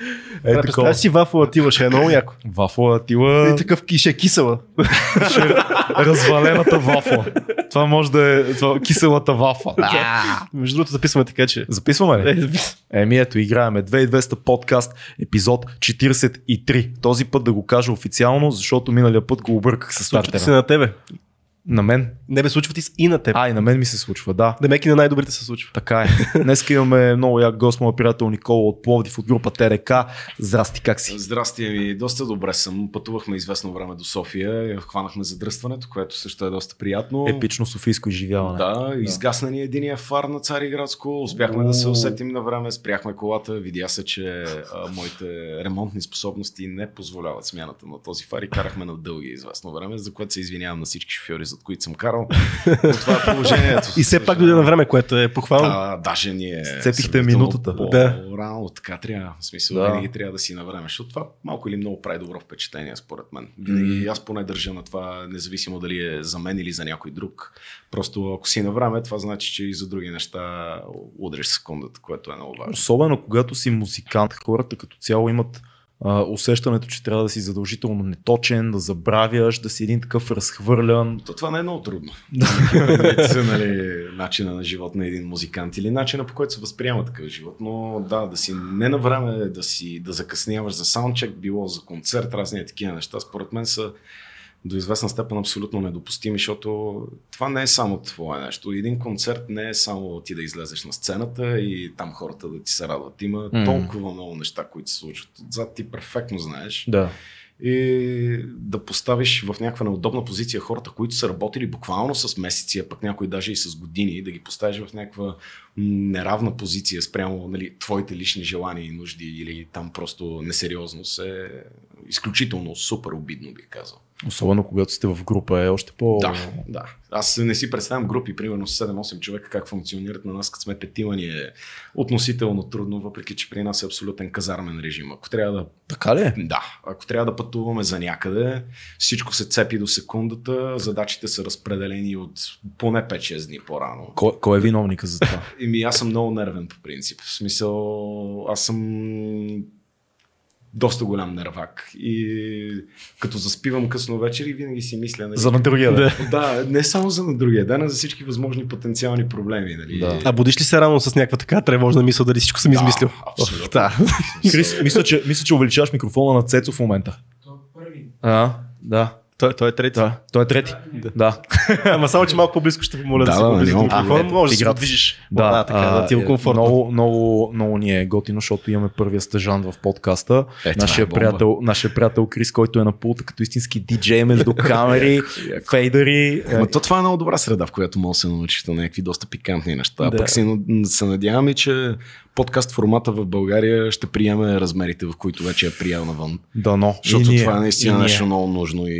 Е, Представя такова. си вафла Атила, ще е много яко. Вафла Атила. И такъв кише кисела. е развалената вафла. Това може да е това, киселата вафла. Между другото записваме така, че... Записваме ли? Е, Еми ето, играеме 2200 подкаст, епизод 43. Този път да го кажа официално, защото миналия път го обърках с Случват се стартера. на тебе. На мен? Не бе, случват и с- и на теб. А, и на мен ми се случва, да. Демек и на най-добрите се случва. Така е. Днес имаме много як гост, моят приятел Никола от Пловдив от група ТРК. Здрасти, как си? Здрасти, ми доста добре съм. Пътувахме известно време до София, и хванахме задръстването, което също е доста приятно. Епично софийско изживяване. Да, изгасна ни единия фар на Цариградско, успяхме да се усетим на време, спряхме колата, видя се, че а, моите ремонтни способности не позволяват смяната на този фар и карахме на дълги известно време, за което се извинявам на всички шофьори, зад които съм карал. Но това е положението. И все пак дойде на време, което е похвално. Да, даже ние. Сцепихте минутата. По-рано, така трябва. В смисъл, Да. да. винаги трябва да си на време. Защото това малко или много прави добро впечатление, според мен. Винаги аз поне държа на това, независимо дали е за мен или за някой друг. Просто ако си на време, това значи, че и за други неща удриш секундата, което е много важно. Особено когато си музикант, хората като цяло имат а, усещането, че трябва да си задължително неточен, да забравяш, да си един такъв разхвърлян. То това не е много трудно. Да. нали, начина на живот на един музикант или начина по който се възприема такъв живот. Но да, да си не на време, да си да закъсняваш за саундчек, било за концерт, разни такива неща, според мен са до известна степен абсолютно недопустими, защото това не е само твое нещо. Един концерт не е само ти да излезеш на сцената и там хората да ти се радват. Има М. толкова много неща, които се случват. Отзад ти перфектно знаеш Да. и да поставиш в някаква неудобна позиция хората, които са работили буквално с месеци, а пък някои даже и с години, да ги поставиш в някаква неравна позиция спрямо нали, твоите лични желания и нужди или там просто несериозност е изключително супер обидно, бих казал. Особено когато сте в група е още по... Да, да. Аз не си представям групи, примерно с 7-8 човека, как функционират на нас, като сме петима ни е относително трудно, въпреки че при нас е абсолютен казармен режим. Ако трябва да Така ли? е? да, ако трябва да пътуваме за някъде, всичко се цепи до секундата, задачите са разпределени от поне 5-6 дни по-рано. Кой, кой е виновника за това? Еми, аз съм много нервен по принцип. В смисъл, аз съм доста голям нервак. И като заспивам късно вечер и винаги си мисля... Нали, за на другия ден. Да, не само за на другия ден, а за всички възможни потенциални проблеми. Нали? Да. А будиш ли се рано с някаква така тревожна мисъл, дали всичко съм Да, измислил? абсолютно. Да. Крис, мисля че, мисля, че увеличаваш микрофона на Цецо в момента. А, да. Той, той е трети. Да, той е трети. Да. Ама само, че малко по-близко ще помоля да, Да, се да, нямам до микрофона. Може да Играта. движиш. Да, да, така, да ти е а, комфортно. Много, много, много ни е готино, защото имаме първия стъжант в подкаста. Е, това нашия, е приятел, нашия приятел Крис, който е на пулта като истински диджей между камери, фейдъри. Ма то това е много добра среда, в която може да се научиш на някакви доста пикантни неща. Да. Да. Пък си, се надяваме, че подкаст формата в България ще приеме размерите, в които вече е приял навън. Дано. Защото ние, това е наистина нещо много нужно и,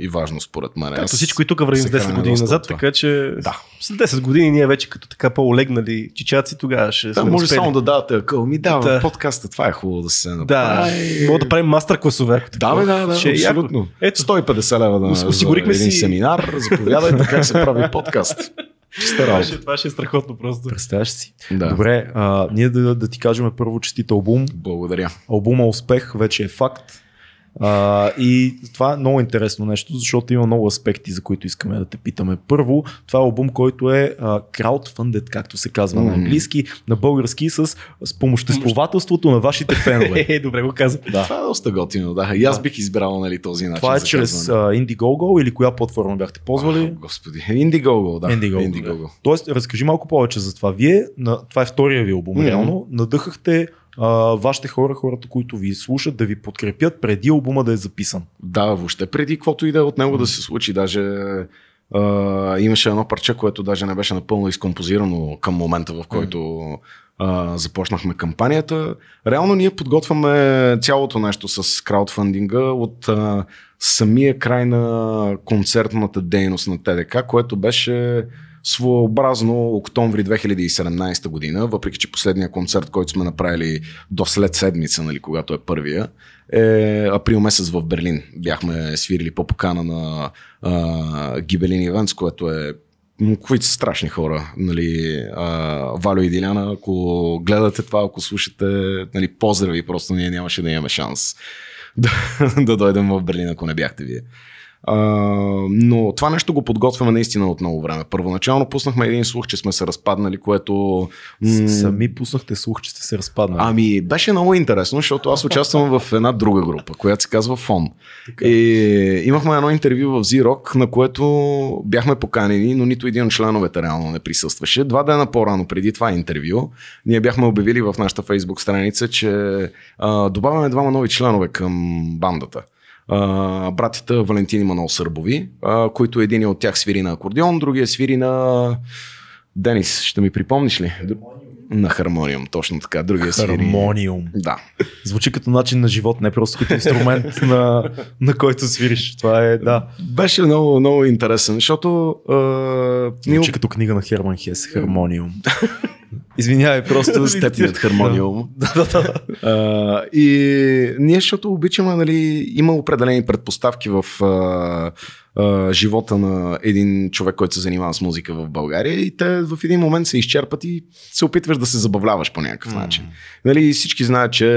и важно според мен. Както всичко и тук вървим с се 10 храня години назад, това. така че Да. след 10 години ние вече като така по-олегнали чичаци, тогава ще Да, може успели. само да давате акъл. Ми да, Да. подкаста това е хубаво да се Да, направи. мога да правим мастер класове. Да, бе, да, да, Ще е абсолютно. Ето. 150 лева да, Ос- осигурихме си- семинар. Заповядайте как се прави подкаст. Чиста Това работа. ще, това ще е страхотно просто. Представяш си. Да. Добре, а, ние да, да ти кажем първо честит албум. Благодаря. Албума Успех вече е факт. А, и това е много интересно нещо, защото има много аспекти, за които искаме да те питаме. Първо, това е албум, който е а, crowdfunded, както се казва на Мгм. английски, на български с спомоществователството на вашите фенове. Е, добре го каза. Да. Това е доста готино, да. И аз бих избрал нали, този начин. Това е чрез а, Indiegogo или коя платформа бяхте ползвали? О, Господи. Indiegogo, да. Indiegogo. Indiegogo. Тоест, разкажи малко повече за това. Вие, на, това е втория ви албум, Мгм. реално, надъхахте вашите хора, хората, които ви слушат, да ви подкрепят преди албума да е записан. Да, въобще преди каквото и да е от него да се случи. Даже а, имаше едно парче, което даже не беше напълно изкомпозирано към момента, в който а, започнахме кампанията. Реално ние подготвяме цялото нещо с краудфандинга от а, самия край на концертната дейност на ТДК, което беше своеобразно октомври 2017 година, въпреки че последния концерт, който сме направили до след седмица, нали, когато е първия, е април месец в Берлин. Бяхме свирили по покана на а, Гибелин Ивенс, което е които са страшни хора. Нали, а, Валю и Диляна, ако гледате това, ако слушате, нали, поздрави, просто ние нямаше да имаме шанс да, да дойдем в Берлин, ако не бяхте вие. А, но това нещо го подготвяме наистина от много време. Първоначално пуснахме един слух, че сме се разпаднали, което... м, Сами пуснахте слух, че сте се разпаднали. Ами, беше много интересно, защото аз участвам в една друга група, която се казва Фон. И имахме едно интервю в Z-Rock, на което бяхме поканени, но нито един от членовете реално не присъстваше. Два дена по-рано преди това интервю, ние бяхме обявили в нашата фейсбук страница, че а, добавяме двама нови членове към бандата. А, братята Валентин и Манол Сърбови, а, които един от тях свири на акордеон, другия свири на Денис. Ще ми припомниш ли? На хармониум, точно така. Другия свири. Хармониум. Да. Звучи като начин на живот, не просто като инструмент, на, на който свириш. Това е, да. Беше много, много интересен, защото ние Звучи като книга на Херман Хес, Хармониум. Извинявай, просто степният хармониум. Да, да, да. А, и ние, защото обичаме, нали, има определени предпоставки в а, а, живота на един човек, който се занимава с музика в България и те в един момент се изчерпат и се опитваш да се забавляваш по някакъв начин. Нали, всички знаят, че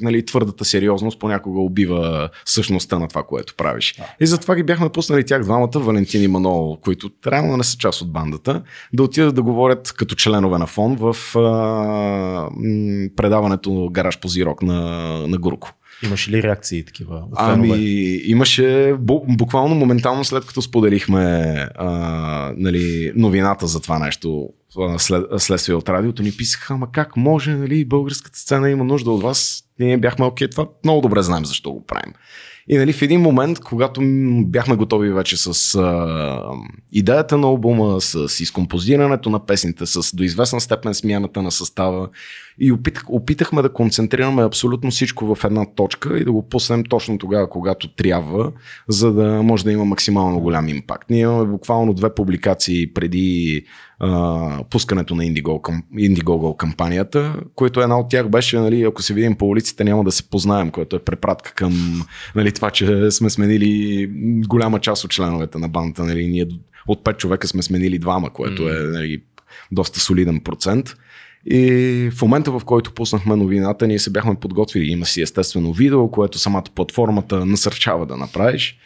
нали, твърдата сериозност понякога убива същността на това, което правиш. И затова ги бяхме пуснали тях двамата, Валентин и Манол, които реално не са част от бандата, да отидат да говорят като членове на фон в а, м, предаването Гараж по Зирок на, на Гурко. Имаш ли реакции такива? Ами, имаше бу- буквално моментално след като споделихме а, нали, новината за това нещо след, следствие от радиото, ни писаха, ама как може, нали, българската сцена има нужда от вас. Ние бяхме, окей, това много добре знаем защо го правим. И нали, в един момент, когато бяхме готови вече с а, идеята на албума, с изкомпозирането на песните, с до известна степен смяната на състава и опитах, опитахме да концентрираме абсолютно всичко в една точка и да го пуснем точно тогава, когато трябва, за да може да има максимално голям импакт. Ние имаме буквално две публикации преди а, пускането на Indiegogo, кам, Indiegogo кампанията, които една от тях беше, нали, ако се видим по улиците, няма да се познаем, което е препратка към нали, това, че сме сменили голяма част от членовете на бандата. Нали, ние от пет човека сме сменили двама, което е нали, доста солиден процент. И в момента, в който пуснахме новината, ние се бяхме подготвили. Има си естествено видео, което самата платформата насърчава да направиш.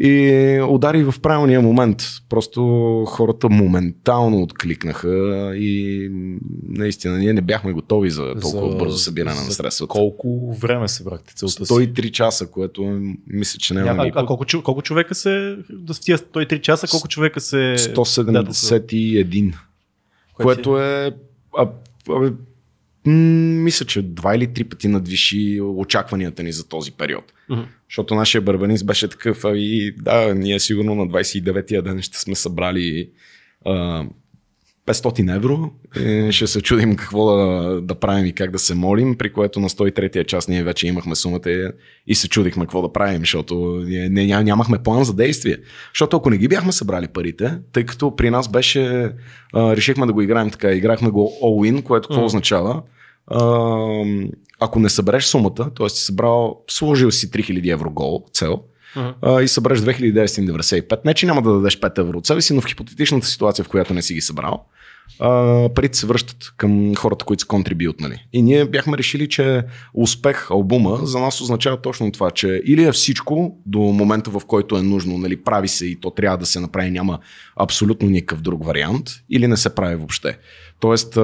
И удари в правилния момент. Просто хората моментално откликнаха и наистина ние не бяхме готови за толкова бързо събиране на за средствата. Колко време събрахте целта си? 103 часа, което е, мисля, че няма А, да а, колко, колко човека се, да в тия 103 часа, колко човека се... 171. Което е. А, а, м, мисля, че два или три пъти надвиши очакванията ни за този период. Мгм. Защото нашия бърбанист беше такъв, и да, ние сигурно на 29-я ден ще сме събрали а, 500 евро. И ще се чудим какво да, да правим и как да се молим, при което на 103-я час ние вече имахме сумата и, и се чудихме какво да правим, защото не, ня- нямахме план за действие. Защото ако не ги бяхме събрали парите, тъй като при нас беше, а, решихме да го играем така, играхме го all-in, което какво Мгм. означава? А, ако не събереш сумата, т.е. си събрал, сложил си 3000 евро гол, цел, а, и събереш 2995. Не, че няма да дадеш 5 евро от себе си, но в хипотетичната ситуация, в която не си ги събрал, парите се връщат към хората, които са контрибютнали. И ние бяхме решили, че успех албума за нас означава точно това, че или е всичко до момента, в който е нужно, нали, прави се и то трябва да се направи, няма абсолютно никакъв друг вариант, или не се прави въобще. Тоест,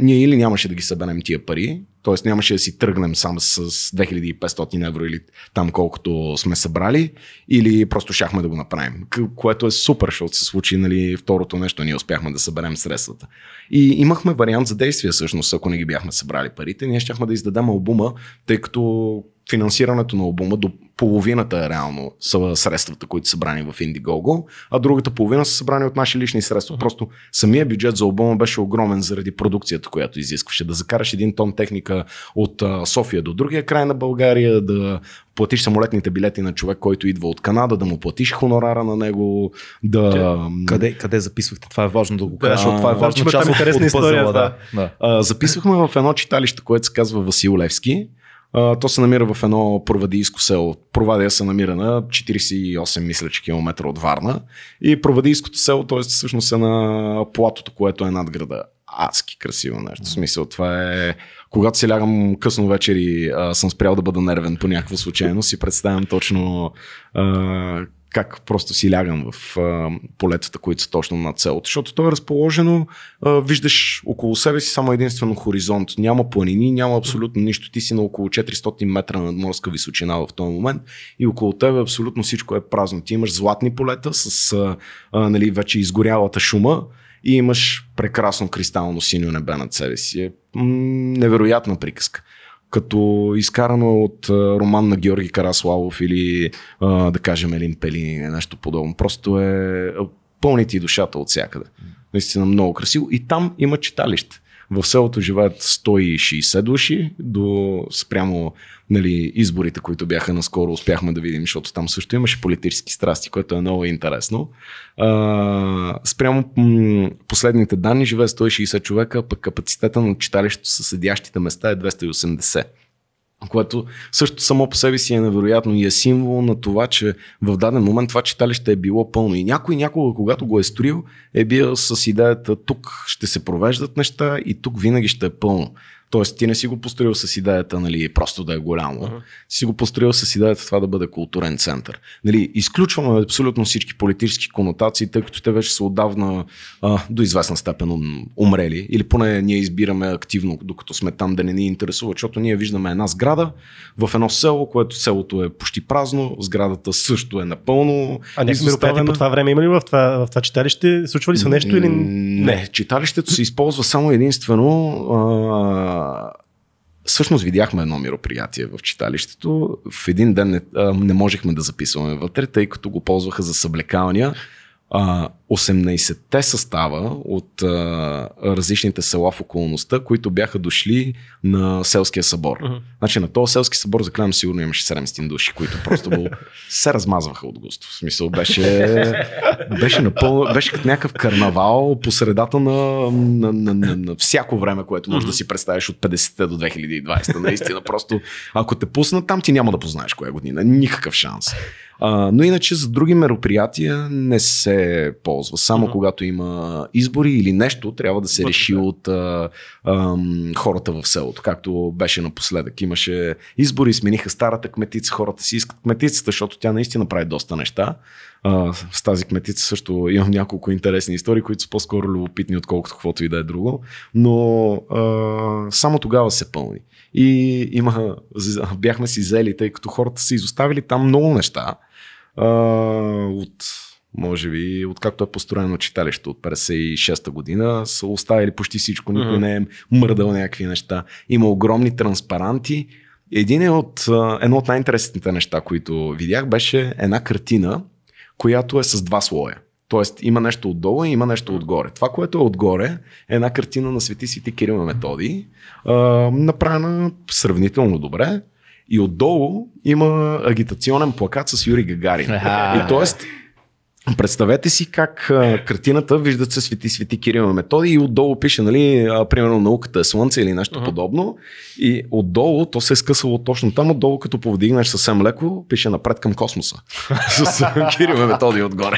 ние или нямаше да ги съберем тия пари, т.е. нямаше да си тръгнем сам с 2500 евро или там колкото сме събрали, или просто щяхме да го направим. Което е супер, защото се случи нали, второто нещо, ние успяхме да съберем средствата. И имахме вариант за действие всъщност, ако не ги бяхме събрали парите. Ние щяхме да издадем албума, тъй като финансирането на албума до половината е реално са средствата, които са събрани в Indiegogo, а другата половина са събрани от наши лични средства. Просто самия бюджет за албума беше огромен заради продукцията, която изискваше. Да закараш един тон техника от София до другия край на България, да платиш самолетните билети на човек, който идва от Канада, да му платиш хонорара на него, да... Къде, къде записвахте? Това е важно да го кажа, защото това е важна част там от, от история, пъзела, да. да. да. А, записвахме в едно читалище, което се казва Васил Левски. То се намира в едно провадийско село. Провадия се намира на 48, мисля, че километра от Варна. И провадийското село, т.е. всъщност е на платото, което е над града. Адски красиво нещо. В смисъл, това е... Когато си лягам късно вечер и а, съм спрял да бъда нервен по някаква случайност, си представям точно а, как просто си лягам в а, полетата, които са точно над селото. Защото то е разположено, а, виждаш около себе си само единствено хоризонт. Няма планини, няма абсолютно нищо. Ти си на около 400 метра над морска височина в този момент и около тебе абсолютно всичко е празно. Ти имаш златни полета с а, а, нали, вече изгорялата шума и имаш прекрасно кристално синьо небе над себе си. Е, м- невероятна приказка като изкарано от роман на Георги Караславов или да кажем Елин Пелин или нещо подобно. Просто е пълни ти душата от всякъде. Наистина много красиво. И там има читалище. В селото живеят 160 души, до спрямо нали, изборите, които бяха наскоро, успяхме да видим, защото там също имаше политически страсти, което е много интересно. А, спрямо м- последните данни живее 160 човека, пък капацитета на читалището с седящите места е 280 което също само по себе си е невероятно и е символ на това, че в даден момент това читалище е било пълно. И някой някога, когато го е строил, е бил с идеята тук ще се провеждат неща и тук винаги ще е пълно. Тоест, ти не си го построил с идеята, нали, просто да е голямо. Uh-huh. Си го построил с идеята това да бъде културен център. Нали, изключваме абсолютно всички политически конотации, тъй като те вече са отдавна а, до известна степен умрели. Или поне ние избираме активно, докато сме там да не ни интересува, защото ние виждаме една сграда в едно село, което селото е почти празно, сградата също е напълно. А някакви мероприятия по това време има ли в това, в това читалище? Случва ли се нещо или не? Не, читалището се използва само единствено а, всъщност видяхме едно мероприятие в читалището. В един ден не, не можехме да записваме вътре, тъй като го ползваха за съблекалния. 18-те състава от а, различните села в околността, които бяха дошли на селския събор. Uh-huh. Значи на този селски събор, заклевам сигурно имаше 700 души, които просто го се размазваха от густо. В смисъл беше, беше напълно, беше като някакъв карнавал по средата на, на, на, на, на всяко време, което можеш uh-huh. да си представиш от 50 до 2020. Наистина просто, ако те пуснат там, ти няма да познаеш коя година. Никакъв шанс. А, но иначе за други мероприятия не се ползва. Само mm-hmm. когато има избори или нещо, трябва да се реши от а, а, хората в селото. Както беше напоследък. Имаше избори, смениха старата кметица, хората си искат кметицата, защото тя наистина прави доста неща. А, с тази кметица също имам няколко интересни истории, които са по-скоро любопитни, отколкото каквото и да е друго. Но а, само тогава се пълни. И има, бяхме си взели, тъй като хората са изоставили там много неща а, от може би, откакто е построено читалище от 56-та година, са оставили почти всичко, никой mm-hmm. не е мърдал някакви неща. Има огромни транспаранти. Един е от, едно от най-интересните неща, които видях, беше една картина, която е с два слоя. Тоест има нещо отдолу и има нещо отгоре. Това, което е отгоре, е една картина на Свети Свети Кирил Методи, направена сравнително добре. И отдолу има агитационен плакат с Юрий Гагарин. И т.е. Представете си как а, картината виждат се свети свети Кирил Методи и отдолу пише, нали, а, примерно науката е слънце или нещо uh-huh. подобно. И отдолу, то се е скъсало точно там, отдолу като повдигнеш съвсем леко, пише напред към космоса. С Кирил Методи отгоре.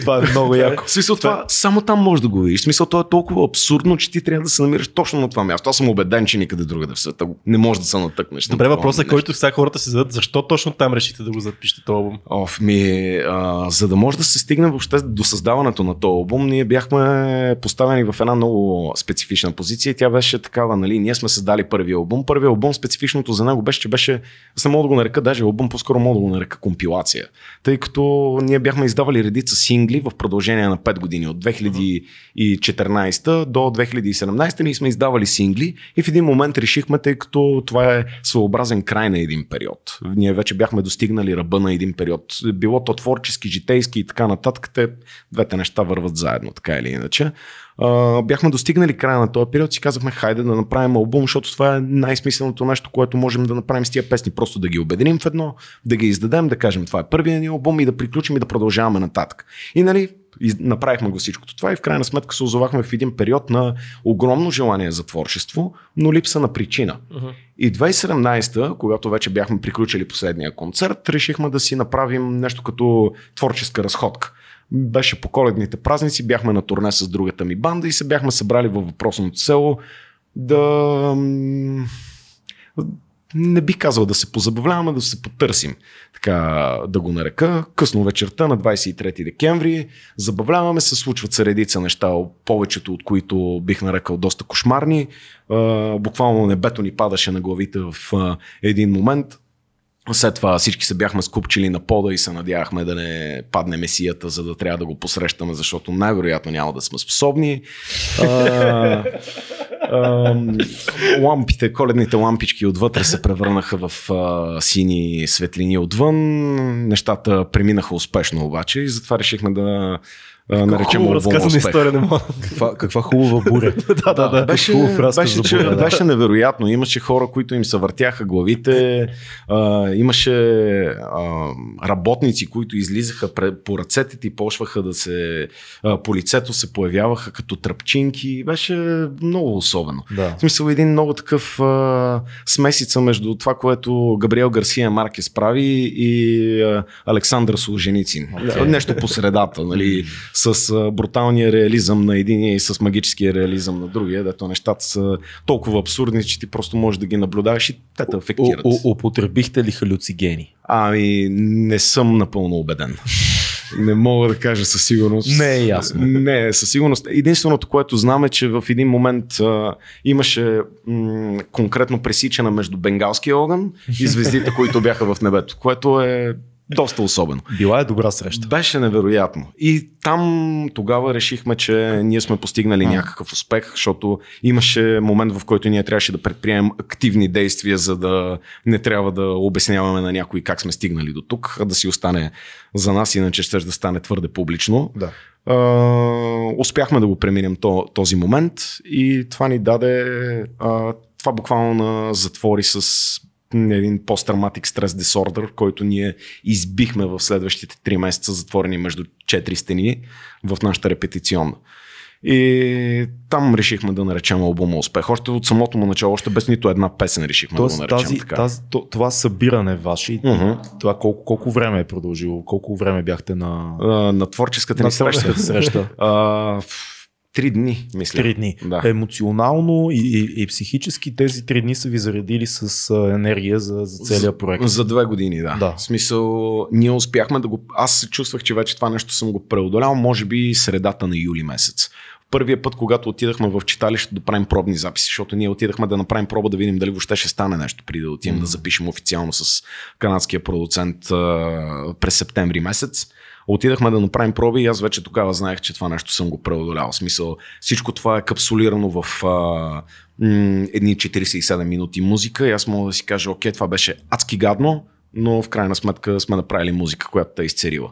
това е много яко. смисъл, това, това само там може да го видиш. Смисъл, това е толкова абсурдно, че ти трябва да се намираш точно на това място. Аз съм убеден, че никъде другаде в света не може да се натъкнеш. Добре, въпросът е, който сега хората се зададат, защо точно там решите да го запишете този албум? Оф, ми, а, за да може може да се стигне въобще до създаването на този албум, ние бяхме поставени в една много специфична позиция и тя беше такава, нали, ние сме създали първи албум. Първи албум, специфичното за него беше, че беше, аз не мога да го нарека даже албум, по-скоро мога да го нарека компилация. Тъй като ние бяхме издавали редица сингли в продължение на 5 години, от 2014 до 2017 ние сме издавали сингли и в един момент решихме, тъй като това е своеобразен край на един период. Ние вече бяхме достигнали ръба на един период. Било то творчески, житейски и така нататък, те двете неща върват заедно, така или иначе. А, бяхме достигнали края на този период, си казахме, хайде да направим албум, защото това е най-смисленото нещо, което можем да направим с тия песни. Просто да ги обединим в едно, да ги издадем, да кажем, това е първият ни албум и да приключим и да продължаваме нататък. И нали, и направихме го всичкото това и в крайна сметка се озовахме в един период на огромно желание за творчество, но липса на причина. Uh-huh. И 2017, когато вече бяхме приключили последния концерт, решихме да си направим нещо като творческа разходка. Беше по коледните празници, бяхме на турне с другата ми банда и се бяхме събрали във въпросното село да не бих казал да се позабавляваме, да се потърсим, така да го нарека. Късно вечерта на 23 декември забавляваме се, случват се редица неща, повечето от които бих нарекал доста кошмарни. Буквално небето ни падаше на главите в един момент. След това всички се бяхме скупчили на пода и се надявахме да не падне месията, за да трябва да го посрещаме, защото най-вероятно няма да сме способни. А, а, лампите, коледните лампички отвътре се превърнаха в а, сини светлини отвън. Нещата преминаха успешно обаче и затова решихме да наречем разказана история не мога. Каква, каква хубава буря. да, да, да. Беше, беше, че, да. беше невероятно. Имаше хора, които им се въртяха главите. А, имаше а, работници, които излизаха по ръцете ти, почваха да се... А, по лицето се появяваха като тръпчинки. Беше много особено. Да. В смисъл един много такъв а, смесица между това, което Габриел Гарсия Маркес прави и а, Александър Солженицин. Okay. Нещо по средата. Нали? С бруталния реализъм на единия и с магическия реализъм на другия, дето нещата са толкова абсурдни, че ти просто можеш да ги наблюдаваш и те те афектират. Употребихте ли халюцигени? Ами, не съм напълно убеден. Не мога да кажа със сигурност. Не е ясно. Не, със сигурност. Единственото, което знам е, че в един момент а, имаше м- конкретно пресичане между бенгалския огън и звездите, които бяха в небето, което е доста особено. Била е добра среща. Беше невероятно. И там тогава решихме, че ние сме постигнали някакъв успех, защото имаше момент, в който ние трябваше да предприемем активни действия, за да не трябва да обясняваме на някой как сме стигнали до тук, а да си остане за нас, иначе ще да стане твърде публично. Да. Uh, успяхме да го преминем то, този момент и това ни даде uh, това буквално затвори с един пост-травматик стрес дисордър, който ние избихме в следващите 3 месеца, затворени между 4 стени в нашата репетиционна. И там решихме да наречем албума успех. Още от самото му начало, още без нито една песен решихме Тоест, да го наречем тази, така. Тази, това събиране ваше, uh-huh. това колко, колко време е продължило? Колко време бяхте на... Uh, на творческата на ни среща. среща. Три дни, мисля. Три дни. Да. Емоционално и, и, и психически тези три дни са ви заредили с енергия за, за целия проект. За, за две години, да. да. В смисъл, ние успяхме да го... Аз се чувствах, че вече това нещо съм го преодолял, може би средата на юли месец. Първия път, когато отидахме в читалището да правим пробни записи, защото ние отидахме да направим проба да видим дали въобще ще стане нещо, преди да отидем mm. да запишем официално с канадския продуцент а, през септември месец. Отидахме да направим проби и аз вече тогава знаех, че това нещо съм го преодолял. Смисъл, всичко това е капсулирано в а, м- едни 47 минути музика и аз мога да си кажа, окей, това беше адски гадно, но в крайна сметка сме направили музика, която те е изцерила.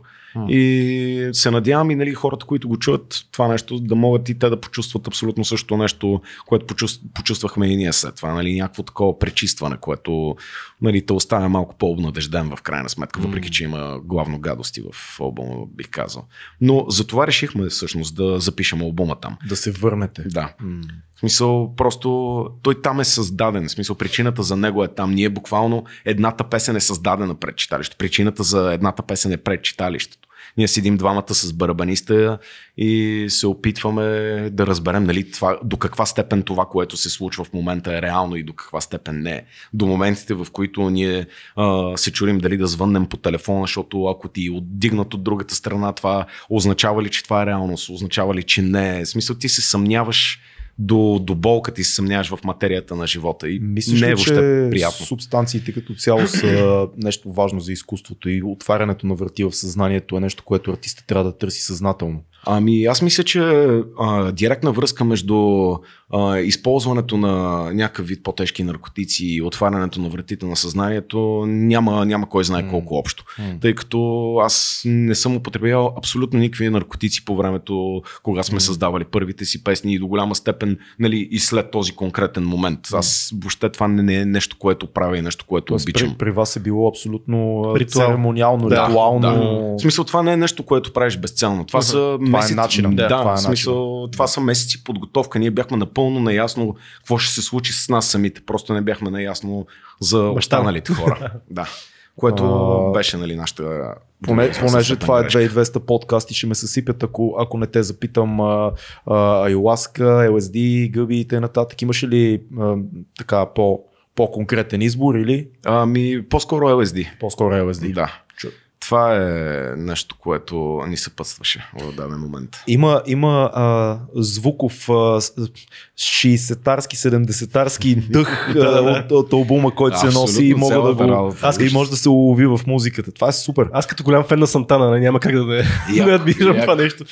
И се надявам и нали, хората, които го чуят това нещо, да могат и те да почувстват абсолютно същото нещо, което почувствахме и ние след това. Нали, някакво такова пречистване, което нали, те оставя малко по-обнадежден в крайна сметка, въпреки че има главно гадости в албума, бих казал. Но за това решихме всъщност да запишем албума там. Да се върнете. Да. В смисъл, просто той там е създаден. В смисъл, причината за него е там. Ние буквално едната песен е създадена пред читалището. Причината за едната песен е пред читалището. Ние седим двамата с барабаниста и се опитваме да разберем нали, това, до каква степен това, което се случва в момента е реално и до каква степен не е. До моментите, в които ние а, се чурим дали да звъннем по телефона, защото ако ти е отдигнат от другата страна, това означава ли, че това е реалност, означава ли, че не е. В смисъл ти се съмняваш до, до болка ти се съмняваш в материята на живота и Мислиш не е въобще приятно. субстанциите като цяло са нещо важно за изкуството и отварянето на врати в съзнанието е нещо, което артиста трябва да търси съзнателно. Ами аз мисля, че а, директна връзка между а, използването на някакъв вид по-тежки наркотици и отварянето на вратите на съзнанието няма, няма кой знае колко общо. Mm. Тъй като аз не съм употребявал абсолютно никакви наркотици по времето, кога сме създавали първите си песни и до голяма степен нали, и след този конкретен момент. Аз въобще това не, е нещо, което правя и нещо, което Тоест, обичам. при, при вас е било абсолютно Ритуал. церемониално, Да, ритуално. Да. В смисъл, това не е нещо, което правиш безцелно. Това са Това е месеци. начинът. Да, това е смисъл, това са месеци подготовка. Ние бяхме напълно наясно какво ще се случи с нас самите. Просто не бяхме наясно за останалите хора. да. Което А, беше, нали, нашата. Поне, понеже това е грешка. 2200 подкаст и ще ме съсипят, ако, ако не те запитам а, а, Айласка, LSD, гъби и т.н. Имаше ли а, така по, по-конкретен избор или Ами, по-скоро LSD. по-скоро LSD? Да. Това е нещо, което ни съпътстваше в даден момент. Има, има а, звуков а, с- 60-тарски, 70-тарски дъх Да, да, да. от, от албума, който се Абсолютно носи и мога да го, работа. Аз и може да се улови в музиката. Това е супер. Аз като голям фен на Сантана, няма как да не, Яко, не адмирам яко. това нещо.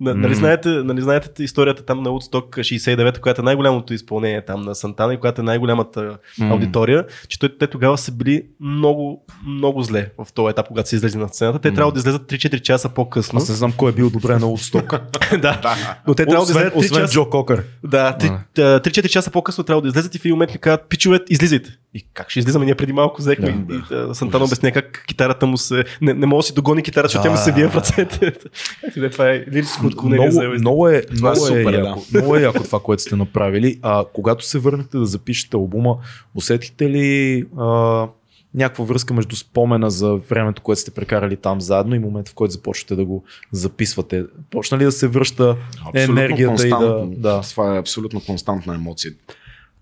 На, нали, знаете, нали знаете историята там на Woodstock 69, която е най-голямото изпълнение там на Сантана и която е най-голямата М. аудитория, че той, те тогава са били много, много зле в този етап, когато са излезли на сцената. Те трябва да излезат 3-4 часа по-късно. Аз не знам кой е бил добре на Woodstock. да. Но те трябва да освен излезат 3 освен часа. Джо Кокър. Да, три- та, 3-4 часа по-късно трябва да излезат и в един момент ми казват, пичове, излизайте. И как ще излизаме? Ние преди малко взехме. Да, и, и, а, Сантана обясня как китарата му се... Не, не може да си догони китарата, защото тя му се вие в ръцете. Да, това е лирическо отклонение Много, много, е, Това е много, е супер, да. яко, много е яко това, което сте направили. А когато се върнахте да запишете албума, усетихте ли а, някаква връзка между спомена за времето, което сте прекарали там заедно и момента, в който започвате да го записвате? Почна ли да се връща енергията и да... константно. да. Това е абсолютно константна емоция.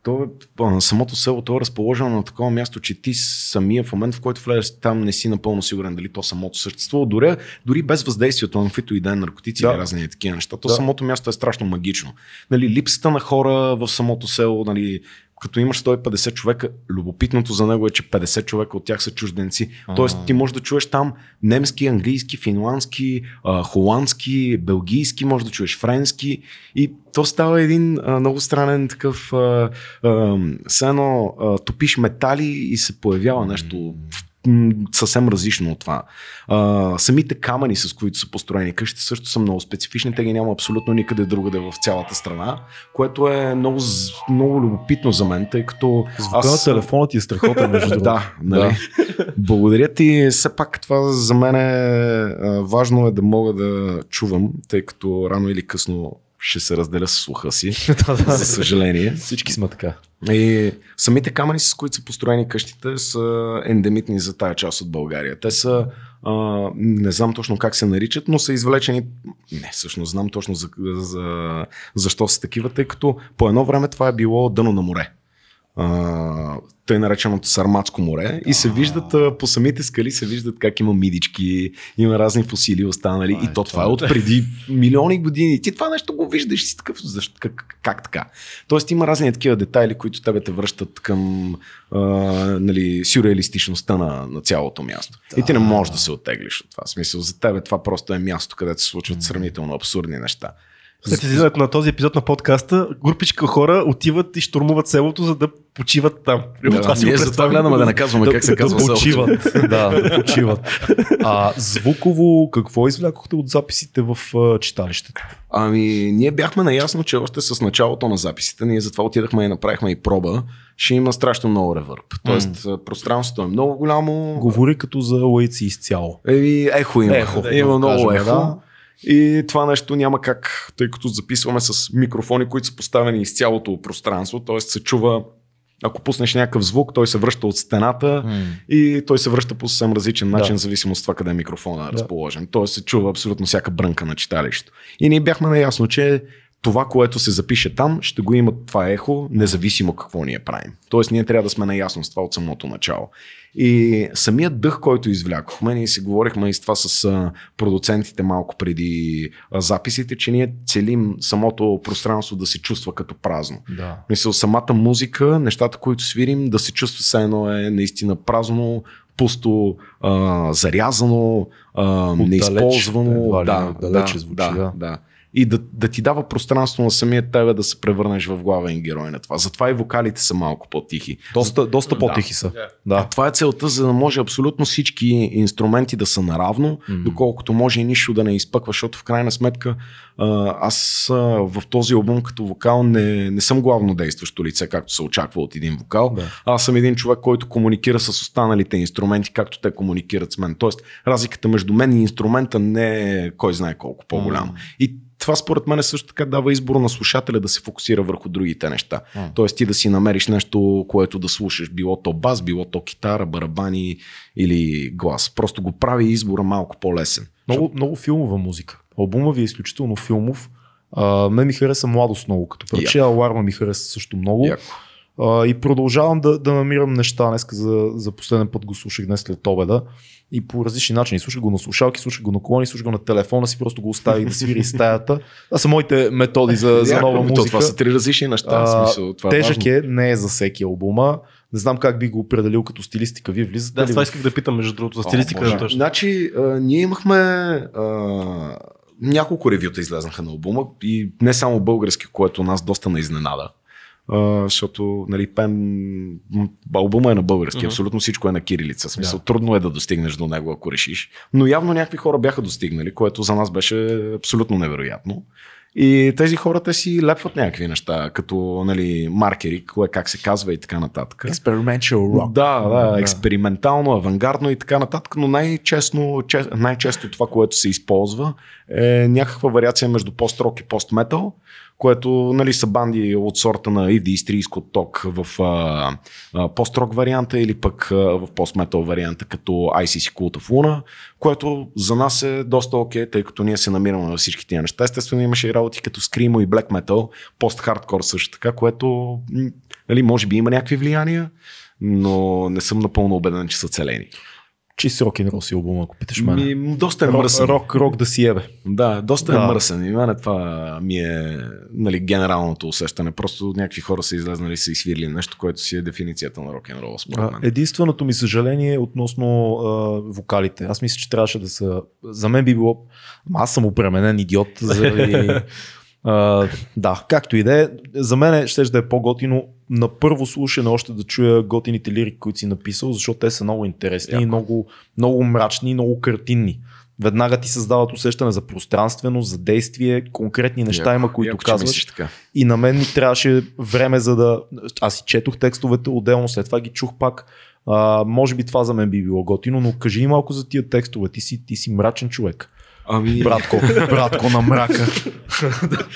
То, е- самото село то е разположено на такова място, че ти самия в момент, в който влезеш там, не си напълно сигурен дали то самото съществува. Дори, дори без въздействието на каквито и да е наркотици Да. или разни такива неща. То Да. самото място е страшно магично. Нали, липсата на хора в самото село, нали, като имаш 150 човека, любопитното за него е, че 50 човека от тях са чужденци. Тоест ти можеш да чуеш там немски, английски, финландски, холандски, белгийски, можеш да чуеш френски. И то става един а, много странен такъв а, а, все едно а, топиш метали и се появява нещо съвсем различно от това. А, самите камъни, с които са построени къщите, също са много специфични. Те ги няма абсолютно никъде другаде в цялата страна, което е много, много любопитно за мен, тъй като Звука на телефона ти е страхотен, между другото. да, нали? Благодаря ти. Все пак това за мен е важно е да мога да чувам, тъй като рано или късно ще се разделя с слуха си, за съжаление. Всички сме така. И самите камъни, с които са построени къщите, са ендемитни за тая част от България. Те са, а, не знам точно как се наричат, но са извлечени, не, всъщност знам точно за, за, защо са такива, тъй като по едно време това е било дъно на море. А, тъй нареченото Сарматско море и се виждат а, по самите скали се виждат как има мидички, има разни фосили останали Това и е, то това е от преди милиони години. Ти това нещо го виждаш и си такъв, защо, как, как така? Тоест има разни такива детайли, които тебе те връщат към а, нали, сюрреалистичността на, на цялото място. И ти не можеш да се оттеглиш от това. В смисъл, за тебе това просто е място, където се случват сравнително абсурдни неща. След излизането на този епизод на подкаста, групичка хора отиват и штурмуват селото, за да почиват там. Да, Това си ние за това гледаме да наказваме как се да, казва да селото. почиват. да, да почиват. А звуково, какво извлякохте от записите в а, читалището? Ами, ние бяхме наясно, че още с началото на записите, ние затова отидахме и направихме и проба, ще има страшно много ревърб. Тоест, mm. пространството е много голямо. Говори като за лаици изцяло. Еми, ехо има. Ехо, да има го много кажем, ехо. да. И това нещо няма как, тъй като записваме с микрофони, които са поставени из цялото пространство, т.е. се чува, ако пуснеш някакъв звук, той се връща от стената и той се връща по съвсем различен начин, Да. в зависимост от това къде микрофона е разположен. Тоест се чува абсолютно всяка брънка на читалището. И ние бяхме наясно, че това, което се запише там, ще го има това ехо, независимо какво ние правим. Тоест ние трябва да сме наясно с това от самото начало. И самият дъх, който извлякохме, ние си говорихме и с това с продуцентите малко преди записите, че ние целим самото пространство да се чувства като празно. Да. Мисля, самата музика, нещата, които свирим, да се чувства все едно е наистина празно, пусто, а, зарязано, а, Отдалеч, неизползвано. едва ли Да, не, отдалече да, звучи, да, да. да. И да, да ти дава пространство на самия тебе да се превърнеш в главен герой на това. Затова и вокалите са малко по-тихи. Доста, доста по-тихи са. Да. Това е целта, за да може абсолютно всички инструменти да са наравно, Мгм. доколкото може и нищо да не изпъква, защото в крайна сметка а, аз а, в този албум като вокал не, не съм главно действащо лице, както се очаква от един вокал. Да. Аз съм един човек, който комуникира с останалите инструменти, както те комуникират с мен. Тоест, разликата между мен и инструмента не е кой знае колко по-голяма. И това според мен също така дава избор на слушателя да се фокусира върху другите неща. М. Тоест ти да си намериш нещо, което да слушаш, било то бас, било то китара, барабани или глас. Просто го прави избора малко по-лесен. Много, много филмова музика. Албума ви е изключително филмов. А, мен ми хареса младост много като парче, Аларма ми хареса също много. Яко. А, и продължавам да, да намирам неща. Днеска за, за последен път го слушах днес след обеда. И по различни начини. Слушах го на слушалки, слушах го на колони, слушах го на телефона си, просто го оставих да свири стаята. Това са моите методи за, за нова то музика. Това са три различни неща. А, смисъл, това Тежък е, не е за всеки албума. Не знам как би го определил като стилистика. Вие влизате Да, ли това в- исках да питам, между другото, за О, стилистиката. Боже. точно. Значи, а, ние имахме а, няколко ревюта излезнаха на албума и не само български, което нас доста на изненада. А, защото нали, пен, албума е на български, Мгм. абсолютно всичко е на кирилица. Смисъл, трудно е да достигнеш до него, ако решиш. Но явно някакви хора бяха достигнали, което за нас беше абсолютно невероятно. И тези хора те си лепват някакви неща, като нали, маркери, кое как се казва и така нататък. Experimental rock. Да, да, Да. експериментално, авангардно и така нататък, но най-честно, че, най-често това, което се използва е някаква вариация между пост-рок и пост-метал, което нали, са банди от сорта на Scott Talk в а, а, пост-рок варианта или пък а, в пост-метал варианта като ICC Cult of Luna, което за нас е доста окей, тъй като ние се намираме във всички тия неща. Естествено имаше и работи като Screamo и Black Metal, пост-хардкор също така, което нали, може би има някакви влияния, но не съм напълно убеден, че са целени. Чист рок н рол си албума, ако питаш мен. Ми, доста е Рок, мръсен. рок, рок да си ебе. Да, доста Да. е мръсен. И мене това ми е нали, генералното усещане. Просто някакви хора са излезнали и са изсвирили нещо, което си е дефиницията на рок н рол според мен. Единственото ми съжаление е относно а, вокалите. Аз мисля, че трябваше да са. За мен би било. Аз съм опременен идиот. Заради, а, да, както и да е. За мен ще да е по-готино на първо слушане още да чуя готините лирики, които си написал, защото те са много интересни Яко. и много, много мрачни и много картинни. Веднага ти създават усещане за пространственост, за действие, конкретни неща Яко, има, които яко, казваш. така. И на мен ми трябваше време за да... Аз си четох текстовете отделно, след това ги чух пак. А, може би това за мен би било готино, но кажи ни малко за тия текстове. Ти си, ти си мрачен човек. Ами, Братко, братко на мрака.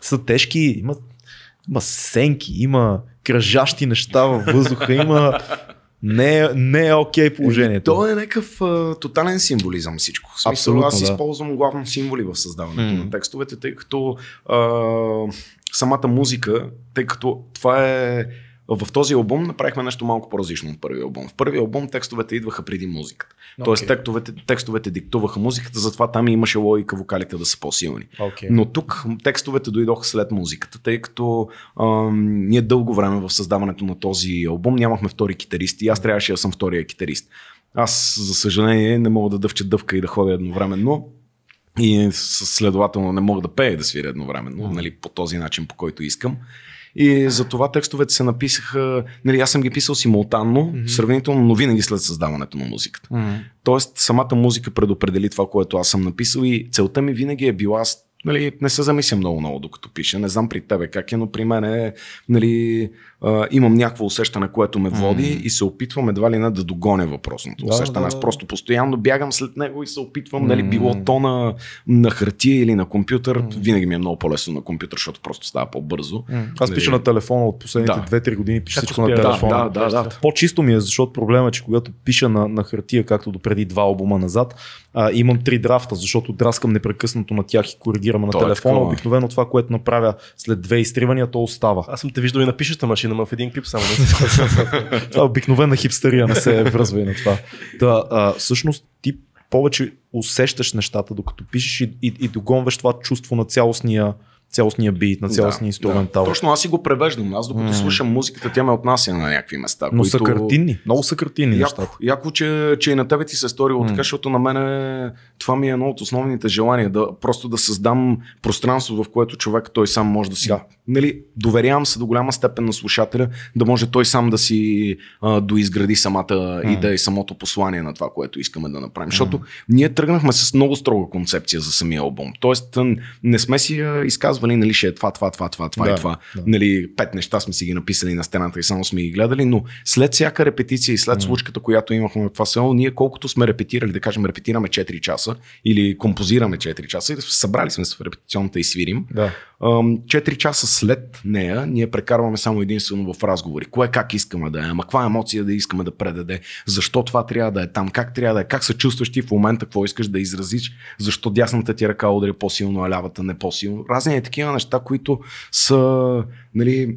Са тежки, има, има сенки, има кръжащи неща във въздуха, има... Не, не е окей положението. То е някакъв а, тотален символизъм всичко. В смисъл, Абсолютно, аз да. използвам главно символи в създаването М. на текстовете, тъй като а, самата музика, тъй като това е в този албум направихме нещо малко по-различно от първия албум. В първия албум текстовете идваха преди музиката. Окей. Тоест текстовете, текстовете диктуваха музиката, затова там имаше логика вокалите да са по-силни. Okay. Но тук текстовете дойдоха след музиката, тъй като ам, ние дълго време в създаването на този албум нямахме втори китарист и аз трябваше да съм втория китарист. Аз, за съжаление, не мога да дъвча дъвка и да ходя едновременно. И следователно не мога да пея и да свиря едновременно, Мгм. нали, по този начин, по който искам. И за това текстовете се написаха, нали, аз съм ги писал симултанно, Мгм. сравнително, но винаги след създаването на музиката. М. Тоест, самата музика предопредели това, което аз съм написал и целта ми винаги е била, аз, нали, не се замисля много-много докато пиша. Не знам при тебе как е, но при мен е, нали, а, имам някакво усещане, което ме води Мгм. и се опитвам едва ли не да догоня въпросното Да, усещане. да, Аз просто постоянно бягам след него и се опитвам, нали, Мгм. било то на, на хартия или на компютър. Мгм. Винаги ми е много по-лесно на компютър, защото просто става по-бързо. М. Аз Нали? пиша на телефона от последните Да. 2-3 години, пиша Как всичко на успя? Да, телефона. да, да, да. По-чисто ми е, защото проблема е, че когато пиша на, на хартия, както до преди два албума назад, а, имам три драфта, защото драскам непрекъснато на тях и коригирам на То е телефона. такова. Обикновено това, което направя след две изтривания, то остава. Аз съм те виждал и на пишеща машина, но в един клип само. Това е обикновена хипстерия, не се връзва и на това. Да, а, всъщност ти повече усещаш нещата, докато пишеш и, и, и догонваш това чувство на цялостния цялостния бит, на цялостния инструментал. Да. Точно аз си го превеждам. Аз докато М. слушам музиката, тя ме отнася на някакви места. Но са които... картинни. Много са картинни Яко, нещата. яко че, че и на тебе ти се е сторило М. така, защото на мен това ми е едно от основните желания, да просто да създам пространство, в което човек той сам може да си. Да. Нали, доверявам се до голяма степен на слушателя, да може той сам да си а, доизгради самата идея и самото послание на това, което искаме да направим. Защото ние тръгнахме с много строга концепция за самия албум. Тоест, не сме си изказвали, нали, ще е това, това, това, това, това Да, и това. да. Нали, пет неща сме си ги написали на стената и само сме ги гледали, но след всяка репетиция и след случката, която имахме в това село, ние колкото сме репетирали, да кажем, репетираме 4 часа или композираме 4 часа, и събрали сме се в репетиционната и свирим. Да. Ам, 4 часа след нея ние прекарваме само единствено в разговори. Кое как искаме да е, ама каква емоция да искаме да предаде, защо това трябва да е там, как трябва да е, как се чувстваш ти в момента, какво искаш да изразиш, защо дясната ти ръка удари по-силно, а лявата не по-силно. Разни е такива неща, които са, нали,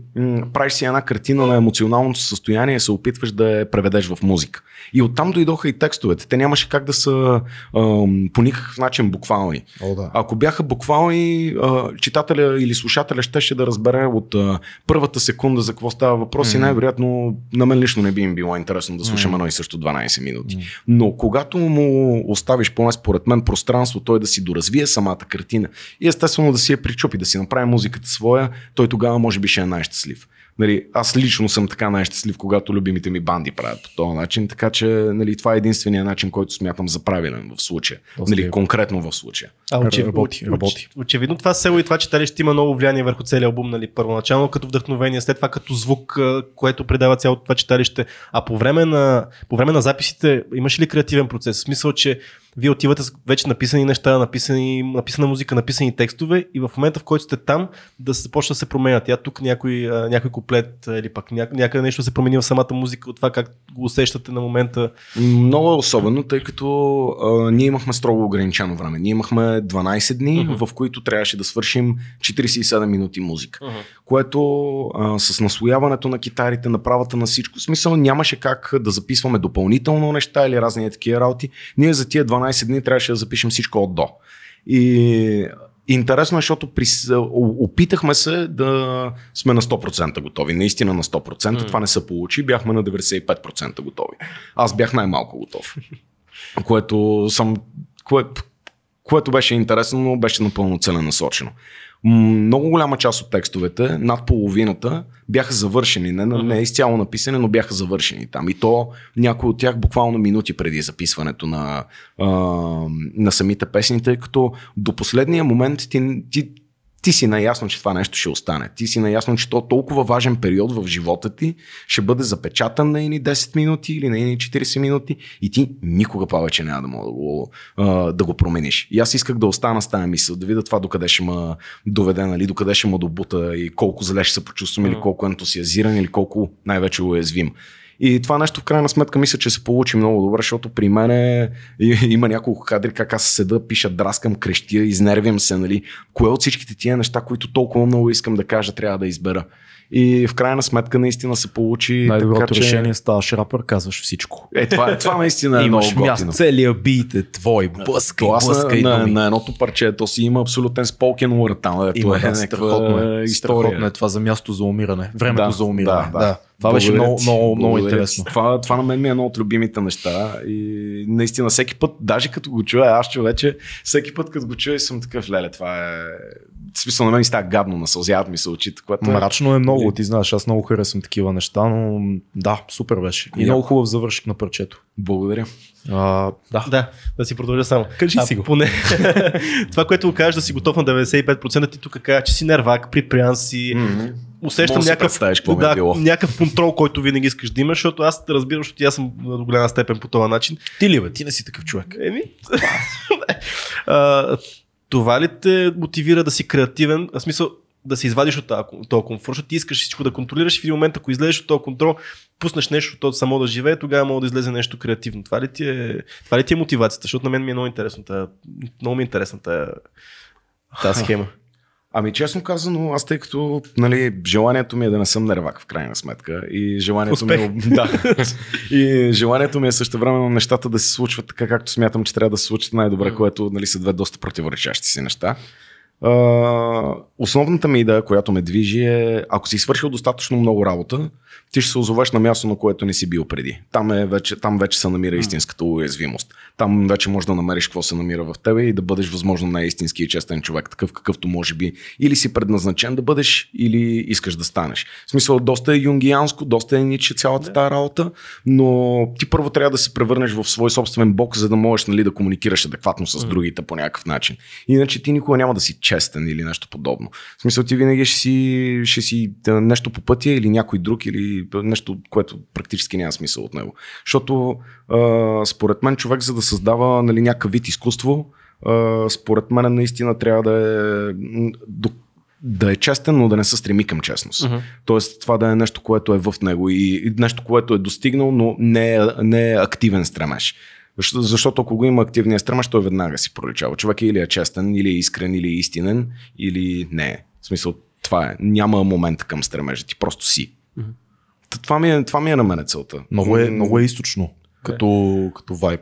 правиш си една картина на емоционалното състояние и се опитваш да я преведеш в музика. И оттам дойдоха и текстовете. Те нямаше как да са ам, по никакъв начин буквални. О, да. Ако бяха буквални, а, читателя или слушателя щеше да разбере от а, първата секунда за какво става въпрос и Мгм. най-вероятно на мен лично не би им било интересно да слушам Мгм. едно и също 12 минути. Мгм. Но когато му оставиш поне според мен пространство, той да си доразвие самата картина и естествено да си я причупи, да си направи музиката своя, той тогава може би ще е най-щастлив. Нали, аз лично съм така най-щастлив, когато любимите ми банди правят по този начин, така че нали, това е единствения начин, който смятам за правилен в случая. Нали, конкретно в случая. А, очев... Работи, работи. оч- Очевидно това село и това читалище има много влияние върху целия албум, нали, първоначално като вдъхновение, след това като звук, което предава цялото това читалище. А по време на, по време на записите имаш ли креативен процес? В смисъл, че вие отивате с вече написани неща, написани, написана музика, написани текстове и в момента, в който сте там, да се започне да се променят. Я тук някой, някой куплет или пък ня, някъде нещо се промени в самата музика от това как го усещате на момента. Много е особено, тъй като а, ние имахме строго ограничено време. Ние имахме 12 дни, Мгм. в които трябваше да свършим 47 минути музика. Което а, с наслояването на китарите, направата на всичко, смисъл нямаше как да записваме допълнително неща или разни такива работи. Ние за тия 12 дни трябваше да запишем всичко от до. И Интересно е, защото при, опитахме се да сме на 100% готови. Наистина на 100%. Мгм. Това не се получи. Бяхме на 95% готови. Аз бях най-малко готов. което съм... Кое, което беше интересно, но беше напълно целенасочено. Много голяма част от текстовете, над половината, бяха завършени. Не, Мгм. не изцяло написани, но бяха завършени там. И то някои от тях буквално минути преди записването на, а, на самите песни, тъй като до последния момент ти, ти, ти си наясно, че това нещо ще остане. Ти си наясно, че то толкова важен период в живота ти ще бъде запечатан на едни 10 минути или на едни 40 минути и ти никога повече няма да мога да го, да го промениш. И аз исках да остана с тази мисъл, да видя това докъде ще ме доведе, нали, докъде ще ме добута и колко зле ще се почувствам или Мгм. колко ентусиазиран или колко най-вече уязвим. И това нещо в крайна сметка мисля, че се получи много добре, защото при мен е, има няколко кадри, как аз седа, пиша, драскам, крещя, изнервям се, нали. Кое от всичките тия неща, които толкова много искам да кажа, трябва да избера. И в крайна сметка наистина се получи. Най-доброто така, че... решение ставаш рапър, казваш всичко. Е, това, това наистина е Имаш много място, целият бит е твой, блъскай, аз блъскай на, думи. на, едното парче, то си има абсолютен спокен word там. Има, е да, някаква страхотно е. Страхотно е това за място за умиране. Времето Да, за умиране. да, Да, да. Това беше много, много, много интересно. Това, това на мен ми е едно от любимите неща и наистина всеки път, даже като го чуя, аз човече, всеки път като го чуя съм такъв, леле, това е... В смисъл на мен ми става гадно, насълзяват ми се очите, което е... Мрачно е много, ти знаеш, аз много харесвам такива неща, но да, супер беше. И Яко. много хубав завършик на парчето. Благодаря. А, да. Да, да си продължа само. Кажи а, си го. Поне, това, което го кажеш да си готов на 95%, ти тук кажа, че си нервак, припрян си, Mm-hmm. усещам Може да си някакъв, е да, някакъв контрол, който винаги искаш да имаш, защото аз разбирам, защото аз съм до голяма степен по този начин. Ти ли бе, ти не си такъв човек. Еми, а, това ли те мотивира да си креативен? В смисъл, да се извадиш от този- комфорт, защото ти искаш всичко да контролираш и в един момент, ако излезеш от този контрол, пуснеш нещо, то само да живее, тогава може да излезе нещо креативно. Това ли ти е, това ли ти е мотивацията? Защото на мен ми е много интересно. Много ми е интересна тази схема. Ами честно казано, аз тъй като нали, желанието ми е да не съм нервак в крайна сметка и желанието ми е, да, и желанието ми е също време нещата да се случват така, както смятам, че трябва да се случат най-добре, Мгм. което нали, са две доста противоречащи си неща. а, основната ми идея, която ме движи е, ако си свършил достатъчно много работа, ти ще се озовеш на място, на което не си бил преди. Там, е вече, там вече се намира истинската уязвимост. Там вече можеш да намериш какво се намира в тебе и да бъдеш възможно най-истински и честен човек, такъв какъвто може би или си предназначен да бъдеш, или искаш да станеш. В смисъл, доста е юнгианско, доста е ниче цялата тази работа, но ти първо трябва да се превърнеш в свой собствен бог, за да можеш нали, да комуникираш адекватно с другите по някакъв начин. Иначе ти никога няма да си честен или нещо подобно. В смисъл, ти винаги ще си, ще си нещо по пътя или някой друг или нещо, което практически няма смисъл от него. Защото а, според мен човек, за да създава нали, някакъв вид изкуство, а, според мен наистина трябва да е да е честен, но да не се стреми към честност. Uh-huh. Тоест това да е нещо, което е в него и, нещо, което е достигнал, но не е, не е активен стремеж. Защото, ако го има активния стремеж, той веднага си проличава. Човек или е честен, или е искрен, или е истинен, или не е. В смисъл, това е. Няма момент към стремежа, ти просто си. Uh-huh. Това, ми е, това ми е на мене целта. Много е, много е източно, като, като вайб.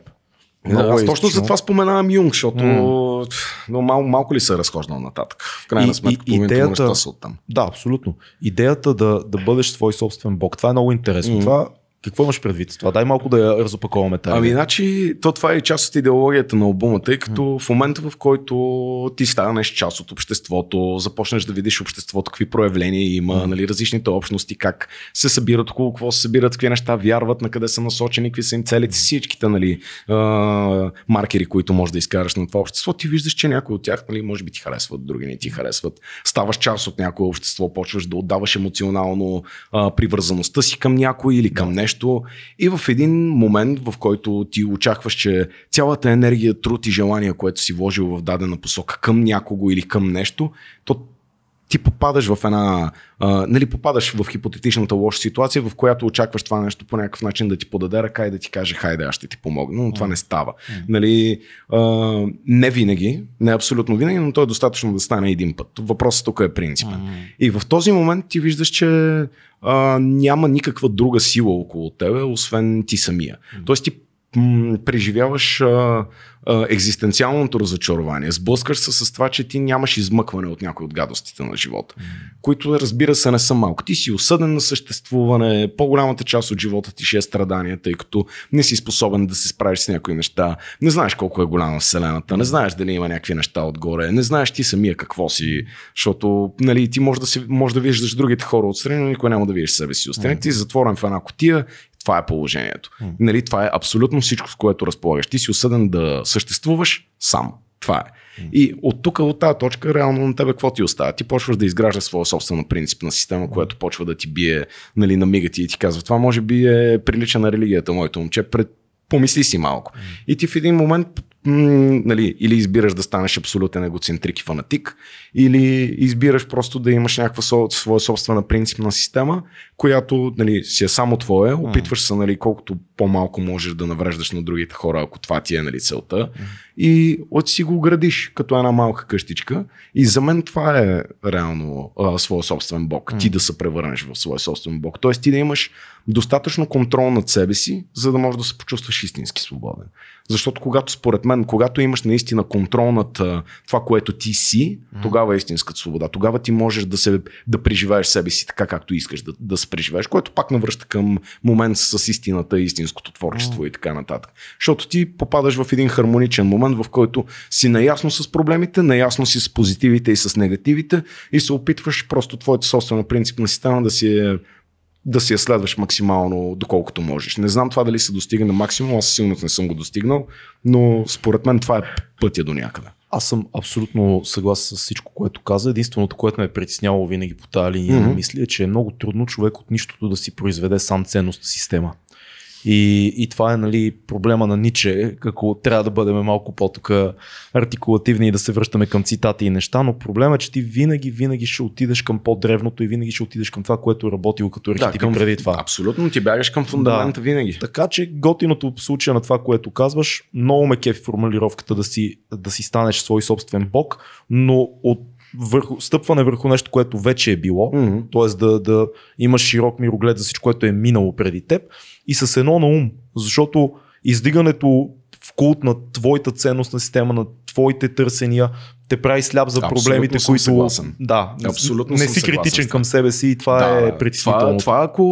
Да, аз точно за това споменавам Юнг, защото mm. но мал, малко ли се е разхождал нататък. В крайна и, сметка, и, идеята, са оттам. Да, абсолютно. Идеята да, да бъдеш свой собствен бог, това е много интересно. Mm. Това какво имаш предвид с това? Дай малко да я разопаковаме тази. Ами, значи, то това е част от идеологията на обума, тъй като mm. в момента, в който ти станеш част от обществото, започнеш да видиш обществото, какви проявления има, mm. нали, различните общности, как се събират, около какво се събират, какви неща вярват, на къде са насочени, какви са им целите, всичките нали, а, маркери, които можеш да изкараш на това общество, ти виждаш, че някои от тях, нали, може би ти харесват, други не ти харесват. Ставаш част от някое общество, почваш да отдаваш емоционално а, привързаността си към някой или към нещо нещо и в един момент, в който ти очакваш, че цялата енергия, труд и желание, което си вложил в дадена посока към някого или към нещо, то ти попадаш в една, а, нали, попадаш в хипотетичната лоша ситуация, в която очакваш това нещо по някакъв начин да ти подаде ръка и да ти каже, хайде, аз ще ти помогна, но това не става. Нали, а, не винаги, не абсолютно винаги, но то е достатъчно да стане един път. Въпросът тук е принципен. И в този момент ти виждаш, че а, няма никаква друга сила около тебе, освен ти самия. Тоест ти м- преживяваш а, а, екзистенциалното разочарование. Сблъскаш се с това, че ти нямаш измъкване от някои от гадостите на живота, които разбира се не са малко. Ти си осъден на съществуване, по-голямата част от живота ти ще е страдание, тъй като не си способен да се справиш с някои неща. Не знаеш колко е голяма Вселената, не знаеш дали има някакви неща отгоре, не знаеш ти самия какво си, защото нали, ти можеш да, си, може да виждаш другите хора отстрани, но никой няма да видиш себе си отстрани. Ти си затворен в една котия това е положението. Нали, това е абсолютно всичко, с което разполагаш. Ти си осъден да съществуваш сам. Това е. И от тук, от тази точка, реално на тебе какво ти остава? Ти почваш да изграждаш своя собствена принципна система, която почва да ти бие нали, на мига ти и ти казва, това може би е прилича на религията, моето момче, пред помисли си малко. И ти в един момент нали, или избираш да станеш абсолютен егоцентрик и фанатик, или избираш просто да имаш някаква своя собствена принципна система, която нали, си е само твоя, опитваш се нали, колкото по-малко можеш да навреждаш на другите хора, ако това ти е нали, целта, и от си го градиш като една малка къщичка. И за мен това е реално а, своя собствен бог, ти да се превърнеш в своя собствен бог. Тоест ти да имаш достатъчно контрол над себе си, за да можеш да се почувстваш истински свободен. Защото когато според мен, когато имаш наистина контрол над това, което ти си, тогава е истинската свобода. Тогава ти можеш да, се, да преживееш себе си така, както искаш да, да се преживееш, което пак навръща към момент с истината, истинското творчество mm. и така нататък. Защото ти попадаш в един хармоничен момент, в който си наясно с проблемите, наясно си с позитивите и с негативите и се опитваш просто твоята собствена принципна система да си е да си я следваш максимално, доколкото можеш. Не знам това дали се достига на максимум, аз силно не съм го достигнал, но според мен това е пътя до някъде. Аз съм абсолютно съгласен с всичко, което каза. Единственото, което ме е притесняло винаги по тази линия mm-hmm. мисли е, че е много трудно човек от нищото да си произведе сам ценностна система. И, и това е нали, проблема на Ниче, ако трябва да бъдем малко по-тук артикулативни и да се връщаме към цитати и неща, но проблема е, че ти винаги, винаги ще отидеш към по-древното и винаги ще отидеш към това, което е работило като архетип да, към, преди това. Абсолютно, ти бягаш към фундамента да. винаги. Така че готиното в случая на това, което казваш, много ме кефи формулировката да си, да си станеш свой собствен бог, но от върху, стъпване върху нещо, което вече е било, mm-hmm. т.е. Да, да имаш широк мироглед за всичко, което е минало преди теб и с едно на ум, защото издигането в култ на твоята ценностна система, на твоите търсения, те прави сляп за Абсолютно проблемите, съм които. съгласен. Да, Абсолютно не съм си съгласен критичен към себе си и това е това, притеснително. това ако,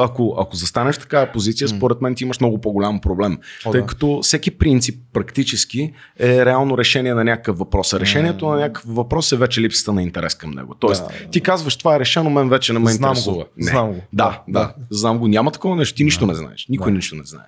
ако, ако застанеш в такава позиция, според мен ти имаш много по-голям проблем. О, тъй да. като всеки принцип практически е реално решение на някакъв въпрос. А решението на някакъв въпрос е вече липсата на интерес към него. Тоест, Да, ти казваш това е решено, мен вече не ме Знам интересува. го, Не. знам го. Да, да, да, знам го. Няма такова нещо. Ти нищо не знаеш. Никой Да. нищо не знае.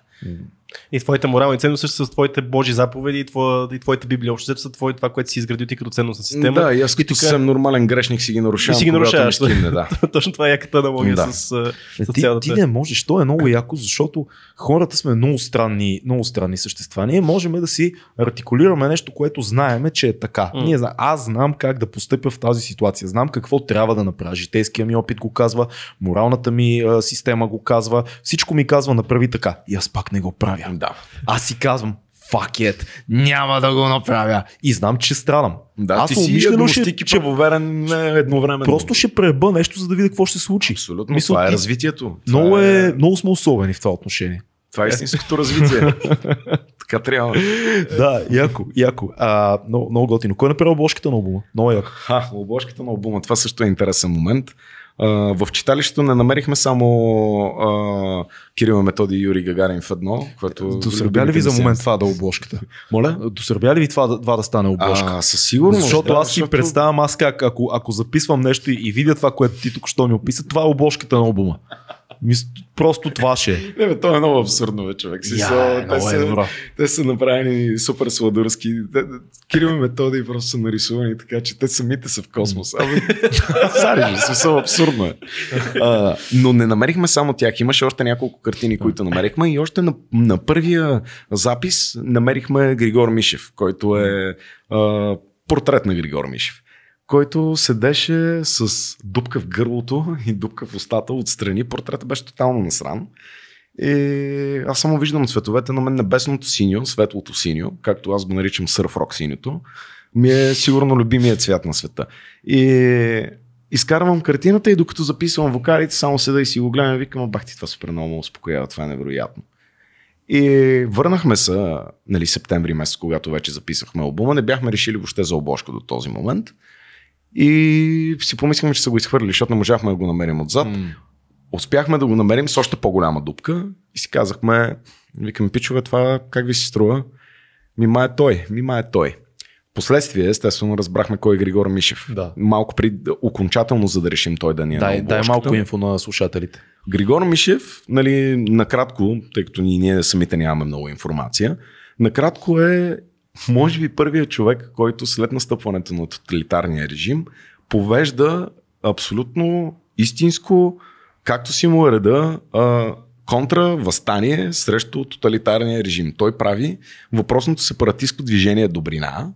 И твоите морални ценности са с твоите божи заповеди и, твоя, и твоите библия. Общо са твое, това, което си изградил ти като ценностна система. Да, и аз като тук- съвсем нормален грешник си ги нарушавам. И си ги нарушаваш. ми скимне, да. Точно това е яката аналогия Да. с, Е, с ти, цялата. ти не можеш, то е много яко, защото хората сме много странни, много странни същества. Ние можем да си артикулираме нещо, което знаеме, че е така. М. Ние, зна- аз знам как да постъпя в тази ситуация. Знам какво трябва да направя. Житейския ми опит го казва, моралната ми а, система го казва, всичко ми казва направи така. И аз пак не го правя. Да. Аз си казвам, fuck it, няма да го направя. И знам, че страдам. Да, аз ти си агностик и правоверен не, едновременно. Просто ще преба нещо, за да видя какво ще се случи. Абсолютно. Мисъл, това е ти- развитието. Това Много, е, много сме особени в това отношение. Това е истинското развитие. така трябва. да, яко, яко. А, много, много готино. Кой е направил обложката на албума? Много яко. Ха, обложката на албума. Това също е интересен момент. В читалището не намерихме само а, Кирил Методи и Юрий Гагарин в едно, което... Досърбя ли ви за момент това да е обложката? Моля? Досърбя ли ви това, да- това да стане обложка? А, със сигурност. защото да, аз си представям аз как, ако, ако записвам нещо и, и видя това, което ти тук що ми описа, това е обложката на албума. Мис- Просто това ще е. Не, бе, то е много абсурдно, бе, човек. Си, Я, са, те, много е са, добро. те са направени супер сладурски. Кирил и Методи просто са нарисувани така, че те самите са в космос. Абе, Зари, смисъл абсурдно е. А, но не намерихме само тях. Имаше още няколко картини, които намерихме и още на, на първия запис намерихме Григор Мишев, който е а, портрет на Григор Мишев който седеше с дупка в гърлото и дупка в устата отстрани. Портретът беше тотално насран. И аз само виждам цветовете на мен небесното синьо, светлото синьо, както аз го наричам сърфрок синьото, ми е сигурно любимият цвят на света. И изкарвам картината и докато записвам вокалите, само седа и си го гледам и викам, бах ти това супер много успокоява, това е невероятно. И върнахме се, нали, септември месец, когато вече записахме албума. Не бяхме решили въобще за обложка до този момент. И си помислихме, че са го изхвърли, защото не можахме да го намерим отзад. Успяхме да го намерим с още по-голяма дупка и си казахме, викаме, пичове, това как ви се струва? Мима е той, мима е той. Последствие, естествено, разбрахме кой е Григор Мишев. Да. Малко при, окончателно, за да решим той да ни е Дай, дай малко инфо на слушателите. Григор Мишев, нали, накратко, тъй като ние, ние самите нямаме много информация, накратко е, може би, първият човек, който след настъпването на тоталитарния режим повежда абсолютно истинско, както си му е реда, контра възстание срещу тоталитарния режим. Той прави въпросното сепаратистско движение Добрина,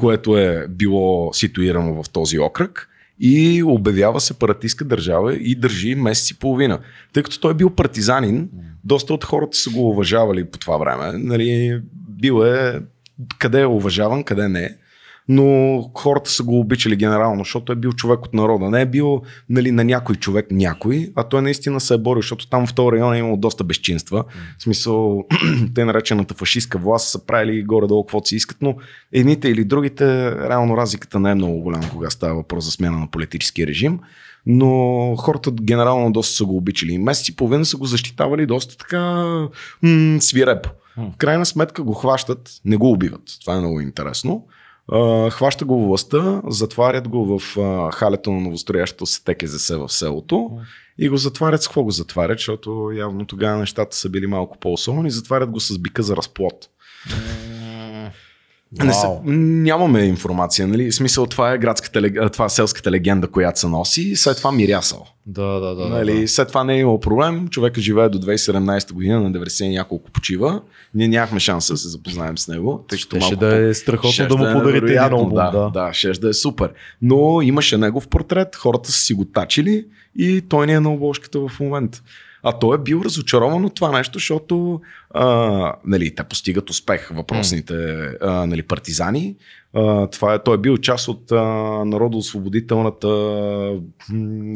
което е било ситуирано в този окръг и обявява сепаратистка държава и държи месец и половина. Тъй като той е бил партизанин, доста от хората са го уважавали по това време. Нали, бил е къде е уважаван, къде не. Но хората са го обичали генерално, защото е бил човек от народа. Не е бил нали, на някой човек някой, а той наистина се е борил, защото там в този район е имало доста безчинства. В смисъл, те наречената фашистска власт са правили горе-долу каквото си искат, но едните или другите, реално разликата не е много голяма, кога става въпрос за смяна на политически режим. Но хората генерално доста са го обичали. Месец и половина са го защитавали доста така м- свирепо. В крайна сметка го хващат, не го убиват. Това е много интересно. Uh, хваща го властта, затварят го в uh, халето на новостроящото се ТКЗС в селото и го затварят с какво го затварят, защото явно тогава нещата са били малко по-особени. Затварят го с бика за разплод. Не Вау. нямаме информация, нали? В смисъл, това е градската, това е селската легенда, която се носи и след това мирясал. Да, да, да. нали, да. След това не е имало проблем. Човека живее до 2017 година, на 90 и няколко почива. Ние нямахме шанс да се запознаем с него. Тъй, Щеше малко да е страхотно да му е подарите един албум. Да, Да. да, ще да е супер. Но имаше негов портрет, хората са си го тачили и той ни е на обложката в момента. А той е бил разочарован от това нещо, защото а, нали, те постигат успех, въпросните а, нали, партизани. А, това е, той е бил част от а, народоосвободителната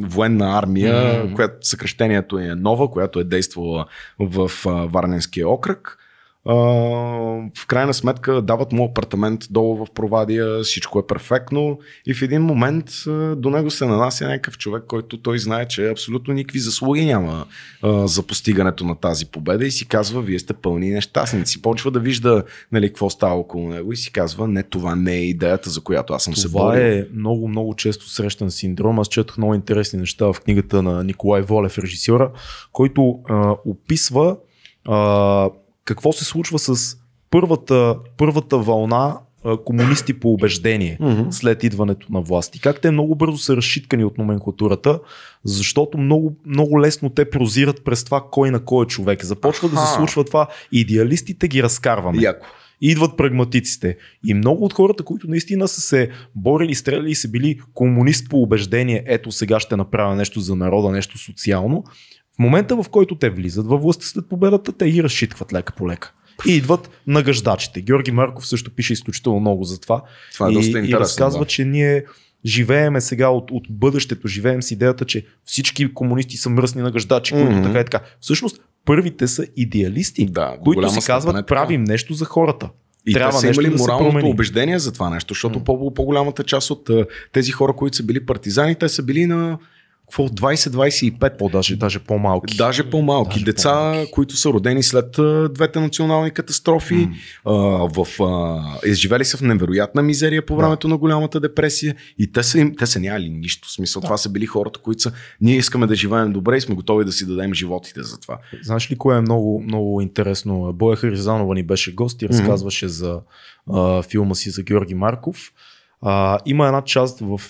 военна армия, Мгм. която съкрещението е нова, която е действала в а, Варненския окръг. В крайна сметка дават му апартамент долу в Провадия, всичко е перфектно и в един момент до него се нанася някакъв човек, който той знае, че абсолютно никакви заслуги няма за постигането на тази победа и си казва, вие сте пълни нещастници. Почва да вижда нали, какво става около него и си казва, не, това не е идеята, за която аз съм се Това борил. е много, много често срещан синдром. Аз четох много интересни неща в книгата на Николай Волев, режисьора, който а, описва а, какво се случва с първата, първата вълна комунисти по убеждение Мгм. след идването на власт. И как те много бързо са разшиткани от номенклатурата, защото много, много лесно те прозират през това кой на кой е човек. Започва да се Аха. случва това. Идеалистите ги разкарваме Яко. идват прагматиците. И много от хората, които наистина са се борили, стреляли и са били комунист по убеждение, ето сега ще направя нещо за народа, нещо социално, в момента в който те влизат във властта след победата, те ги разшиткват лека по лека. И идват нагаждачите. Георги Марков също пише изключително много за това. Това е и, доста и интересно. разказва, да. че ние живееме сега от, от бъдещето, живеем с идеята, че всички комунисти са мръсни нагаждачи, които Мгм. така и така. Всъщност, първите са идеалисти, Да, които си казват, е така. правим нещо за хората. И Трябва те са нещо имали да моралното убеждение за това нещо, защото по- по-голямата част от тези хора, които са били партизани, те са били на какво, 20-25. По, даже, по-малки. Даже по-малки. Даже Деца, по-малки. които са родени след а, двете национални катастрофи, М. а, в, а, изживели са в невероятна мизерия по времето на голямата депресия и те са, им, те са нямали нищо. В смисъл, това са били хората, които са, ние искаме да живеем добре и сме готови да си дадем животите за това. Знаеш ли кое е много, много интересно? Боя Харизанова ни беше гост и разказваше за а, филма си за Георги Марков. А, има една част в,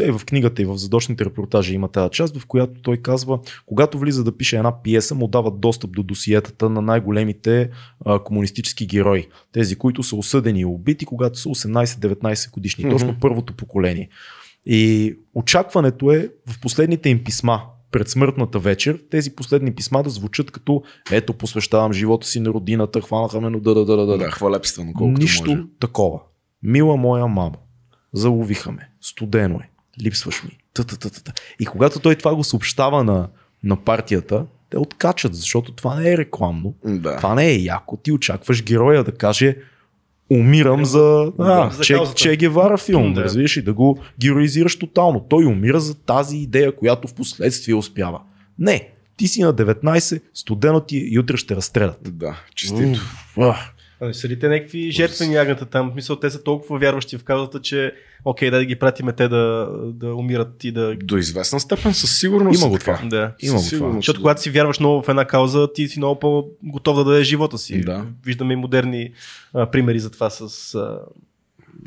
и в книгата и в задочните репортажи има тази част, в която той казва, когато влиза да пише една пиеса, му дават достъп до досиетата на най-големите а, комунистически герои. Тези, които са осъдени и убити, когато са 18-19 годишни. Мгм. Точно първото поколение. И очакването е в последните им писма пред смъртната вечер, тези последни писма да звучат като ето посвещавам живота си на родината, хванаха ме, но да, да, да, да, Да, да. хвалепствено, колкото Нищо може. такова. Мила моя мамо, заловиха ме, студено е, липсваш ми. Та-та-та-та. И когато той това го съобщава на, на партията, те откачат, защото това не е рекламно. Да. Това не е яко. Ти очакваш героя да каже умирам за, а, за че, Гевара филм, Да. да. разбираш и да го героизираш тотално. Той умира за тази идея, която в последствие успява. Не, ти си на 19, студено ти е и утре ще разстрелят. Да, честито. Ах, А не са ли те някакви жертвени агнета там? Мисъл, те са толкова вярващи в каузата, че окей, да ги пратиме те да, да умират и да... До известна степен със сигурност. Има го това. Да. Има го това. Защото когато си вярваш много в една кауза, ти си много по-готов да дадеш живота си. Да. Виждаме и модерни а, примери за това с, а,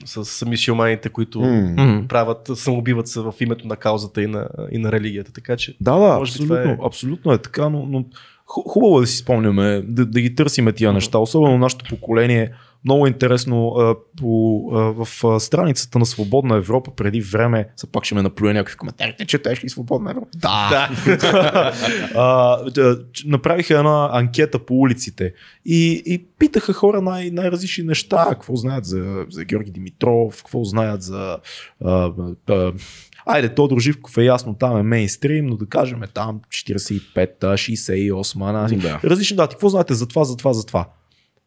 с мисиоманите, които. М. правят, самоубиват се в името на каузата и на, и на религията. Така че Да, да, абсолютно, е- абсолютно е така, но, но хубаво е да си спомняме, да, да ги търсиме тия неща, особено нашето поколение. Много интересно а, по, а, в а, страницата на Свободна Европа преди време, са пак ще ме наплюя някакви коментари, не четеш ли Свободна Европа? Да! а, да, направиха една анкета по улиците и, и питаха хора най- най-различни неща, какво знаят за, за Георги Димитров, какво знаят за а, а, Айде, Тодор Живков е ясно, там е мейнстрим, но да кажем е там 45-та, 68-та, нали? Да. различни дати. Какво знаете за това, за това, за това?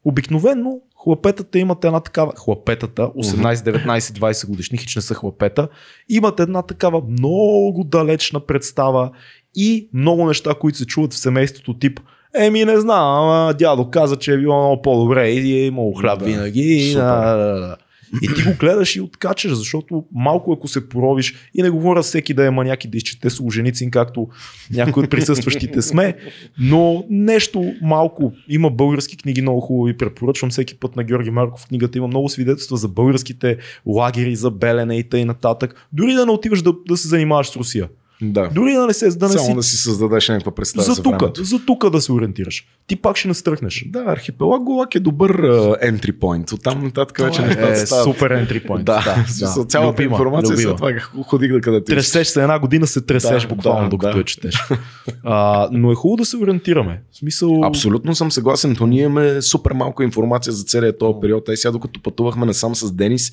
Обикновенно хлапетата имат една такава, хлапетата, 18, 19, 20 годишни, хич не са хлапета, имат една такава много далечна представа и много неща, които се чуват в семейството тип Еми не знам, ама дядо каза, че е било много по-добре и е имало хляб Да, винаги. И, супер. да, да, да. И ти го гледаш и откачаш, защото малко ако се поровиш и не говоря всеки да е маняк и да изчете Солженицин, както някои от присъстващите сме, но нещо малко. Има български книги много хубави, препоръчвам всеки път на Георги Марков книгата. Има много свидетелства за българските лагери, за Белене и т.н. Дори да не отиваш да, да се занимаваш с Русия. Да. Дори да не се да не Само си да си създадеш някаква представа за, за тука, времето. за тука да се ориентираш. Ти пак ще настръхнеш. Да, архипелаг Голак е добър uh, entry point. Оттам нататък вече нещата е стават. супер entry point. Да, да, цялата Любима, информация любима. след това ходих да където Тресеш се една година, се тресеш Да, буквално да, докато да. я четеш. А, но е хубаво да се ориентираме. В смисъл... Абсолютно съм съгласен, но ние имаме супер малко информация за целият този период. Ей сега докато пътувахме насам с Денис,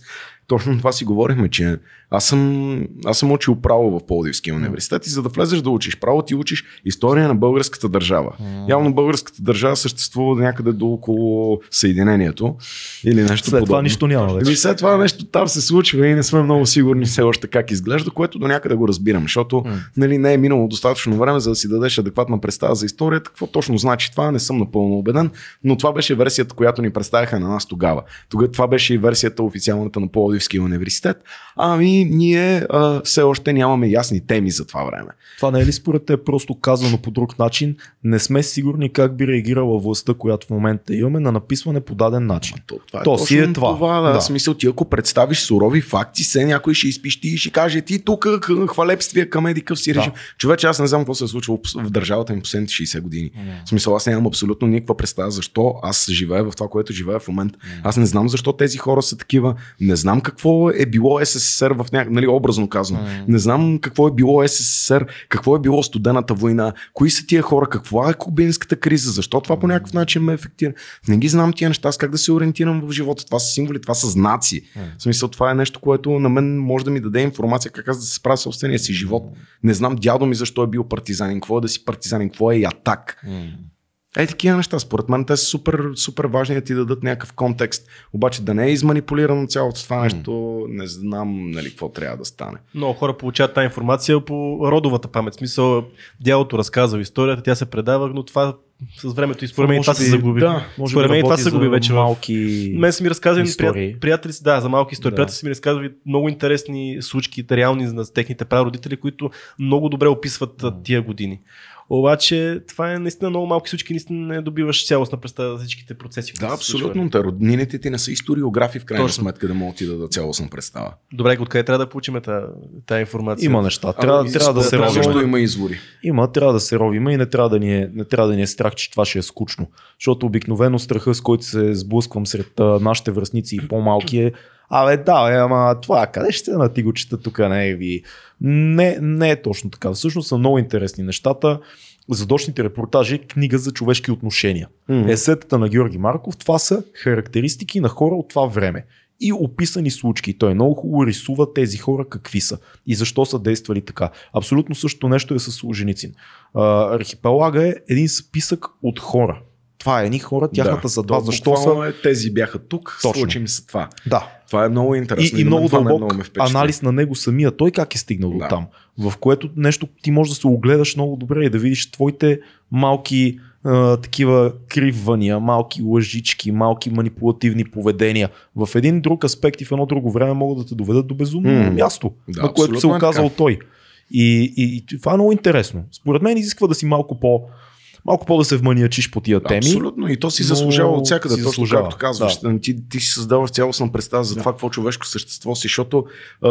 точно това си говорихме, че аз съм, аз съм учил право в Пловдивския университет и за да влезеш да учиш право, ти учиш история на българската държава. Mm. Явно българската държава съществува някъде до около Съединението или нещо След подобно. това нищо няма вече. Ами след това нещо там се случва и не сме много сигурни все още как изглежда, което до някъде го разбирам, защото Mm. нали, не е минало достатъчно време, за да си дадеш адекватна представа за историята. Какво точно значи това, не съм напълно убеден, но това беше версията, която ни представяха на нас тогава. Тогава това беше и версията официалната на Пловдивския университет. Ами ние а, все още нямаме ясни теми за това време. Това не е ли според те просто казано по друг начин? Не сме сигурни как би реагирала властта, която в момента имаме на написване по даден начин. То, това То е си е това. това да. Да. Смисъл ти ако представиш сурови факти, се някой ще изпищи и ще каже ти тук хвалепствия към еди къв си Да. режим. Човече аз не знам какво се е случвало в- държавата ми последните 60 години. В смисъл аз нямам абсолютно никаква представа защо аз живея в това, което живея в момента. Аз не знам защо тези хора са такива. Не знам какво е било СССР в някакъв, нали, образно казано. Не знам какво е било СССР, какво е било студената война, кои са тия хора, каква е кубинската криза, защо това по някакъв начин ме ефектира. Не ги знам тия неща, аз как да се ориентирам в живота. Това са символи, това са знаци. В смисъл, това е нещо, което на мен може да ми даде информация как аз да се справя собствения си живот. Не знам дядо ми защо е бил партизанин, какво е да си партизанин, какво е и атак. Е, такива неща. Според мен те са супер, супер важни да ти дадат някакъв контекст. Обаче да не е изманипулирано цялото това нещо, не знам нали, какво трябва да стане. Много хора получават тази информация по родовата памет. В смисъл, дялото разказва историята, тя се предава, но това с времето и според мен това се загуби. да, Може Според мен това се загуби за вече в- малки... Мен са ми разказвали истории. прият, приятели, си- да, за малки истории. Да. Приятели са ми разказвали много интересни случки, реални на техните прародители, които много добре описват а, тия години. Обаче това е наистина много малки случки, наистина не добиваш цялостна представа за всичките процеси. Да, абсолютно. Те роднините ти не са историографи в крайна Точно. сметка да могат ти да дадат цялостна представа. Добре, откъде трябва да получим тази информация? Има неща. Трябва, Ами, трябва да се трябва рови. също има извори. Има, трябва да се рови. Има и не трябва да ни е, не трябва да ни е страх, че това ще е скучно. Защото обикновено страха, с който се сблъсквам сред а, нашите връзници и по-малки е Абе, да, ама това, къде ще на ти го чета тук, не е ви. Не, не е точно така. Всъщност са много интересни нещата. Задочните репортажи, книга за човешки отношения. Мгм. Есетата на Георги Марков, това са характеристики на хора от това време. И описани случки. Той много хубаво рисува тези хора какви са и защо са действали така. Абсолютно същото нещо е с Солженицин. Архипелага е един списък от хора. Това е едни хора, тяхната да, то Защо са. Е, тези бяха тук, Точно. случи ми се това. Да. Това е много интересно. И, и мен много дълбок впечатли. анализ на него самия. Той как е стигнал Да. до там. В което нещо ти можеш да се огледаш много добре и да видиш твоите малки а, такива криввания, малки лъжички, малки манипулативни поведения. В един друг аспект и в едно друго време могат да те доведат до безумно М. място, Да, на което се е оказал така. той. И, и, и това е много интересно. Според мен изисква да си малко по малко по да се вманиачиш по тия теми. Абсолютно. И то си заслужава от всякъде. Точно заслужава, както казваш. Ти, ти си създаваш цялостна представа за Да. това какво човешко същество си, защото а,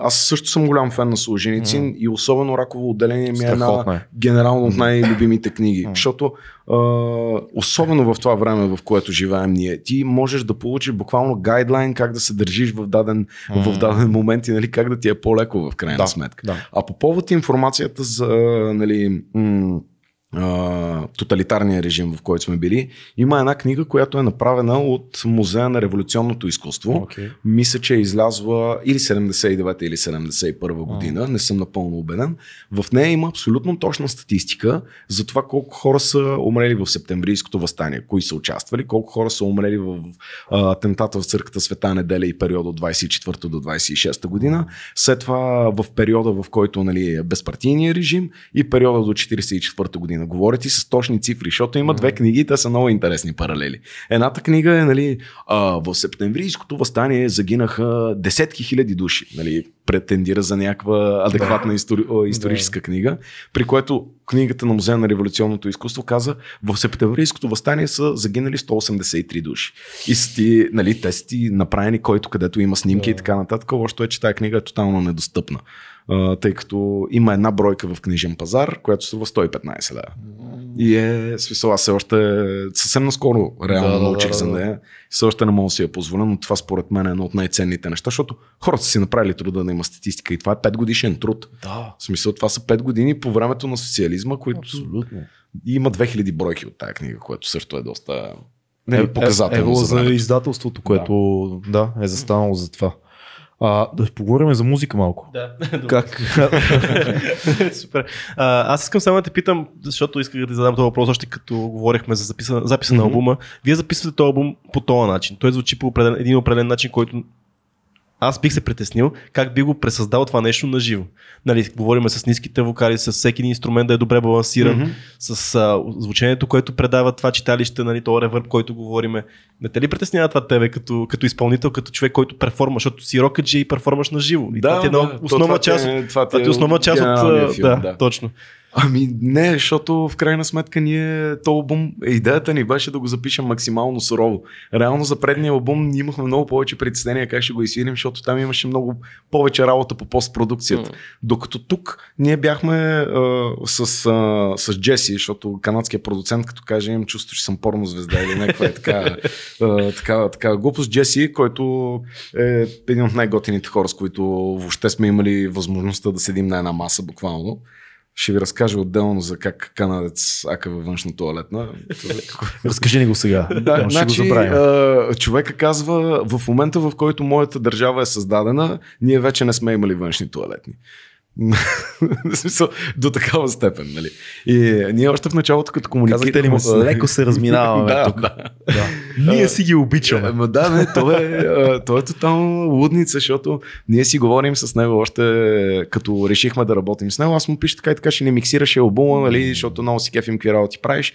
аз също съм голям фен на Солженицин и особено Раково отделение ми е една е. генерално от най-любимите книги. Мгм. Защото а, особено в това време, в което живеем ние, ти можеш да получиш буквално гайдлайн как да се държиш в даден, в даден момент и нали, как да ти е по-леко в крайна Да, сметка. да. А по повод информацията за нали, м- а, тоталитарния режим, в който сме били, има една книга, която е направена от Музея на революционното изкуство. Okay. Мисля, че е излязла или 79-та или 71 година, не съм напълно убеден. В нея има абсолютно точна статистика за това колко хора са умрели в септемврийското възстание, кои са участвали, колко хора са умрели в а, атентата в църквата Света неделя и периода от 24 до 26 година. След това в периода, в който нали, е безпартийния режим и периода до 44 година. Говорят и с точни цифри, защото има две книги и те са много интересни паралели. Едната книга е нали, а, в септемврийското възстание загинаха десетки хиляди души. Нали, претендира за някаква адекватна истори, историческа книга, при което книгата на Музея на революционното изкуство каза в септемврийското възстание са загинали 183 души. И са ти, нали, те са ти направени, който където има снимки и така нататък. Лошото е, че тази книга е тотално недостъпна. Uh, тъй като има една бройка в книжен пазар, която струва 115 лева. И е, смисъл, аз все още съвсем наскоро реално Да, да, научих да, за да. нея. Все още не мога да си я позволя, но това според мен е едно от най-ценните неща, защото хората са си направили труда да има статистика и това е 5 годишен труд. Да, В смисъл, това са 5 години по времето на социализма, които абсолютно. и има 2000 бройки от тази книга, което също е доста нали, Е, показателно е, е, за за времето. издателството, което да. е застанало за това. А, да поговорим за музика малко. Да. Как? Супер. А, аз искам само да те питам, защото исках да ти задам този въпрос, още като говорихме за записа, записа mm-hmm. на албума. Вие записвате този албум по този начин. Той звучи по определен, един определен начин, който аз бих се притеснил как би го пресъздал това нещо на живо. Нали, говорим с ниските вокали, с всеки един инструмент да е добре балансиран, mm-hmm. с а, звучението, което предава това читалище, нали, този ревърб, който говориме. Не те ли притеснява това тебе като, като изпълнител, като човек, който перформа, защото си рокаджи и перформаш на живо. И да, това ти е да, основна това част. Ти е, това ти е основна част от... филм, да, да, точно. Ами не, защото в крайна сметка ние, то албум, идеята ни беше да го запишем максимално сурово. Реално за предния албум имахме много повече притеснения как ще го изсвирим, защото там имаше много повече работа по постпродукцията. Mm. Докато тук ние бяхме а, с, а, с Джеси, защото канадският продуцент, като каже, имам чувство, че съм порно звезда или някаква е така, а, така, така глупост. Джеси, който е един от най-готините хора, с които въобще сме имали възможността да седим на една маса буквално. Ще ви разкажа отделно за как канадец ака във външна туалетна. Разкажи ни го сега. Да, значи, го а, човека казва, в момента в който моята държава е създадена, ние вече не сме имали външни туалетни. до такава степен, нали? И ние още в началото, като комуникираме... Казахте ли леко се разминаваме да, тук. Да. да. Ние си ги обичаме. Ма да, не, то е, то е тотално лудница, защото ние си говорим с него още като решихме да работим с него. Аз му пиша така и така, ще не миксираше албума, нали, защото много си кефим какви работи правиш.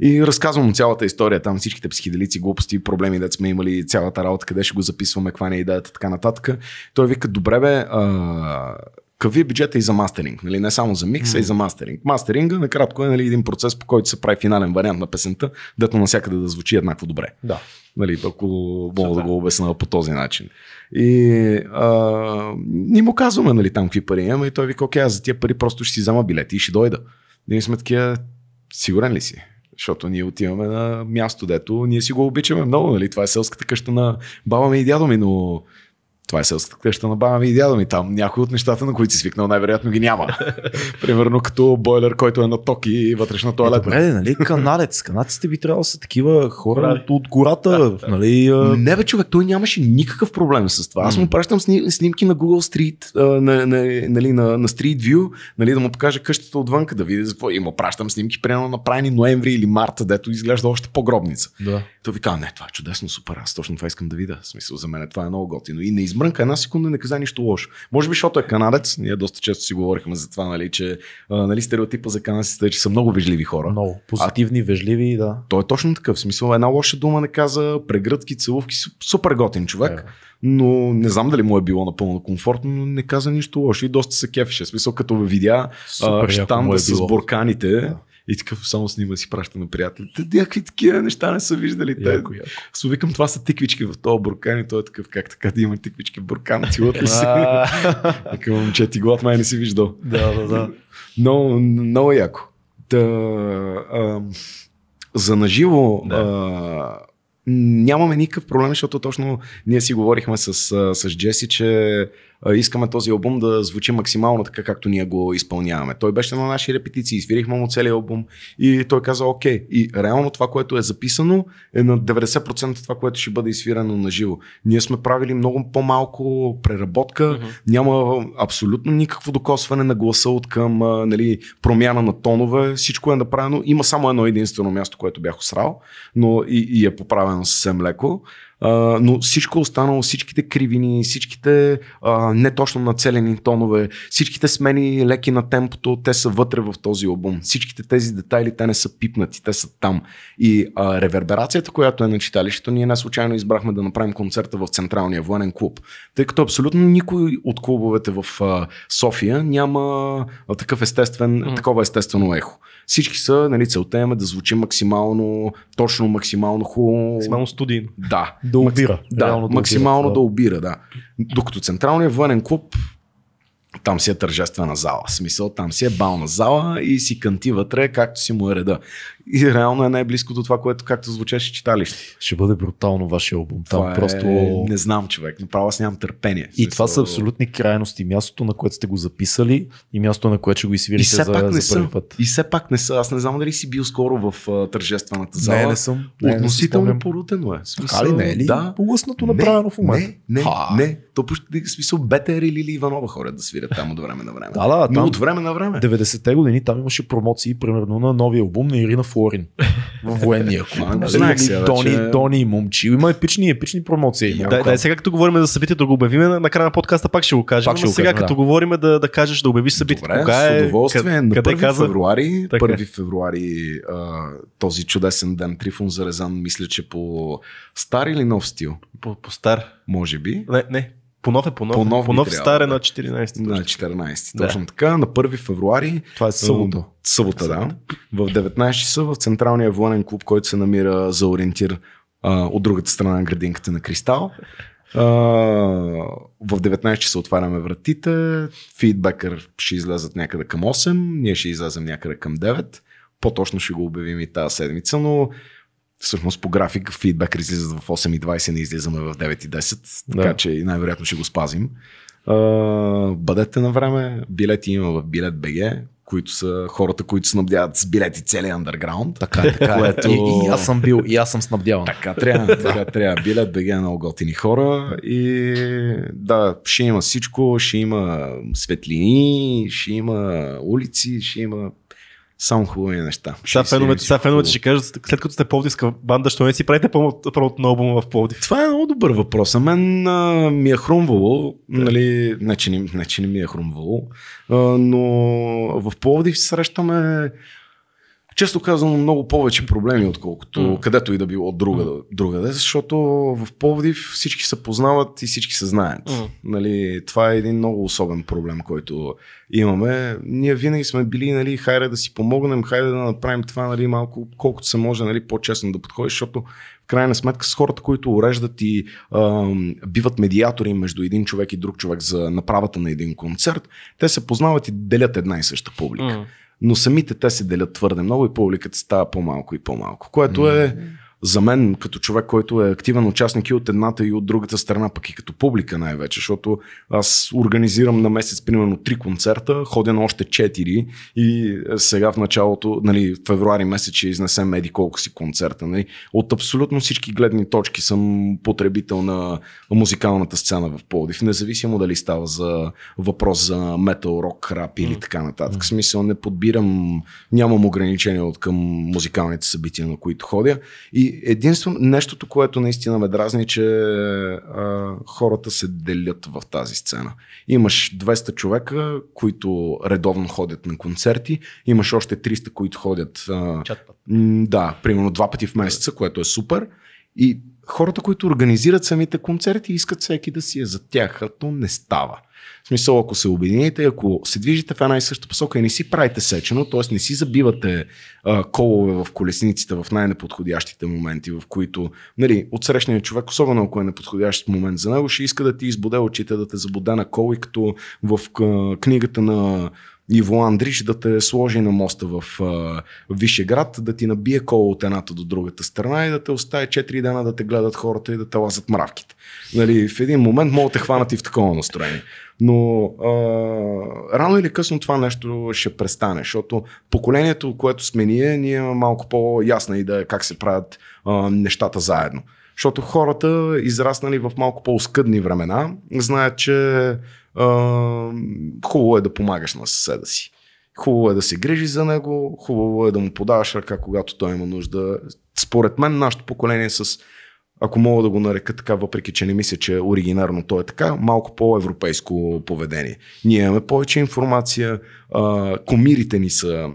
И разказвам му цялата история, там всичките психиделици, глупости, проблеми, да сме имали цялата работа, къде ще го записваме, каква не е идеята, така нататък. Той вика, добре бе, а, какви е бюджета и за мастеринг. Нали? Не само за микс, а и за мастеринг. Мастеринга, накратко е нали, един процес, по който се прави финален вариант на песента, дето навсякъде да звучи еднакво добре. Да. Нали, ако мога да го обясня по този начин. И а, ние му казваме нали, там какви пари имаме и той вика, окей, аз за тия пари просто ще си взема билети и ще дойда. Ние сме такива, сигурен ли си? Защото ние отиваме на място, дето ние си го обичаме много. Нали? Това е селската къща на баба ми и дядо ми, но това е селската къща на баба ми и дядо ми. Там някои от нещата, на които си свикнал, най-вероятно ги няма. Примерно като бойлер, който е на ток и вътрешна туалетна. Добре, нали, канадец. Канадците би трябвало да са такива хора от, от гората. Нали, а... Не бе, човек, той нямаше никакъв проблем с това. Аз му пращам сни, снимки на Google Street, на, на, нали, на, на Street View, нали, да му покажа къщата отвънка, да види за какво. И му пращам снимки, примерно направени ноември или марта, дето изглежда още по-гробница. Да. Той ви казва, не, това е чудесно, супер, аз точно това искам да видя. В смисъл, за мен това е много готино. И не измрънка една секунда, не каза нищо лошо. Може би, защото е канадец. Ние доста често си говорихме за това, нали, че нали, стереотипа за канадците е, че са много вежливи хора. Много позитивни, а, вежливи, да. Той е точно такъв. В смисъл, една лоша дума не каза, прегръдки, целувки, супер готин човек. Yeah. Но не знам дали му е било напълно комфортно, но не каза нищо лошо и доста се кефеше. В смисъл, като видя а, щанда е с бурканите, yeah и такъв само снима си праща на приятелите. Някакви такива неща не са виждали. Яко, яко. Аз викам, това са тиквички в този буркан и той е такъв, как така да има тиквички в буркан, ти ли си? Така, момче, ти глад май не си виждал. Да, да, да. Много, много яко. Та, а, за наживо да. а, нямаме никакъв проблем, защото точно ние си говорихме с, с Джеси, че искаме този албум да звучи максимално така, както ние го изпълняваме. Той беше на наши репетиции, свирихме му целият албум и той каза окей. И реално това, което е записано е на 90% това, което ще бъде изсвирано на живо. Ние сме правили много по-малко преработка, uh-huh. няма абсолютно никакво докосване на гласа от към нали, промяна на тонове, всичко е направено. Има само едно единствено място, което бях осрал, но и, и е поправено съвсем леко. Uh, но всичко останало, всичките кривини, всичките uh, не точно нацелени тонове, всичките смени леки на темпото, те са вътре в този албум. Всичките тези детайли, те не са пипнати, те са там. И uh, реверберацията, която е на читалището, ние не случайно избрахме да направим концерта в Централния военен клуб. Тъй като абсолютно никой от клубовете в uh, София няма такъв естествен, mm. такова естествено ехо. Всички са, нали, целта им е да звучи максимално, точно максимално хубаво. Максимално студийно. Да. Да обира. Да, максимално да обира, да. Докато Централният военен клуб там си е тържествена зала. Смисъл, там си е бална зала и си канти вътре, както си му е реда. И реално е най-близко до това, което както звучеше читалище. Ще бъде брутално вашия албум. Там Това просто... е... Не знам, човек. Направо аз нямам търпение. И това са абсолютни крайности. Мястото, на което сте го записали и мястото, на което ще го изсвирите за, пак не за първи са. път. И все пак не са. Аз не знам дали си бил скоро в а, тържествената зала. Не, не съм. Не, не Относително спомням. порутено е. Смисъл, Така ли не е ли? Да. Полъснато Не, направено в момента. Не, не, Ха. не. То почти смисъл Бетер или Лили Иванова ходят да свирят там от време на време. Да, да, Но там от време на време. 90-те години там имаше промоции, примерно на новия албум на Ирина Флорин в военния не Нали, знаех сега, че- Дони и Момчил. Има епични, епични промоции. Дай- сега като говорим за събитието да го обявим, на- накрая на подкаста пак ще го кажем. Пак ще но сега като говорим да, да кажеш, да обявиш събитието. Добре, Кога с е, удоволствие. къде, на къде 1 каза? февруари, Така. 1 февруари а, този чудесен ден Трифон Зарезан, мисля, че по стар или нов стил, По, по стар. може би. Не, не. По нов е по нов. По нов по би нов трябвало, стар е да. на 14. На точно. 14. Да. Точно така. На 1 февруари Това е събота. Събота, да. В 19 часа в Централния военен клуб, който се намира за ориентир а, от другата страна на градинката на Кристал. А, в 19 часа отваряме вратите. Фидбекър ще излезат някъде към 8. Ние ще излезем някъде към 9. По-точно ще го обявим и тази седмица, но всъщност по график фидбекър излизат в 8.20, не излизаме в 9.10, така Да. че най-вероятно ще го спазим. Бъдете на време. Билети има в Билет БГ, които са хората, които снабдяват с билети целия андерграунд. Така така е. Което- И, и, аз съм бил, и аз съм снабдяван. Така трябва, така трябва. Билет БГ е много готини хора и да, ще има всичко, ще има светлини, ще има улици, ще има само хубави неща. Сега феновете, сега феновете ще кажат, след като сте пловдивска банда, що не си правите пълно- първото на албума в Пловдив? Това е много добър въпрос. А мен а, ми е хрумвало, нали, не, че не, не, че не ми е хрумвало, а, но в Пловдив срещаме често казано много повече проблеми, отколкото М. където и да било друга, другаде, защото в Пловдив всички се познават и всички се знаят. М. Нали, това е един много особен проблем, който имаме. Ние винаги сме били, нали, хайде да си помогнем, хайде да направим това нали, малко, колкото се може нали, по-честно да подходиш, защото крайна сметка с хората, които уреждат и ам, биват медиатори между един човек и друг човек за направата на един концерт, те се познават и делят една и съща публика. М. Но самите те се делят твърде много и публиката става по-малко и по-малко, което е за мен като човек, който е активен участник и от едната и от другата страна, пък и като публика най-вече, защото аз организирам на месец примерно три концерта, ходя на още четири и сега в началото, нали, в февруари месец ще изнесем еди колко си концерта. Нали. От абсолютно всички гледни точки съм потребител на музикалната сцена в Пловдив, независимо дали става за въпрос за метал, рок, рап или така нататък. В смисъл не подбирам, нямам ограничения от към музикалните събития, на които ходя. И единствено нещото, което наистина ме дразни, че а, хората се делят в тази сцена. Имаш 200 човека, които редовно ходят на концерти, имаш още 300, които ходят а, Чатпът. Да, примерно два пъти в месеца, което е супер. И хората, които организират самите концерти, искат всеки да си е за тях, а то не става. В смисъл, ако се обедините, ако се движите в една и съща посока и не си правите сечено, т.е. не си забивате а, колове в колесниците в най-неподходящите моменти, в които нали, отсрещният човек, особено ако е неподходящ момент за него, ще иска да ти избуде очите, да те забуде на кол и като в а, книгата на Иво Андриш да те сложи на моста в а, Вишеград, да ти набие кола от едната до другата страна и да те остави 4 дена да те гледат хората и да те лазат мравките. Нали, в един момент могат да те хванат и в такова настроение. Но а, рано или късно това нещо ще престане, защото поколението, което сме ние, ние имаме малко по-ясна идея как се правят а, нещата заедно. Защото хората, израснали в малко по-оскъдни времена, знаят, че хубаво е да помагаш на съседа си. Хубаво е да се грижи за него, хубаво е да му подаваш ръка, когато той има нужда. Според мен, нашето поколение с ако мога да го нарека така, въпреки че не мисля, че оригинарно то е така, малко по-европейско поведение. Ние имаме повече информация, а, комирите ни са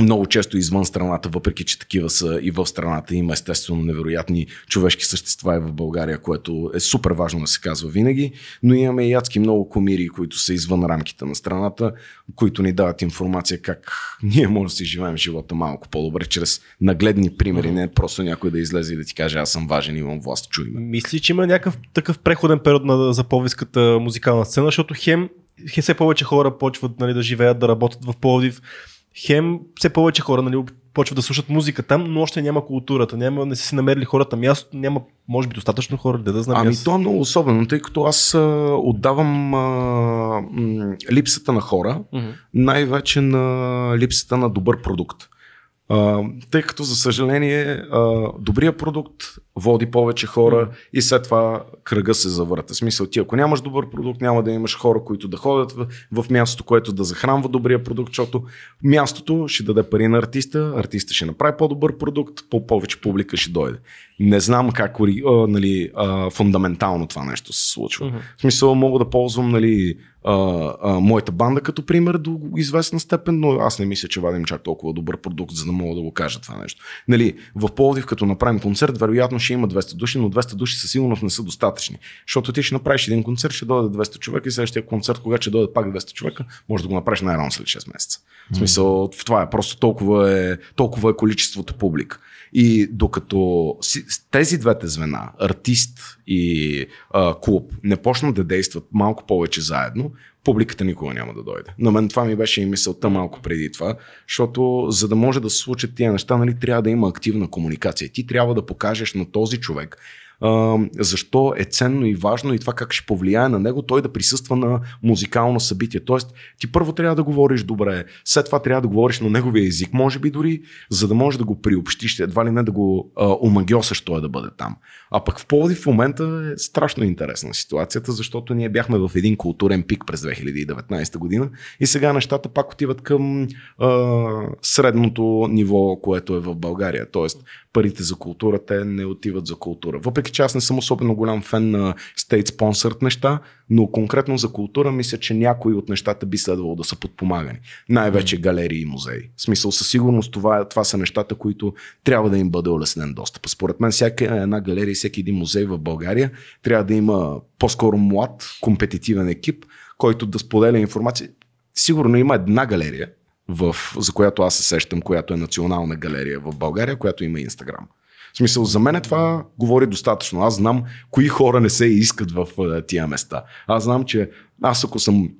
много често извън страната, въпреки че такива са и в страната. Има естествено невероятни човешки същества и в България, което е супер важно да се казва винаги, но имаме и ядски много комири, които са извън рамките на страната, които ни дават информация как ние може да си живеем живота малко по-добре, чрез нагледни примери, не просто някой да излезе и да ти каже аз съм важен, имам власт, чуй ме. Мисли, че има някакъв такъв преходен период на, за музикална сцена, защото хем, хем все повече хора почват нали, да живеят, да работят в Пловдив, хем все повече хора нали, почват да слушат музика там, но още няма културата, няма, не са си намерили хората място, няма, може би, достатъчно хора, да, да знам. Ами аз. то е много особено, тъй като аз а, отдавам а, м, липсата на хора, Мгм. най-вече на липсата на добър продукт. А, тъй като, за съжаление, а, добрия продукт води повече хора и след това кръга се завърта. Смисъл, ти ако нямаш добър продукт, няма да имаш хора, които да ходят в, в мястото, което да захранва добрия продукт, защото мястото ще даде пари на артиста, артиста ще направи по-добър продукт, по-повече публика ще дойде. Не знам как а, нали, а, фундаментално това нещо се случва. В смисъл мога да ползвам нали, а, а, моята банда като пример до известна степен, но аз не мисля, че вадим чак толкова добър продукт, за да мога да го кажа това нещо. Нали, в Пловдив, като направим концерт, вероятно ще има 200 души, но 200 души със сигурност не са достатъчни. Защото ти ще направиш един концерт, ще дойде 200 човека и следващия концерт, когато ще дойде пак 200 човека, може да го направиш най-рано след 6 месеца. В смисъл, в това е просто толкова е, толкова е количеството публика. И докато тези двете звена, артист и а, клуб, не почнат да действат малко повече заедно, публиката никога няма да дойде. На мен това ми беше и мисълта малко преди това, защото за да може да се случат тия неща, нали, трябва да има активна комуникация. Ти трябва да покажеш на този човек защо е ценно и важно и това как ще повлияе на него той да присъства на музикално събитие. Тоест, ти първо трябва да говориш добре, след това трябва да говориш на неговия език, може би дори, за да можеш да го приобщиш, едва ли не да го омагиосаш той да бъде там. А пък в Пловдив в момента е страшно интересна ситуацията, защото ние бяхме в един културен пик през 2019 година и сега нещата пак отиват към а, средното ниво, което е в България. Тоест, парите за култура, те не отиват за култура. Въпреки че аз не съм особено голям фен на state sponsored неща, но конкретно за култура мисля, че някои от нещата би следвало да са подпомагани. Най-вече галерии и музеи. В смисъл, със сигурност това, това са нещата, които трябва да им бъде улеснен достъп. Според мен, всяка една галерия и всеки един музей в България трябва да има по-скоро млад, компетитивен екип, който да споделя информация. Сигурно има една галерия, в, за която аз се сещам, която е национална галерия в България, която има Инстаграм. В смисъл, за мен това говори достатъчно. Аз знам кои хора не се искат в тия места. Аз знам, че аз ако съм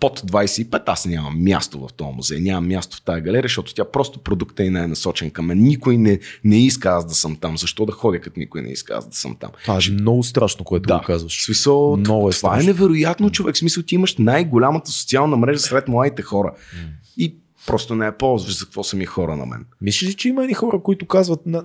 под 25, аз нямам място в този музей, нямам място в тази галерия, защото тя просто продукта и не е насочен към мен. Никой не, не иска аз да съм там. Защо да ходя, като никой не иска аз да съм там? Това е много страшно, което Да. го казваш. Смисъл, Много е това е страшно. невероятно, човек. В смисъл, ти имаш най-голямата социална мрежа сред младите хора. И просто не я ползваш за какво са ми хора на мен. Мислиш ли, че има едни хора, които казват, на...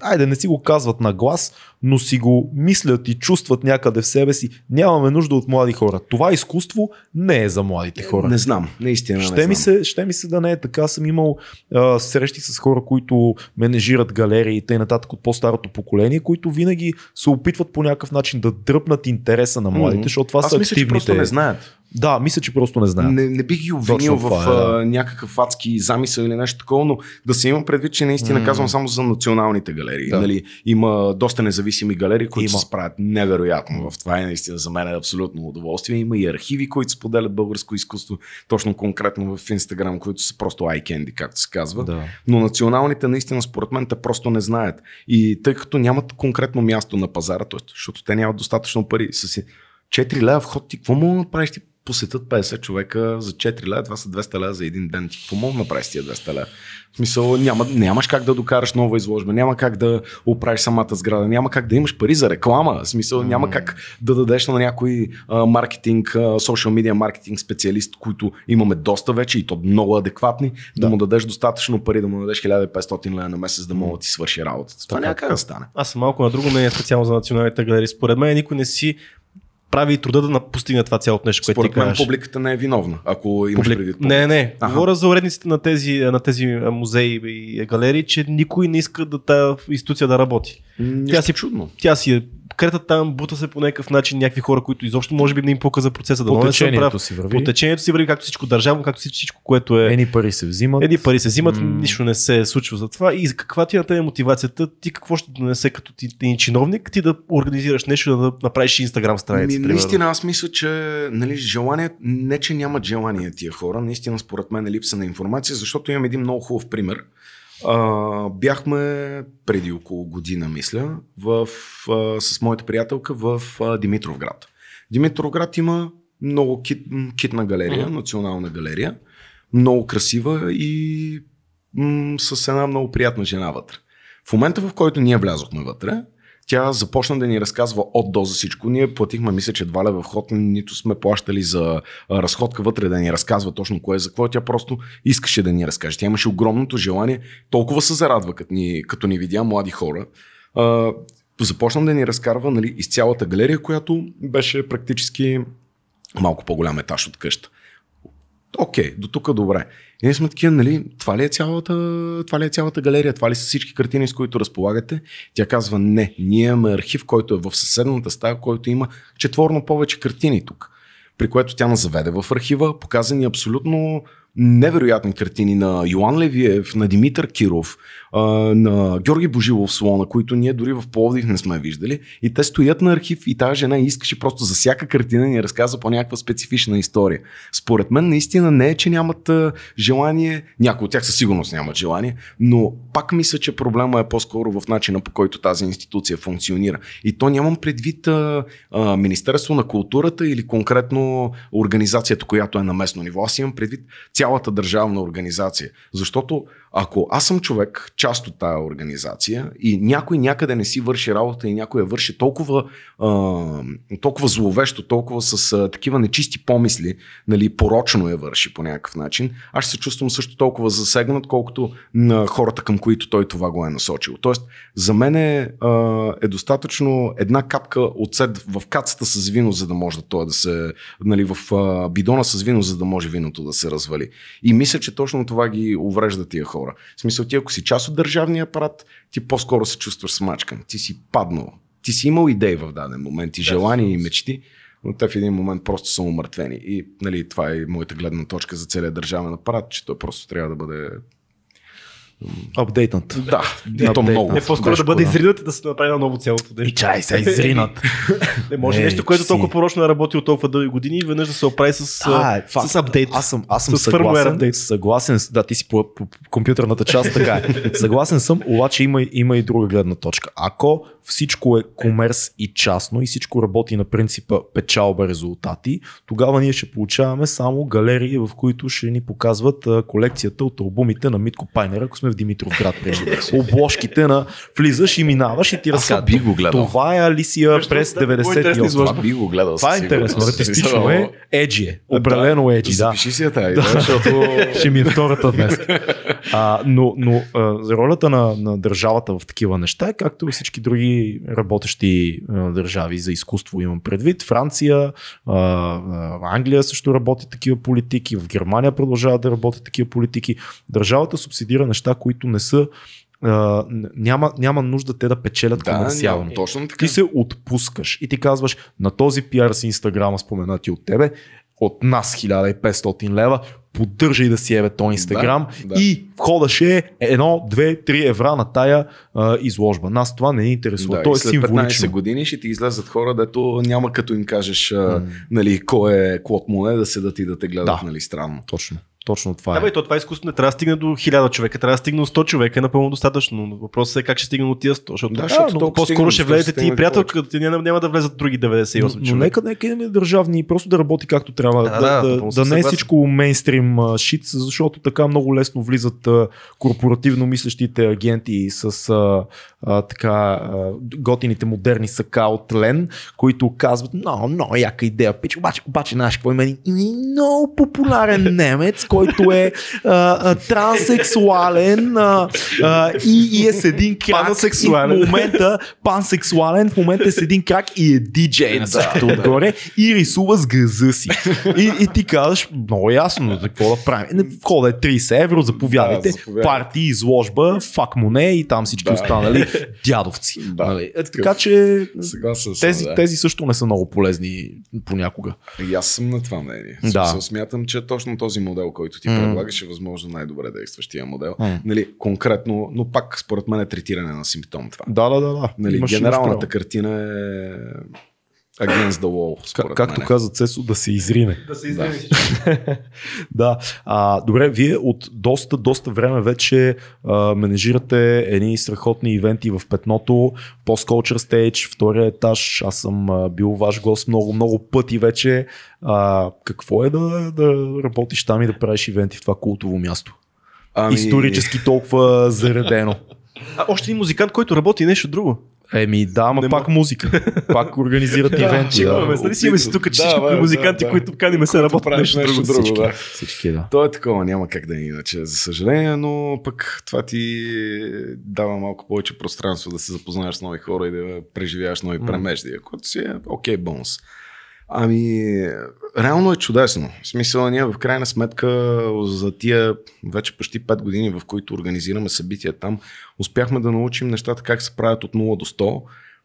айде не си го казват на глас, но си го мислят и чувстват някъде в себе си, нямаме нужда от млади хора. Това изкуство не е за младите хора. Не знам, наистина не Ще ми, знам. се, ще ми се да не е така. Съм имал а, срещи с хора, които менежират галерии и т.н. от по-старото поколение, които винаги се опитват по някакъв начин да дръпнат интереса на младите, защото това Аз са мисля, че активните. просто не знаят. Да, мисля, че просто не знаят. Не, не бих ги обвинил Точно в това е, да. някакъв адски замисъл или нещо такова, но да се има предвид, че наистина М. казвам само за националните галерии. Да. Нали, има доста независими галерии, които Има. се справят невероятно в това и наистина за мен е абсолютно удоволствие. Има и архиви, които споделят българско изкуство, точно конкретно в Инстаграм, които са просто candy, както се казва. Да. Но националните наистина според мен те просто не знаят. И тъй като нямат конкретно място на пазара, т.е. защото те нямат достатъчно пари. С 4 лева вход ти какво мога да направиш? Ти посетят 50 човека за 4 лева, това са 200 лева за един ден. Ти да направиш тия 200 лева? В смисъл, няма, нямаш как да докараш нова изложба, няма как да оправиш самата сграда, няма как да имаш пари за реклама. В смисъл, няма как да дадеш на някой а, маркетинг, социал медиа маркетинг специалист, които имаме доста вече и то много адекватни, да, да му дадеш достатъчно пари, да му дадеш 1500 лева на месец, да мога да ти свърши работата. Това Така, няма как да стане. Аз съм малко на друго мнение специално за националните галерии. Според мен никой не си прави и труда да постигне това цялото нещо, което ти Според мен кажеш. публиката не е виновна, ако имаш Публик... предвид. Не, не. Аха. Говоря за уредниците на тези, на тези музеи и галерии, че никой не иска да тази институция да работи. Нищо Тя си- чудно. Тя си е крета там, бута се по някакъв начин някакви хора, които изобщо може би не им пука за процеса да По течението прав. си върви. По течението си върви, както всичко държавно, както всичко, което е. Ени пари се взимат. Еди пари се взимат, М. нищо не се случва за това. И каква ти е на тебе мотивацията? Ти какво ще донесе като ти, ти чиновник, ти да организираш нещо, да направиш инстаграм страница? Ми, наистина, аз мисля, че нали, желание, не че нямат желание тия хора, наистина според мен е липса на информация, защото имам един много хубав пример. А, бяхме преди около година, мисля, в, а, с моята приятелка в а, Димитровград. Димитровград има много кит, китна галерия, Мгм. национална галерия, много красива и м- с една много приятна жена вътре. В момента, в който ние влязохме вътре, тя започна да ни разказва от до за всичко. Ние платихме, мисля, че два лева вход, нито сме плащали за разходка вътре да ни разказва точно кое е за какво. Тя просто искаше да ни разкаже. Тя имаше огромното желание. Толкова се зарадва, като ни, като ни видя млади хора. А, започна да ни разкарва нали, из цялата галерия, която беше практически малко по-голям етаж от къща. Окей, до тук добре. И ние сме такива, нали, това ли, е цялата, това ли е цялата галерия, това ли са всички картини, с които разполагате? Тя казва, не, ние имаме архив, който е в съседната стая, който има четворно повече картини тук. При което тя нас заведе в архива, показа ни абсолютно невероятни картини на Йоан Левиев, на Димитър Киров, на Георги Божилов Слона, които ние дори в Пловдив не сме виждали. И те стоят на архив и тази жена искаше просто за всяка картина ни разказва по някаква специфична история. Според мен наистина не е, че нямат желание, някои от тях със сигурност нямат желание, но пак мисля, че проблема е по-скоро в начина по който тази институция функционира. И то нямам предвид а, а, Министерство на културата или конкретно организацията, която е на местно ниво. Аз имам предвид цялата държавна организация. Защото ако аз съм човек, част от тая организация и някой някъде не си върши работа и някой я върши толкова, а, толкова зловещо, толкова с а, такива нечисти помисли, нали, порочно я върши по някакъв начин, аз ще се чувствам също толкова засегнат, колкото на хората към които той това го е насочил. Тоест, за мен е, а, е достатъчно една капка отсед в кацата с вино, за да може да това да се, нали, в а, бидона с вино, за да може виното да се развали. И мисля, че точно това ги уврежда тия хора хора. В смисъл, ти ако си част от държавния апарат, ти по-скоро се чувстваш смачкан. Ти си паднал. Ти си имал идеи в даден момент и желания и мечти, но те в един момент просто са умъртвени. И нали, това е моята гледна точка за целият държавен апарат, че той просто трябва да бъде Апдейтнат. Да, и то много. Не по-скоро да бъде изринат и да се направи на ново цялото нещо. И чай се изринат. не може Е, нещо, което си. толкова порочно е работило толкова дълги години и веднъж да се оправи с, А, е, факт. с апдейт. Аз съм, аз съм съгласен, съгласен, да, ти си по, по, по компютърната част, така е. Съгласен съм, обаче има, има и друга гледна точка. Ако всичко е комерс и частно и всичко работи на принципа печалба резултати, тогава ние ще получаваме само галерии, в които ще ни показват а, колекцията от албумите на Митко Пайнер, ако сме в Димитров град. примерно. Обложките на влизаш и минаваш и ти Аз разказват. би го гледал. Това е Алисия през другото, много интересна 98. изложба. Това би го гледал. Това е интересно, артистично е, еджи е, определено еджи, да. Запиши си я тази идея, защото... Ще ми е втората днес. А, но но а, за ролята на, на държавата в такива неща е както и всички други работещи а, държави за изкуство имам предвид. Франция, а, а, Англия също работи такива политики, в Германия продължават да работят такива политики. Държавата субсидира неща, които не са а, няма, няма нужда те да печелят Да, комерциално. няма, точно така. Ти се отпускаш и ти казваш на този пиар с Инстаграма споменати от тебе, от нас 1500 лева, поддържай да си ебе то Инстаграм Да, да. и входаш е едно, две, три евра на тая а, изложба. Нас това не ни интересува. Да, То е след 15 символично. години ще ти излезат хора, дето няма като им кажеш а, нали, кой е Клод Моне, да седат и да те гледат Да. нали, странно. Точно. Точно това Да, е. бе, то това изкуство не трябва да стигне до 1000 човека, трябва да стигне до 100 човека, е напълно достатъчно. Но Въпросът е как ще стигне до тия 100, защото, Да, защото но толкова по-скоро ще влезете ти и приятелката, ти няма, няма да влезат други 98 Но, но човека. нека, нека имаме държавни, просто да работи както трябва. Да, Да, да, да, да, да, не е всичко мейнстрим шит, защото така много лесно влизат а, корпоративно мислещите агенти с а, а, така а, готините модерни сака от Лен, които казват, много, много яка идея, пич. Обаче, обаче знаеш какво има? Един много популярен немец, който е а, а, транссексуален а, а, и, и е с един крак. Пансексуален. И в момента пансексуален, в момента е с един крак и е диджей всичкото отгоре и рисува с гъза си. И, и ти казваш, много ясно, за какво да правим. Не, Входа е 30 евро, заповядайте, Да, заповядайте. парти, изложба, фак моне и там всички Да. останали дядовци. Да. Нали? Е, така че Съгласен съм, тези, да. тези също не са много полезни понякога. И аз съм на това мнение. Да. Смятам, че точно този модел, който ти М. предлагаш е възможно най-добре действащия модел. М. Нали, конкретно, но пак според мен е третиране на симптом това. Да, да, да. да. Нали, Имаш- генералната картина е against the wall, Как, както каза Цесо, да се изрине. Да се издине да. А, добре, вие от доста, доста време вече а, менежирате едни страхотни ивенти в Петното, Post-Culture Stage, втория етаж. Аз съм а, бил ваш гост много, много пъти вече. А, какво е да, да работиш там и да правиш ивенти в това култово място? ами... исторически толкова заредено. А още един музикант, който работи нещо друго. Еми да, ама пак музика. Пак организират ивенти. Да, да. Нали си имаме си тук, че всички музиканти, които каниме се работят нещо, нещо друго. друго да. Всички, да. То е такова, няма как да е иначе, за съжаление, но пък това ти дава малко повече пространство да се запознаеш с нови хора и да преживяваш нови премеждия, което си е окей okay, бонус. Ами, реално е чудесно. В смисъл, ние в крайна сметка за тия вече почти 5 години, в които организираме събития там, успяхме да научим нещата как се правят от 0 до 100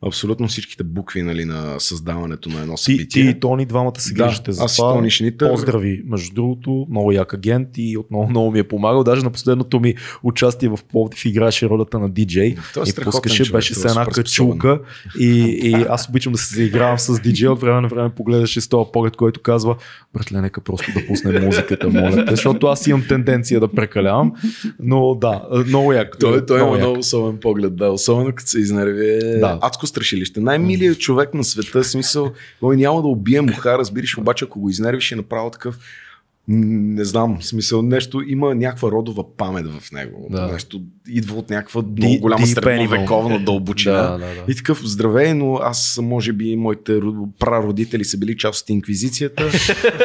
абсолютно всичките букви нали, на създаването на едно събитие. Ти, ти и Тони двамата се грижите да, за аз това. Тони Шнитър. Поздрави, между другото, много як агент и отново много ми е помагал. Даже на последното ми участие в Пловдив играеше ролята на диджей и пускаше, човек, беше с една качулка и, и аз обичам да се заигравам с диджей. От време на време погледаше с този поглед, който казва, братле, нека просто да пусне музиката, моля те, защото аз имам тенденция да прекалявам. Но да, много як. Той, той има много особен поглед, да, особено като се изнерви. Да. Адско страшилище. Най-милият човек на света, смисъл, той няма да убие муха, разбираш, обаче ако го изнервиш е направо такъв не знам, смисъл нещо, има някаква родова памет в него. Да. Нещо идва от някаква много голяма средновековна дълбочина. да, да, да. И такъв здравей, но аз може би моите прародители са били част от инквизицията.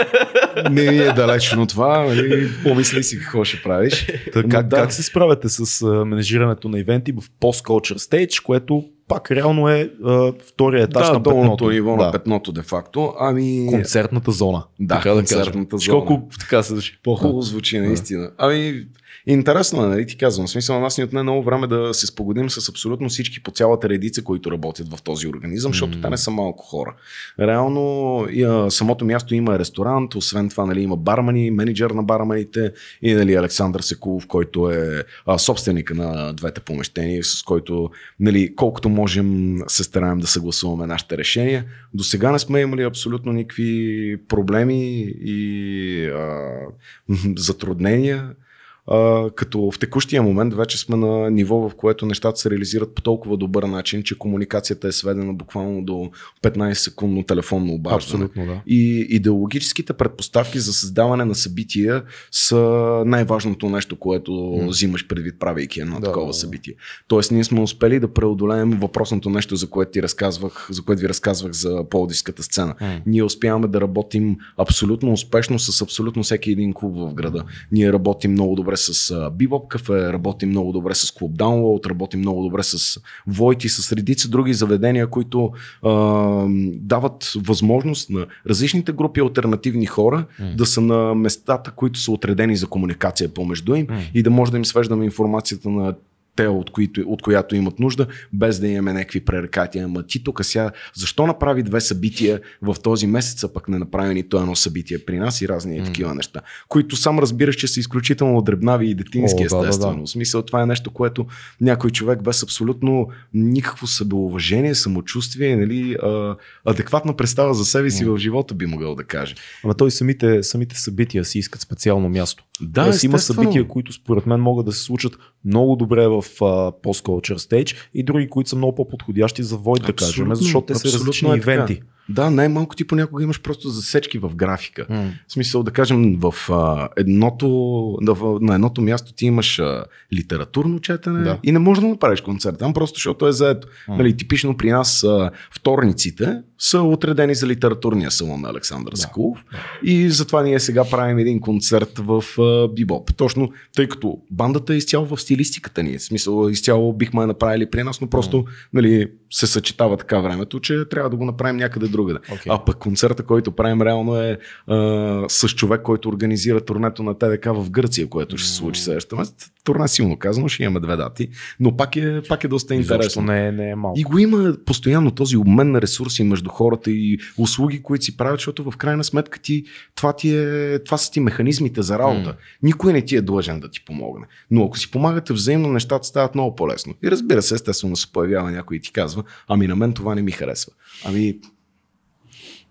не е далечно това. Нали? Помисли си какво ще правиш. Така, как, да. как се справяте с менежирането на ивенти в пост-culture stage, което пак реално е а, втория етаж да, на петното. ниво да. на петното, де факто. Ами... Концертната зона. Да, така концертната да зона. Колко така се звучи? По-хубаво звучи, наистина. Ами, Интересно е, нали ти казвам. В смисъл, на нас ни отне много време да се спогодим с абсолютно всички по цялата редица, които работят в този организъм, защото mm. те не са малко хора. Реално а, самото място има ресторант, освен това нали, има бармани, менеджер на барманите и нали, Александър Секулов, който е а, собственика на двете помещения, с който нали, колкото можем се стараем да съгласуваме нашите решения. До сега не сме имали абсолютно никакви проблеми и а, затруднения. А, като в текущия момент вече сме на ниво, в което нещата се реализират по толкова добър начин, че комуникацията е сведена буквално до 15 секундно телефонно обаждане. Абсолютно, да. И идеологическите предпоставки за създаване на събития са най-важното нещо, което взимаш предвид, правейки едно да, такова да, събитие. Тоест, ние сме успели да преодолеем въпросното нещо, за което ти разказвах, за което ви разказвах за полдиската сцена. Ние успяваме да работим абсолютно успешно с абсолютно всеки един клуб в града. Ние работим много добре с Bebop Cafe, работим много добре с Club Download, работим много добре с Void и с редица други заведения, които а, дават възможност на различните групи альтернативни хора mm. да са на местата, които са отредени за комуникация помежду им mm. и да може да им свеждаме информацията на те, от, които, от която имат нужда, без да имаме някакви пререкатия. Ама ти тук сега, защо направи две събития в този месец, а пък не направи нито едно събитие при нас и разни mm. такива неща, които сам разбираш, че са изключително дребнави и детински, О, естествено. Да, да, да. В смисъл, това е нещо, което някой човек без абсолютно никакво събеуважение, самочувствие, нали, а, адекватна представа за себе си mm. в живота би могъл да каже. Ама той самите, самите събития си искат специално място. Да, Тоест, има събития, които според мен могат да се случат много добре в post-culture stage и други, които са много по-подходящи за Void, да кажем, защото те са различни е ивенти. Така. Да, най-малко ти понякога имаш просто засечки в графика. Mm. В смисъл да кажем, в а, едното, в, на едното място ти имаш а, литературно четене да. и не можеш да направиш концерт там, просто защото е заето. Mm. Нали, типично при нас а, вторниците са отредени за литературния салон на Александър да. Да. и затова ние сега правим един концерт в а, Бибоп. Точно тъй като бандата е изцяло в стилистиката ни. В смисъл изцяло бихме направили при нас, но просто mm. нали, се съчетава така времето, че трябва да го направим някъде другаде. Okay. А пък концерта, който правим реално е а, с човек, който организира турнето на ТДК в Гърция, което ще се случи следващата месец. Турне силно казано, ще имаме две дати, но пак е, пак е доста интересно. Не, е, не е малко. И го има постоянно този обмен на ресурси между хората и услуги, които си правят, защото в крайна сметка ти, това, ти е, това са ти механизмите за работа. Mm. Никой не ти е длъжен да ти помогне. Но ако си помагате взаимно, нещата стават много по-лесно. И разбира се, естествено се появява някой и ти казва, ами на мен това не ми харесва. Ами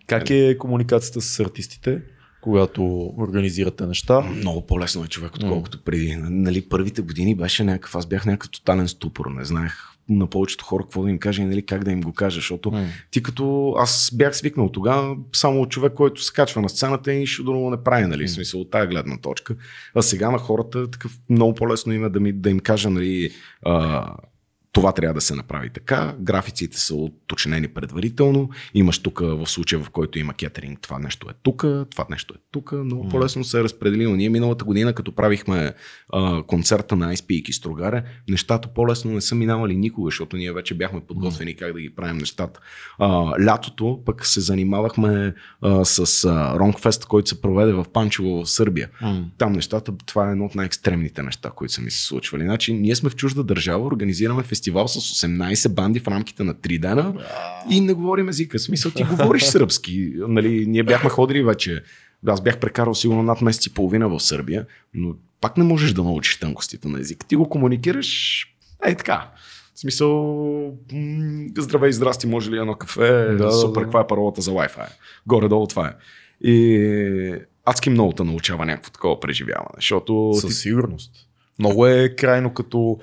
как е комуникацията с артистите? когато организирате неща. Много по-лесно е човек, отколкото mm. преди. Нали, първите години беше някакъв, аз бях някакъв тотален ступор, не знаех на повечето хора какво да им кажа и нали, как да им го кажа, защото ти като аз бях свикнал тогава, само човек, който се качва на сцената и нищо друго не прави, нали, в смисъл от тази гледна точка. А сега на хората такъв много по-лесно им е да, ми, да им кажа, нали, а, това трябва да се направи така. Графиците са уточнени предварително. Имаш тук в случая, в който има кетеринг, това нещо е тук, това нещо е тук. Много mm. по-лесно се е разпределило. Ние миналата година, като правихме а, концерта на Ice и Строгаре, нещата по-лесно не са минавали никога, защото ние вече бяхме подготвени mm. как да ги правим нещата. А, лятото пък се занимавахме а, с а, Ронгфест, който се проведе в Панчево в Сърбия. Mm. Там нещата, това е едно от най-екстремните неща, които са ми се случвали. Значи, ние сме в чужда държава, организираме фестивал с 18 банди в рамките на 3 дена и не говорим езика. Смисъл, ти говориш сръбски. Нали, ние бяхме ходили вече. Аз бях прекарал сигурно над месец и половина в Сърбия, но пак не можеш да научиш тънкостите на езика. Ти го комуникираш е така. В смисъл, здравей, здрасти, може ли едно кафе? Да, Супер, да. каква е паролата за Wi-Fi? Горе-долу това е. И адски много те научава някакво такова преживяване, защото... Със ти... сигурност. Много е крайно като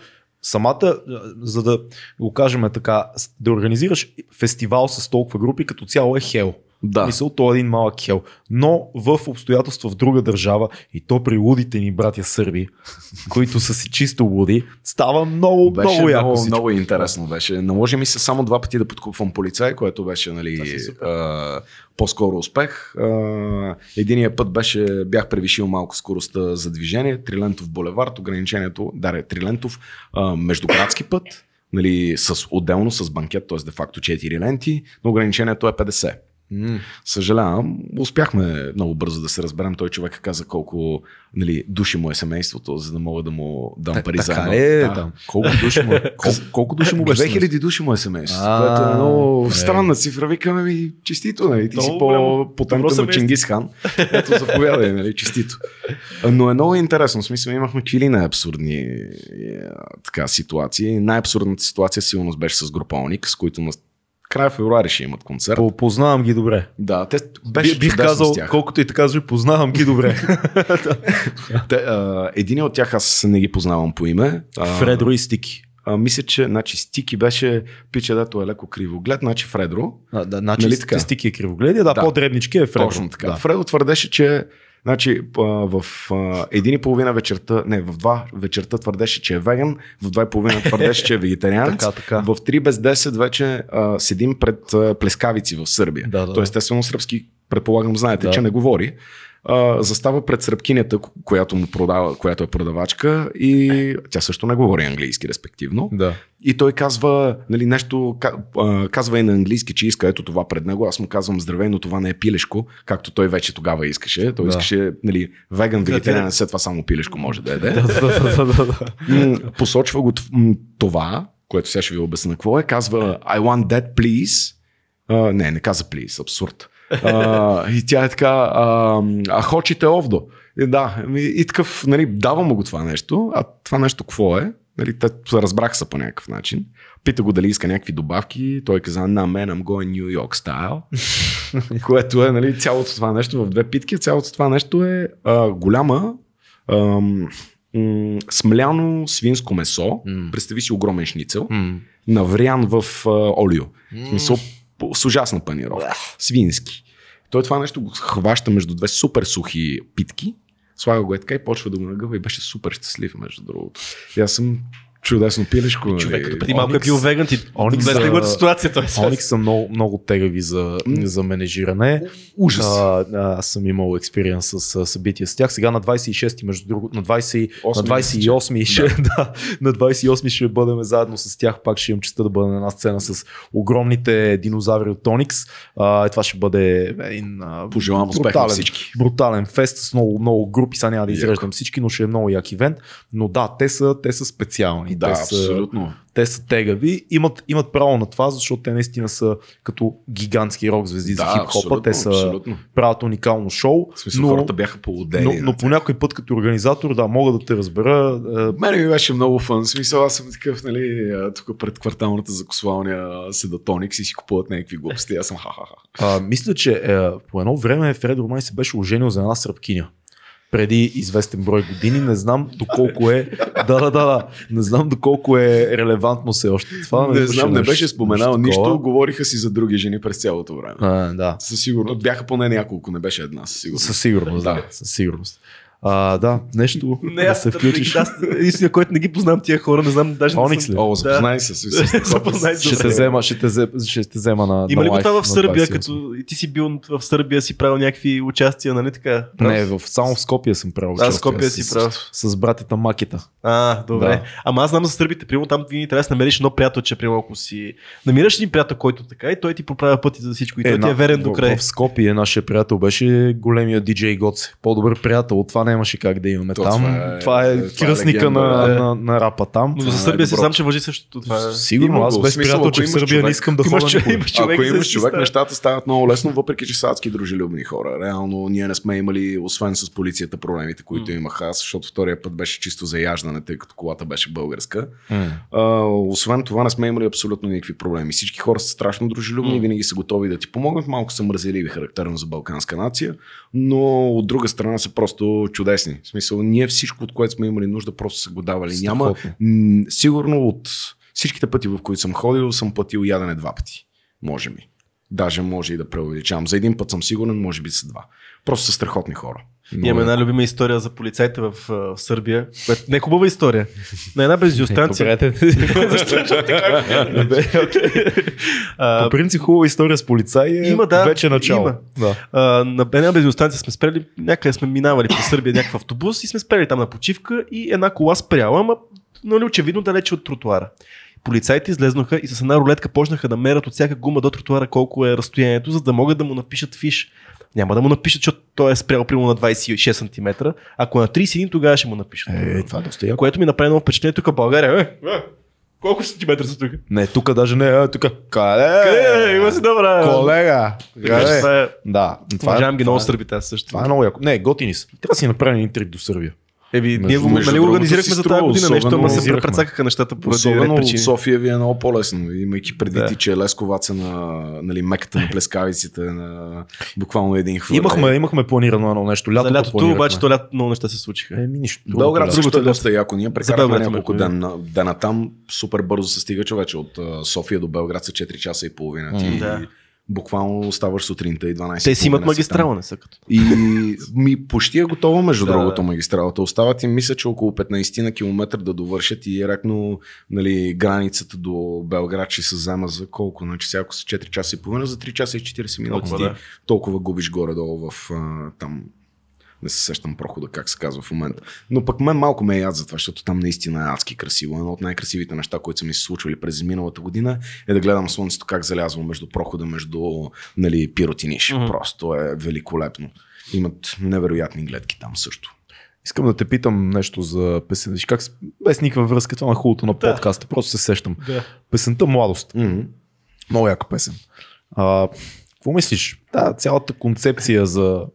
самата, за да го кажем така, да организираш фестивал с толкова групи, като цяло е хел. Да. Мисъл, то е един малък хел. Но в обстоятелства в друга държава, и то при лудите ни братя сърби, които са си чисто луди, става много, беше много яко. Много, много интересно беше. Наложи ми се само два пъти да подкупвам полицай, което беше нали, а, по-скоро успех. А, единия път беше, бях превишил малко скоростта за движение, Трилентов булевард, ограничението, да, Трилентов, а, междуградски път, нали, с, отделно с банкет, т.е. де-факто 4 ленти, но ограничението е 50. Mm. Съжалявам, успяхме много бързо да се разберем. Той човек каза колко нали, души му е семейството, за да мога да му дам пари за едно. Е, да. Колко души му, е? колко, колко души му беше? 2000 души му е семейството, което е много е. странна цифра. Викаме ми честито, нали? ти си по-потента на Чингис хан. Ето, заповядай, нали? честито. Но е много интересно. В смисъл, имахме квили на абсурдни е, така, ситуации. Най-абсурдната ситуация сигурно беше с група Оник, с които края февруари ще имат концерт. Познавам ги добре. Да, те беше Бих казал, колкото и така звучи, познавам ги добре. те, а, един от тях аз не ги познавам по име. Фредро и Стики. А, мисля, че значи, Стики беше пича, дето е леко кривоглед, значи Фредро. А, да, значи нали така? Стики е кривоглед, да, да, по-дребнички е Фредро. Точно така. Да. Фредро твърдеше, че Значи в един и половина вечерта, не, в два вечерта твърдеше, че е веган, в два и половина твърдеше, че е вегетарианец. така, така. В 3 без 10 вече а, седим пред плескавици в Сърбия. Да, да, То естествено сръбски, предполагам, знаете, Да. че не говори. А, застава пред сръбкинята, която му продава, която е продавачка и тя също не говори английски, респективно. Да. И той казва нали, нещо, казва и на английски, че иска ето това пред него. Аз му казвам здравей, но това не е пилешко, както той вече тогава искаше. Той Да. искаше нали, веган, вегетариан, след това само пилешко може да да. М, Посочва го това, което сега ще ви обясня какво е. Казва I want that please. А, не, не каза please, абсурд. А, и тя е така, а, а хочете овдо. И, да, и, такъв, нали, давам му го това нещо, а това нещо какво е? Нали, те се разбраха се по някакъв начин. Пита го дали иска някакви добавки. Той каза, на мен, I'm going New York style. което е нали, цялото това нещо в две питки. Цялото това нещо е а, голяма ам, м, смляно свинско месо. М. Представи си огромен шницел. М. Наврян в а, олио. В смисъл с ужасна панировка. Свински. Той това нещо го хваща между две супер сухи питки, слага го е така и почва да го нагъва и беше супер щастлив, между другото. И аз съм чудесно пилешко. нали. Човек, като преди малко е бил веган, ти са- ли го ситуацията? Оникс са много, много тегави за, за менежиране. Ужас. А, а, аз съм имал експириенс с събития с тях. Сега на 26, между другото, на, 20, на 28 ще, да, на 28 ще бъдем заедно с тях. Пак ще имам честа да бъда на една сцена с огромните динозаври от Оникс. А, това ще бъде един Пожелавам успех на брутален, всички. брутален фест с много, много групи. Сега няма да изреждам всички, но ще е много як ивент. Но да, те са, те са специални. Да, те са, абсолютно. те са тегави, имат, имат право на това, защото те наистина са като гигантски рок звезди за Да, хип-хопа. абсолютно, Те са, абсолютно. правят уникално шоу. В смисъл, но, хората бяха полудели. но, но по някой път като организатор, да, мога да те разбера. е, Мене ми беше много фън. В смисъл, аз съм такъв, нали, а, тук пред кварталната закосвалня седатоникс и си купуват някакви глупости. Аз съм ха-ха-ха. Мисля, че е, по едно време Фред Ромай се беше оженил за една сръбкиня. Преди известен брой години. Не знам доколко е. Да, да, да, да. Не знам доколко е релевантно все още. Това не имаше знам, не беше споменал нищо, такова. говориха си за други жени през цялото време. А, да. Със сигурност. Бяха поне няколко, не беше една, със сигурност. Със сигурност. Да. Със сигурност. А, да, нещо Не, да се включиш. Аз, истина, който не ги познавам тия хора, не знам даже. не Оникс съм- ли? О, запознай се с, с, с, Запознай се. Ще те взема, ще те, ще те взема на Има ли го това в Сърбия, 28? като ти си бил в Сърбия, си правил някакви участия, нали така? Прав? Не, в, само в Скопия съм правил. А, участие Скопия с- си с- прав. С братята Макета. А, добре. Да. Ама аз знам за сърбите, примерно там винаги трябва да си намериш едно приятелче, примерно ако си намираш един приятел, който така и той ти проправя пъти за всичко и той ти е верен до в- край. В, Скопие нашия приятел беше големия диджей Гоце. По-добър приятел от това нямаше как да имаме То, там. това е- това е, това е кръстника легенда, на, да. на, на, рапа там. Но за е Сърбия си доброто. знам, че въжи същото. Това е. Сигурно, аз без приятелче ако в Сърбия не искам да ходя човек- Ако имаш си човек, нещата стават много лесно, въпреки че са адски дружелюбни хора. Реално ние не сме имали, освен с полицията, проблемите, които имах аз, защото втория път беше чисто за яждане, тъй като колата беше българска. А, освен това не сме имали абсолютно никакви проблеми. Всички хора са страшно дружелюбни, винаги са готови да ти помогнат. Малко са мързеливи, характерно за балканска нация, но от друга страна са просто чудесни. В смисъл, ние всичко, от което сме имали нужда, просто са го давали. Няма, м- сигурно от всичките пъти, в които съм ходил, съм платил ядене два пъти. Може би. Даже може и да преувеличавам. За един път съм сигурен, може би са два. Просто са страхотни хора. Имаме една любима история за полицайите в, в Сърбия, която не е хубава история. На една бензиностанция. По принцип хубава история с полицаи е Има, да, вече начало. има. Да. а, на една бензиностанция сме спрели, някъде сме минавали през Сърбия някакъв автобус и сме спрели там на почивка и една кола спряла, ама нали, очевидно далече от тротуара. Полицайите излезнаха и с една рулетка почнаха да мерят от всяка гума до тротуара колко е разстоянието, за да могат да му напишат фиш. Няма да му напишат, защото той е спрял примерно на 26 см. Ако е на 31, тогава ще му напишат. Е, това е яко. Което ми направи много впечатление тук в България. Е, е, колко сантиметра са тук? Не, тук даже не е, тук. Къде? Къде? Има си добра. Колега. Къде? е- Да. Това е, Уважавам ги много е- сърбите, аз също. Това е много яко. Не, готини са. Трябва да си направим един трик до Сърбия. Еби, ние го, нали, организирахме за тази година нещо, ама се препрецакаха нещата поради Особено от причини. София ви е много по-лесно, имайки преди Да. ти, че Лесковац е на нали, меката на плескавиците, на буквално един хвърля. Имахме, имахме планирано едно нещо. Лятото За лятото обаче то лято много неща се случиха. Еми, нищо. Белград също Другото е доста яко. Ние прекарахме няколко имахме. дена, дена там. Супер бързо се стига човече. От София до Белград са 4 часа и половина. Ти. Буквално ставаш сутринта и 12. Те си имат магистрала, не са като. И ми почти е готова, между Да, другото, магистралата. Остават им, мисля, че около 15 на километър да довършат и директно нали, границата до Белград ще се взема за колко? Значи всяко са 4 часа и половина, за 3 часа и 40 минути. Толкова, Ти да. толкова губиш горе-долу в а, там не се сещам прохода, как се казва в момента. Но пък мен малко ме е яд за това, защото там наистина е адски красиво. Едно от най-красивите неща, които са ми се случвали през миналата година е да гледам слънцето как залязва между прохода, между нали, пиротиниш. Мгм. Просто е великолепно. Имат невероятни гледки там също. Искам да те питам нещо за песен. Как, без никаква връзка, това на хубавото на Да. подкаста, просто се сещам. Да. Песента Младост. Mm-hmm. Много яка песен. А, какво мислиш? Да, цялата концепция за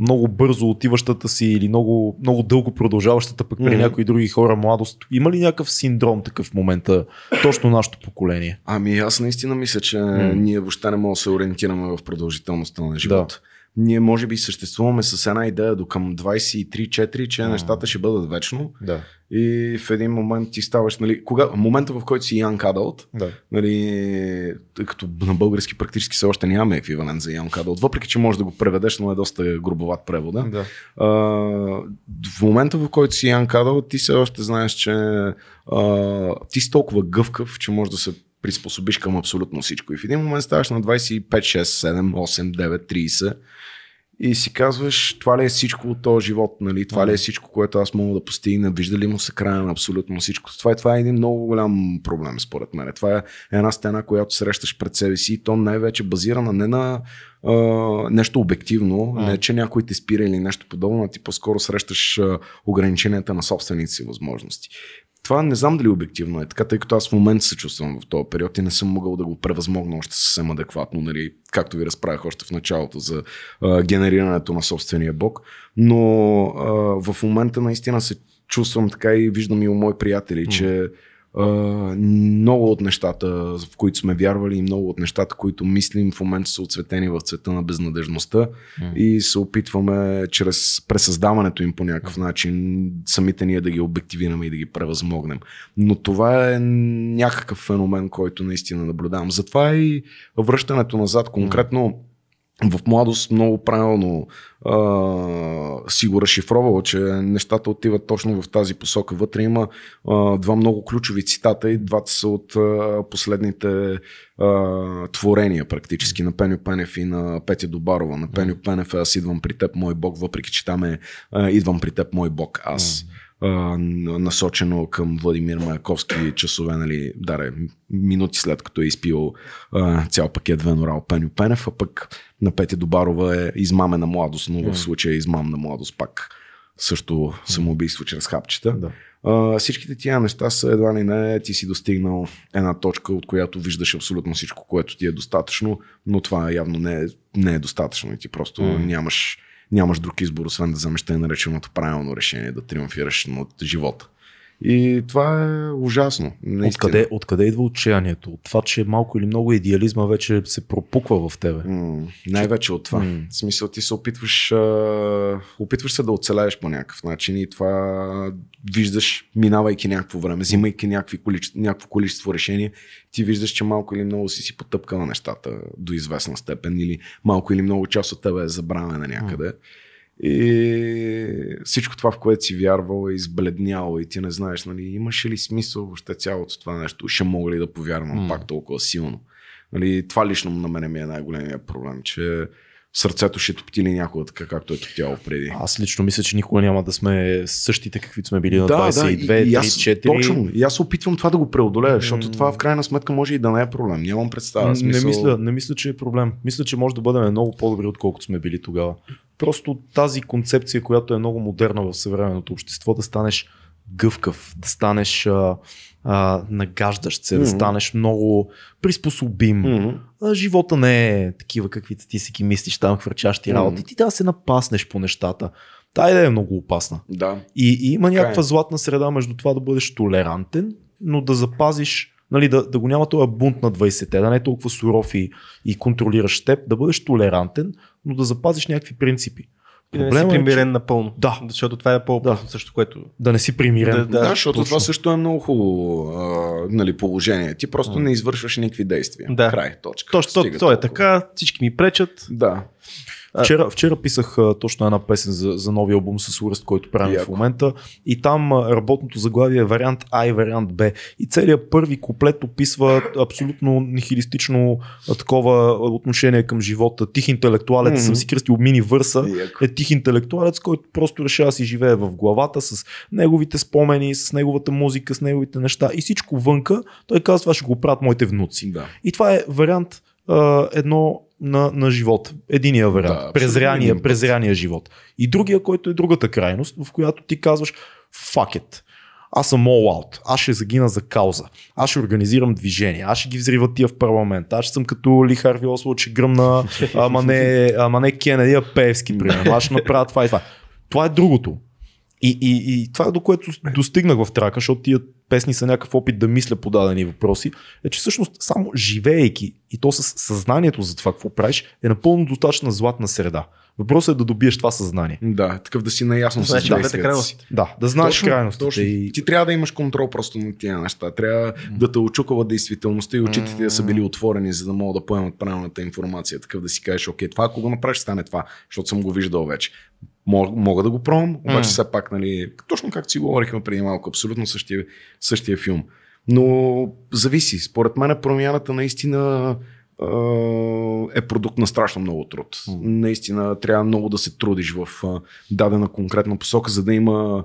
много бързо отиващата си или много, много дълго продължаващата пък при някои други хора младост. Има ли някакъв синдром такъв в момента? Точно нашето поколение. Ами аз наистина мисля, че ние въобще не можем да се ориентираме в продължителността на живота. Ние може би съществуваме с една идея до към 23-4, че М. нещата ще бъдат вечно Да. и в един момент ти ставаш, нали, кога, момента в който си young adult, да. нали, като на български практически все още нямаме еквивалент за young adult, въпреки че можеш да го преведеш, но е доста грубоват превода. да. А, в момента, в който си Ян Кадъл, ти все още знаеш, че а, ти си толкова гъвкав, че можеш да се приспособиш към абсолютно всичко. И в един момент ставаш на 25, 6, 7, 8, 9, 30 и си казваш, това ли е всичко от този живот, нали? това ли е всичко, което аз мога да постигна, вижда ли му се края на абсолютно всичко. Това, е- това е един много голям проблем, според мен. Това е една стена, която срещаш пред себе си и то най-вече базирана не на а, нещо обективно, М. не че някой те спира или нещо подобно, а ти по-скоро срещаш а, ограниченията на собствените си възможности. Това не знам дали обективно е така, тъй като аз в момента се чувствам в този период и не съм могъл да го превъзмогна още съвсем адекватно, нали, както ви разправях още в началото за а, генерирането на собствения бог. Но а, в момента наистина се чувствам така и виждам и у мои приятели, М. че много от нещата, в които сме вярвали и много от нещата, които мислим в момента са отцветени в цвета на безнадежността М. и се опитваме чрез пресъздаването им по някакъв начин самите ние да ги обективираме и да ги превъзмогнем. Но това е някакъв феномен, който наистина наблюдавам. Затова и връщането назад конкретно в младост много правилно а, си го разшифровал, че нещата отиват точно в тази посока. Вътре има а, два много ключови цитата и двата са от а, последните а, творения практически на Пеню Пенев и на Петя Добарова. На Пеню Пенев Аз идвам при теб, мой бог, въпреки че там е а, Идвам при теб, мой бог, аз. А, насочено към Владимир Маяковски часове, нали, даре, минути след като е изпил а, цял пакет Венорал Пеню Пенев, а пък на Петя Добарова е измамена младост, но в случая е измамна младост пак също самоубийство чрез хапчета. Да. А, всичките тия неща са едва ли не ти си достигнал една точка, от която виждаш абсолютно всичко, което ти е достатъчно, но това явно не е, не е достатъчно и ти просто М. нямаш, нямаш друг избор, освен да вземеш тъй нареченото правилно решение, да триумфираш над живота. И това е ужасно. наистина. Откъде, откъде идва отчаянието? От това, че малко или много идеализма вече се пропуква в тебе. М, най-вече от това. М. В смисъл ти се опитваш, а, опитваш се да оцелееш по някакъв начин и това виждаш, минавайки някакво време, взимайки някакви количество, някакво количество решения, ти виждаш, че малко или много си си потъпкал нещата до известна степен или малко или много част от тебе е забравена някъде. И всичко това, в което си вярвал е избледняло и ти не знаеш, нали, имаше ли смисъл въобще цялото това нещо, ще мога ли да повярвам М. пак толкова силно. Нали, това лично на мене ми е най-големия проблем, че сърцето ще топтили някога така, както е топтяло преди. Аз лично мисля, че никога няма да сме същите, каквито сме били на да, 22, и, и 3, аз, 4. Точно. И аз опитвам това да го преодолея, защото това в крайна сметка може и да не е проблем. Нямам представа. Не, Смисъл... мисля, не мисля, че е проблем. Мисля, че може да бъдем много по-добри, отколкото сме били тогава. Просто тази концепция, която е много модерна в съвременното общество, да станеш гъвкав, да станеш а, а, нагаждащ се, Мгм. да станеш много приспособим. Мгм. А, живота не е такива, каквито ти си ги мислиш там, хвърчащи Мгм. работи. Ти трябва да се напаснеш по нещата. Та идея е много опасна. Да. И, и има Така някаква е. златна среда между това да бъдеш толерантен, но да запазиш, нали, да, да го няма този бунт на 20-те, да не е толкова суров и, и контролираш теб, да бъдеш толерантен, но да запазиш някакви принципи. И да не си е, примирен напълно. Да. Защото това е по-опасно също, което... Да не си примирен. Да, Да, защото точно. това също е много хубаво а, нали, положение. Ти просто М. не извършваш никакви действия. Да. Край, точка. Точно, то, то е така, всички ми пречат. Да. Вчера, вчера писах а, точно една песен за, за новия албум с Урест, който правим Яко. в момента. И там а, работното заглавие е вариант А и вариант Б. И целият първи куплет описва абсолютно нихилистично а, такова отношение към живота. Тих интелектуалец, Мгм. съм си кръстил мини върса. Яко. Е тих интелектуалец, който просто решава да си живее в главата с неговите спомени, с неговата музика, с неговите неща и всичко вънка. Той казва, това ще го правят моите внуци. Да. И това е вариант а, едно на, на живот. Единия вариант. Да, презряния, презряния живот. И другия, който е другата крайност, в която ти казваш fuck it. Аз съм all out. Аз ще загина за кауза. Аз ще организирам движение. Аз ще ги взрива тия в парламент. Аз ще съм като Ли Харви Осло, че гръмна, ама не, ама не Кенеди, а Певски, примерно. Аз ще направя това и това. Това е другото. И, и, и това, до което достигнах в трака, защото тия песни са някакъв опит да мисля по дадени въпроси, е, че всъщност само живеейки и то с съзнанието за това какво правиш, е напълно достатъчна златна среда. Въпросът е да добиеш това съзнание. Да, такъв да си наясно с да, двете действията си. Да, да знаеш Точно, крайностите. точно. И... Ти трябва да имаш контрол просто на тия неща. Трябва да те очуква действителността и очите ти да са били отворени, за да могат да поемат правилната информация. Такъв да си кажеш, окей, това ако го направиш, стане това, защото съм го виждал вече. Мога, мога да го пробвам, обаче М. все пак, нали, точно както си говорихме преди малко, абсолютно същия, същия филм. Но зависи. Според мен промяната наистина е продукт на страшно много труд. М. Наистина трябва много да се трудиш в дадена конкретна посока, за да има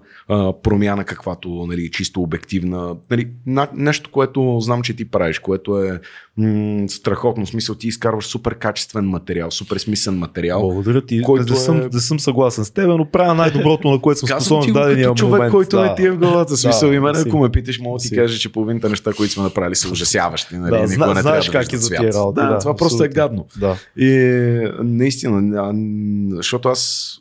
промяна каквато нали, чисто обективна. Нали, на, нещо, което знам, че ти правиш, което е м- страхотно. Смисъл ти изкарваш супер качествен материал, супер смислен материал. Благодаря ти. който да, съм, е- да съм съгласен с теб, но правя най-доброто, на което съм способен в дадения като човек, момент. който да. не ти е в главата. Смисъл Да, и мен, ако ме питаш, мога да ти кажа, че половината неща, които сме направили, са ужасяващи. Нали? Да, зна, не знаеш да как е за тия работи. Да, това просто е абсолютно. гадно. Да. И наистина, защото аз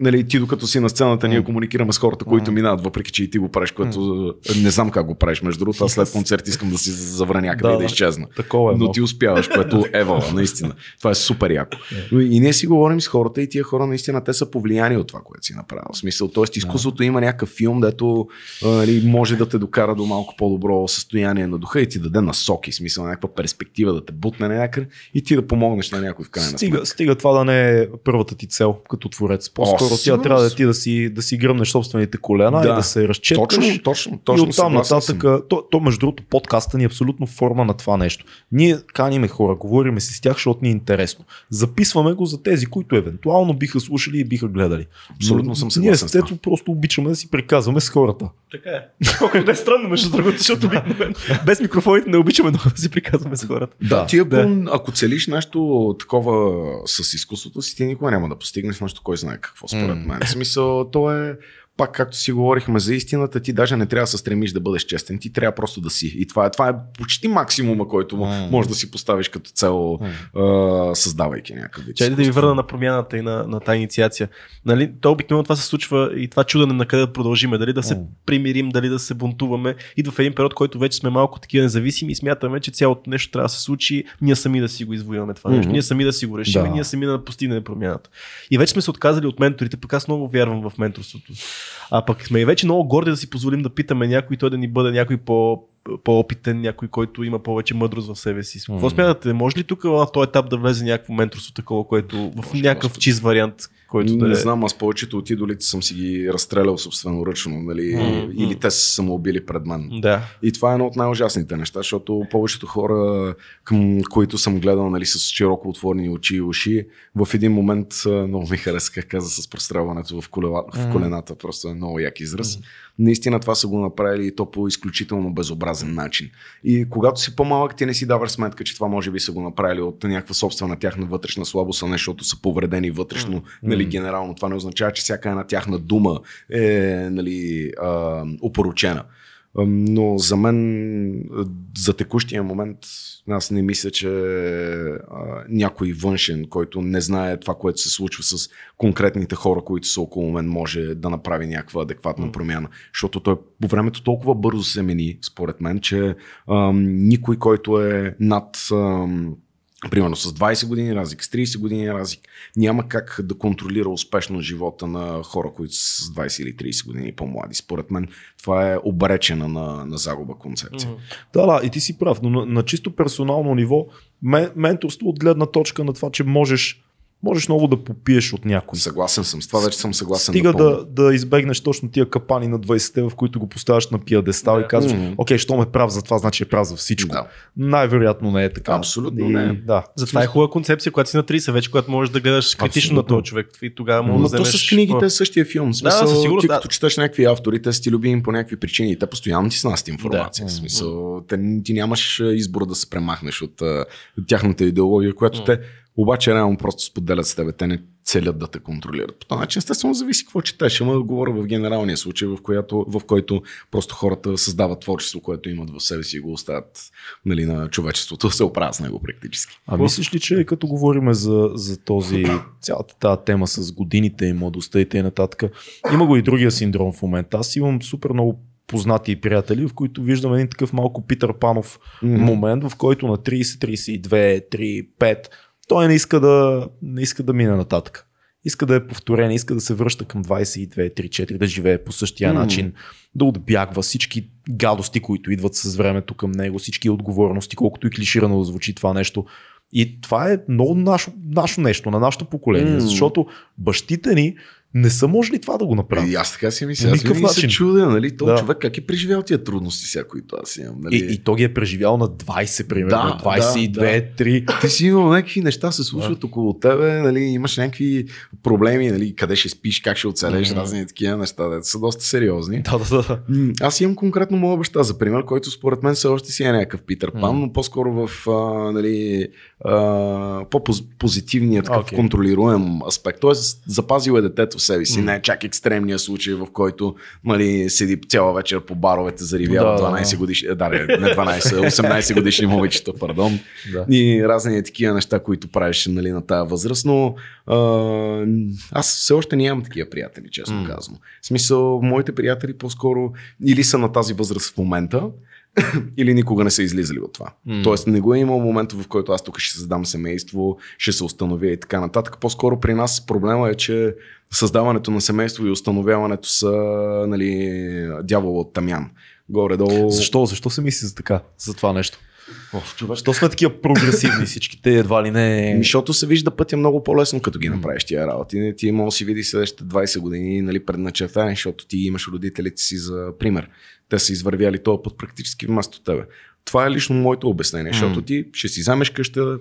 нали, ти докато си на сцената, ние комуникираме с хората, които минават, въпреки че и ти го правиш, което не знам как го правиш. Между другото, аз след концерт искам да си завра някъде Да, и да изчезна. Такова е. Но ти успяваш, което е вала, наистина. Това е супер яко. Но И ние си говорим с хората и тия хора наистина те са повлияни от това, което си направил. В смисъл, т.е. изкуството има някакъв филм, дето нали, може да те докара до малко по-добро състояние на духа и ти даде насоки, смисъл някаква перспектива да те бутне някъде и ти да помогнеш на някой в крайна Стига, сметка. стига това да не е първата ти цел като творец. По-скоро тя сигурно трябва да ти да си, да си гръмнеш собствените колена Да. и да се разчепкаш. Точно, точно, и точно. оттам съгласен съм. нататък, то, то между другото подкаста ни е абсолютно форма на това нещо. Ние каниме хора, говориме си с тях, защото ни е интересно. Записваме го за тези, които евентуално биха слушали и биха гледали. Абсолютно Но съм Ние съгласен това. Цецо просто обичаме да си приказваме с хората. Така е. Колко да е странно, между другото, защото обикновено без микрофоните не обичаме много да си приказваме с хората. Да, ти ако, да. ако целиш нещо такова с изкуството си, ти никога няма да постигнеш нещо, кой знае какво според мен. В смисъл, то е пак както си говорихме за истината, ти даже не трябва да се стремиш да бъдеш честен, ти трябва просто да си. И това е, това е почти максимума, който М. можеш да си поставиш като цел, а, създавайки някакъв вид. Чай да ви върна на промяната и на, на тази инициация. Нали, то обикновено това се случва и това чудене на къде да продължиме. Дали да се М. примирим, дали да се бунтуваме. И в един период, който вече сме малко такива независими и смятаме, че цялото нещо трябва да се случи, ние сами да си го извоюваме това нещо. Мгм. Ние сами да си го решим, Да. ние сами да постигнем промяната. И вече сме се отказали от менторите, пък аз много вярвам в менторството. А пък сме и вече много горди да си позволим да питаме някой, той да ни бъде някой по по-опитен, някой, който има повече мъдрост в себе си. Какво Мгм. смятате? Може ли тук на този етап да влезе някакво менторство такова, което в Може, някакъв чиз вариант, който да не е... знам, аз повечето от идолите съм си ги разстрелял собственоръчно, нали? М, или те са самоубили пред мен. Да. И това е едно от най-ужасните неща, защото повечето хора, към които съм гледал нали, с широко отворени очи и уши, в един момент много ми хареса как каза с прострелването в, колела, в Мгм. колената. Просто е много як израз. Наистина това са го направили и то по изключително безобразен начин. И когато си по-малък, ти не си даваш сметка, че това може би са го направили от някаква собствена тяхна вътрешна слабост, а не защото са повредени вътрешно, нали, генерално. Това не означава, че всяка една тяхна дума е нали, а, опоручена. А, Но за мен, а, за текущия момент, аз не мисля, че а, някой външен, който не знае това, което се случва с конкретните хора, които са около мен, може да направи някаква адекватна промяна. Защото той по времето толкова бързо се мени, според мен, че ам, никой, който е над ам, примерно с 20 години разлик, с 30 години разлик, няма как да контролира успешно живота на хора, които са с 20 или 30 години по-млади. Според мен това е обречена на, на загуба концепция. Мгм. Да, да, и ти си прав, но на, на чисто персонално ниво, мен, менторство от гледна точка на това, че можеш, можеш много да попиеш от някой. Съгласен съм. С това вече съм съгласен. Стига напълно. да, да избегнеш точно тия капани на 20-те, в които го поставяш на пиадестал Да. и казваш, Мгм. окей, що ме прав за това, значи е прав за всичко. Да. Най-вероятно не е така. Абсолютно и, не е. Да. Затова е хубава концепция, когато си на 30 вече, когато можеш да гледаш критично на този човек. И тогава можеш Но да то вземеш... с книгите е същия филм. Смисъл, със сигурност, ти да. като четеш някакви автори, те са ти любими по някакви причини. и Те постоянно ти снасят информация. Да. В смисъл, те, ти нямаш а, избор да се премахнеш от, от тяхната идеология, която те обаче реално просто споделят с тебе. Те не целят да те контролират. По този начин, естествено, зависи какво четеш. Ама говоря в генералния случай, в, която, в който просто хората създават творчество, което имат в себе си и го оставят нали, на човечеството се оправя с него практически. А мислиш ли, че като говорим за, за този, цялата тази тема с годините и младостта и т.н. има го и другия синдром в момента. Аз имам супер много познати приятели, в които виждам един такъв малко Питър Панов момент, в който на 30, 32, 3, 5 той не иска да, не иска да мине нататък. Иска да е повторен, иска да се връща към 22, 3, 4, да живее по същия М. начин, да отбягва всички гадости, които идват с времето към него, всички отговорности, колкото и клиширано да звучи това нещо. И това е много наше, наше нещо, на нашето поколение, М. защото бащите ни не са можели това да го направят. И аз така си мисля. Аз винаги се чудя, нали? Този Да. човек как е преживял тия трудности сега, които аз имам. Нали? И, и то ги е преживял на 20, примерно, Да, на 22, да, 3. Ти си имал някакви неща, се случват около тебе, нали, имаш някакви проблеми, нали, къде ще спиш, как ще оцелеш, Мгм. разни такива неща, де са доста сериозни. Да, да, да. Аз имам конкретно моя баща, за пример, който според мен все още си е някакъв Питър Пан, М. но по-скоро в а, нали, а, по-позитивния, такъв Окей. контролируем аспект. Тоест, запазил е детето в себе си. Не е чак екстремния случай, в който нали, седи цяла вечер по баровете, заривява Да, 12 да. годишни, да, не 12, 18 годишни момичета, пардон. Да. И разни такива неща, които правиш нали, на тази възраст, но а, аз все още нямам такива приятели, честно mm. казвам. В смисъл, моите приятели по-скоро или са на тази възраст в момента, или никога не са излизали от това. Mm. Тоест не го е имал момента, в който аз тук ще създам семейство, ще се установя и така нататък. По-скоро при нас проблема е, че създаването на семейство и установяването са нали, дявола от Тамян. Горе-долу. Защо? Защо се мисли за така? За това нещо? Защо сме такива прогресивни всичките, едва ли не... Ами, Защото се вижда пътя много по-лесно, като ги направиш тия работи. Ти може да си видиш следващите 20 години нали, предначертани, защото ти имаш родителите си за пример. Те са извървяли този път практически вместо тебе. Това е лично моето обяснение, защото ти ще си вземеш къща,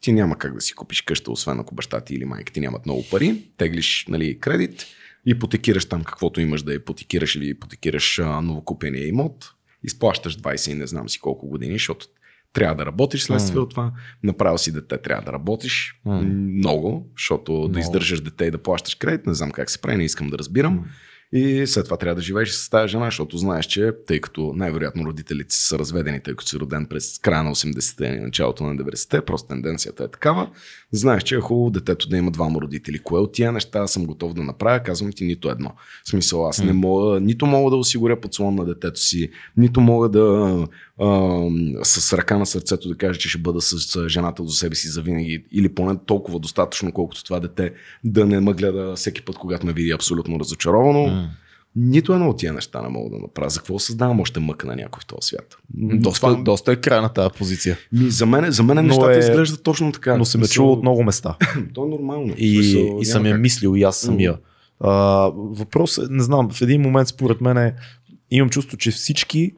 ти няма как да си купиш къща, освен ако баща ти или майка ти нямат много пари, теглиш нали, кредит, ипотекираш там каквото имаш да ипотекираш или ипотекираш а, новокупения имот, изплащаш 20 и не знам си колко години, защото трябва да работиш следствие от това. Направил си дете, трябва да работиш М. много, защото да Много. издържаш дете и да плащаш кредит, не знам как се прави, не искам да разбирам. И след това трябва да живееш с тази жена, защото знаеш, че тъй като най-вероятно родителите са разведени, тъй като си роден през края на 80-те и началото на 90-те, просто тенденцията е такава, знаеш, че е хубаво детето да има двама родители. Кое от тия неща съм готов да направя, казвам ти нито едно. В смисъл, аз не мога, нито мога да осигуря подслон на детето си, нито мога да а, с ръка на сърцето да кажа, че ще бъда с, жената до себе си завинаги или поне толкова достатъчно, колкото това дете да не ме гледа всеки път, когато ме види абсолютно разочаровано. М. Нито едно от тия неща не мога да направя. За какво създавам още мъка на някой в този свят? Доста, Това- доста е крайна тази позиция. Ми, за мен, за мен нещата е- изглеждат точно така. Но се ме Смисъл, чува от много места. То е нормално. И, и съм я как. мислил и аз самия. А, въпрос е, не знам, в един момент според мен е, имам чувство, че всички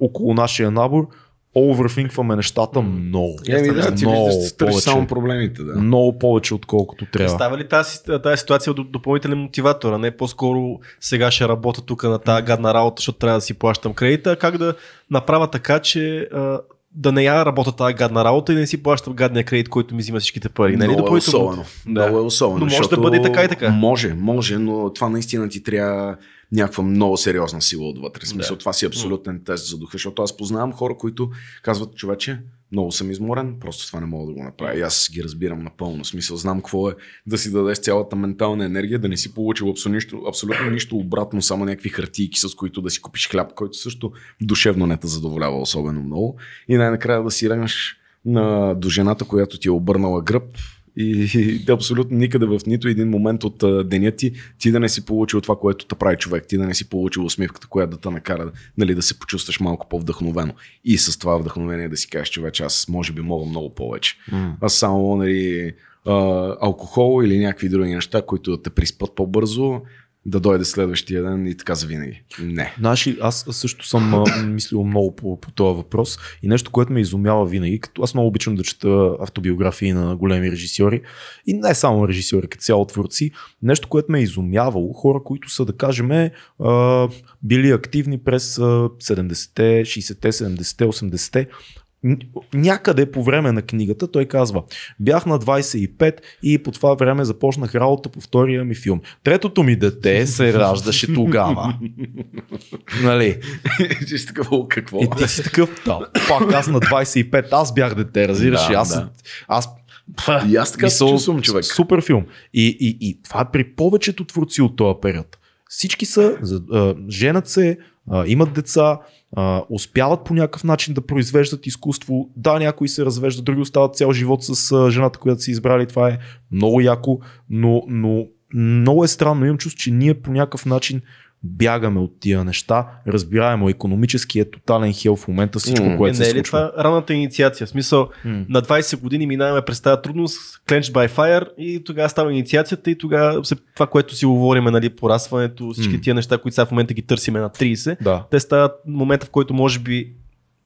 около нашия набор овърфинкваме нещата много. Еми да, ти много виждаш, повече. само проблемите. Да. Много повече, отколкото трябва. Става ли тази, тази ситуация до- допълнителен мотиватор, а не по-скоро сега ще работя тук на тази гадна работа, защото трябва да си плащам кредита, а как да направя така, че да не я работя тази гадна работа и да не си плащам гадния кредит, който ми взима всичките пари. Нали? Много е особено. Да. Много е особено. Но може да бъде така и така. Може, може, но това наистина ти трябва някаква много сериозна сила отвътре. Смисъл, Да. това си е абсолютен тест за духа, защото аз познавам хора, които казват, човече, много съм изморен, просто това не мога да го направя. И аз ги разбирам напълно. Смисъл, знам какво е да си дадеш цялата ментална енергия, да не си получил абсолютно нищо, абсолютно нищо обратно, само някакви хартийки, с които да си купиш хляб, който също душевно не те задоволява особено много. И най-накрая да си ръгнеш на, до жената, която ти е обърнала гръб и, и абсолютно никъде в нито един момент от а, деня ти, ти да не си получил това, което те прави човек, ти да не си получил усмивката, която да те накара нали, да се почувстваш малко по-вдъхновено. И с това вдъхновение да си кажеш, човече, аз може би мога много повече. М. Аз само нали, а, алкохол или някакви други неща, които да те приспат по-бързо, да дойде следващия ден и така завинаги. Не. Знаеш ли, аз също съм мислил много по, по този въпрос и нещо, което ме изумява винаги, като аз много обичам да чета автобиографии на големи режисьори и не само режисьори, като цяло творци, нещо, което ме е изумявало, хора, които са, да кажем, а, били активни през а, 70-те, 60-те, 70-те, 80-те, Н- Някъде по време на книгата той казва, бях на 25 и по това време започнах работа по втория ми филм. Третото ми дете се раждаше тогава. Нали? Ти си такъв, «О, какво? И ти си такъв, да, пак аз на 25, аз бях дете, разбираш Да? Аз, да. аз И аз така се чувствам, човек. Супер филм. И, и, и това е при повечето творци от този период. Всички са, женят се, имат деца, а, успяват по някакъв начин да произвеждат изкуство. Да, някои се развеждат, други остават цял живот с а, жената, която са избрали. Това е много яко, но, но много е странно. Имам чувство, че ние по някакъв начин бягаме от тия неща. Разбираемо, економически е тотален хел в момента всичко, М. което Е, се не е ли случва. това ранната инициация? В смисъл, М. на 20 години минаваме през тази трудност, Clenched by Fire и тогава става инициацията и тогава се, това, което си говориме, нали, порасването, всички М. тия неща, които сега в момента ги търсиме на 30, Да. те стават момента, в който може би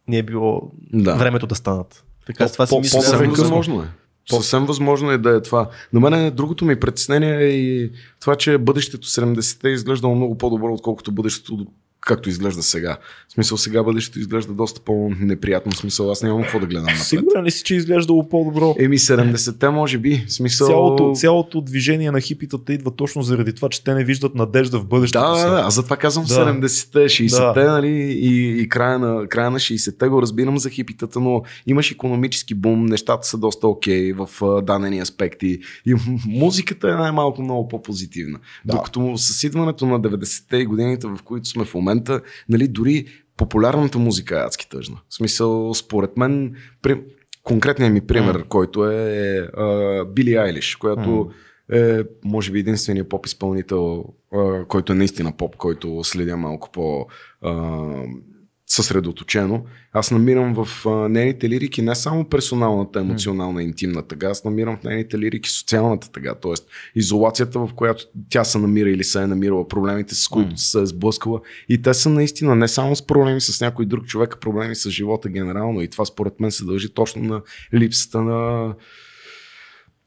не е било Да. времето да станат. Така, По- с това си мисля. Съвсем по-рано. възможно е. Съвсем възможно е да е това. На мен другото ми притеснение е и това, че бъдещето 70-те е изглеждало много по-добро, отколкото бъдещето както изглежда сега. В смисъл сега бъдещето изглежда доста по-неприятно. В смисъл аз нямам какво да гледам напред. Сигурен ли си, че е изглеждало по-добро? Еми 70-те може би. В смисъл... Цялото, цялото движение на хипитата идва точно заради това, че те не виждат надежда в бъдещето. Да, да, да. Аз затова казвам Да. 70-те, 60-те, Да. нали, и, и края, на, края на 60-те го разбирам за хипитата, но имаш економически бум, нещата са доста окей в а, дадени аспекти и музиката е най-малко много по-позитивна. Да. Докато с идването на 90-те и годините, в които сме в момента, нали, дори популярната музика е адски тъжна. В смисъл, според мен, при... конкретният ми пример, М. който е а, Били Айлиш, която е, може би, единственият поп изпълнител, а, който е наистина поп, който следя малко по съсредоточено. Аз намирам в а, нейните лирики не само персоналната, емоционална, интимна тъга, аз намирам в нейните лирики социалната тъга, т.е. изолацията, в която тя се намира или се е намирала, проблемите, с които М. се е сблъскала. И те са наистина не само с проблеми с някой друг човек, а проблеми с живота генерално. И това според мен се дължи точно на липсата на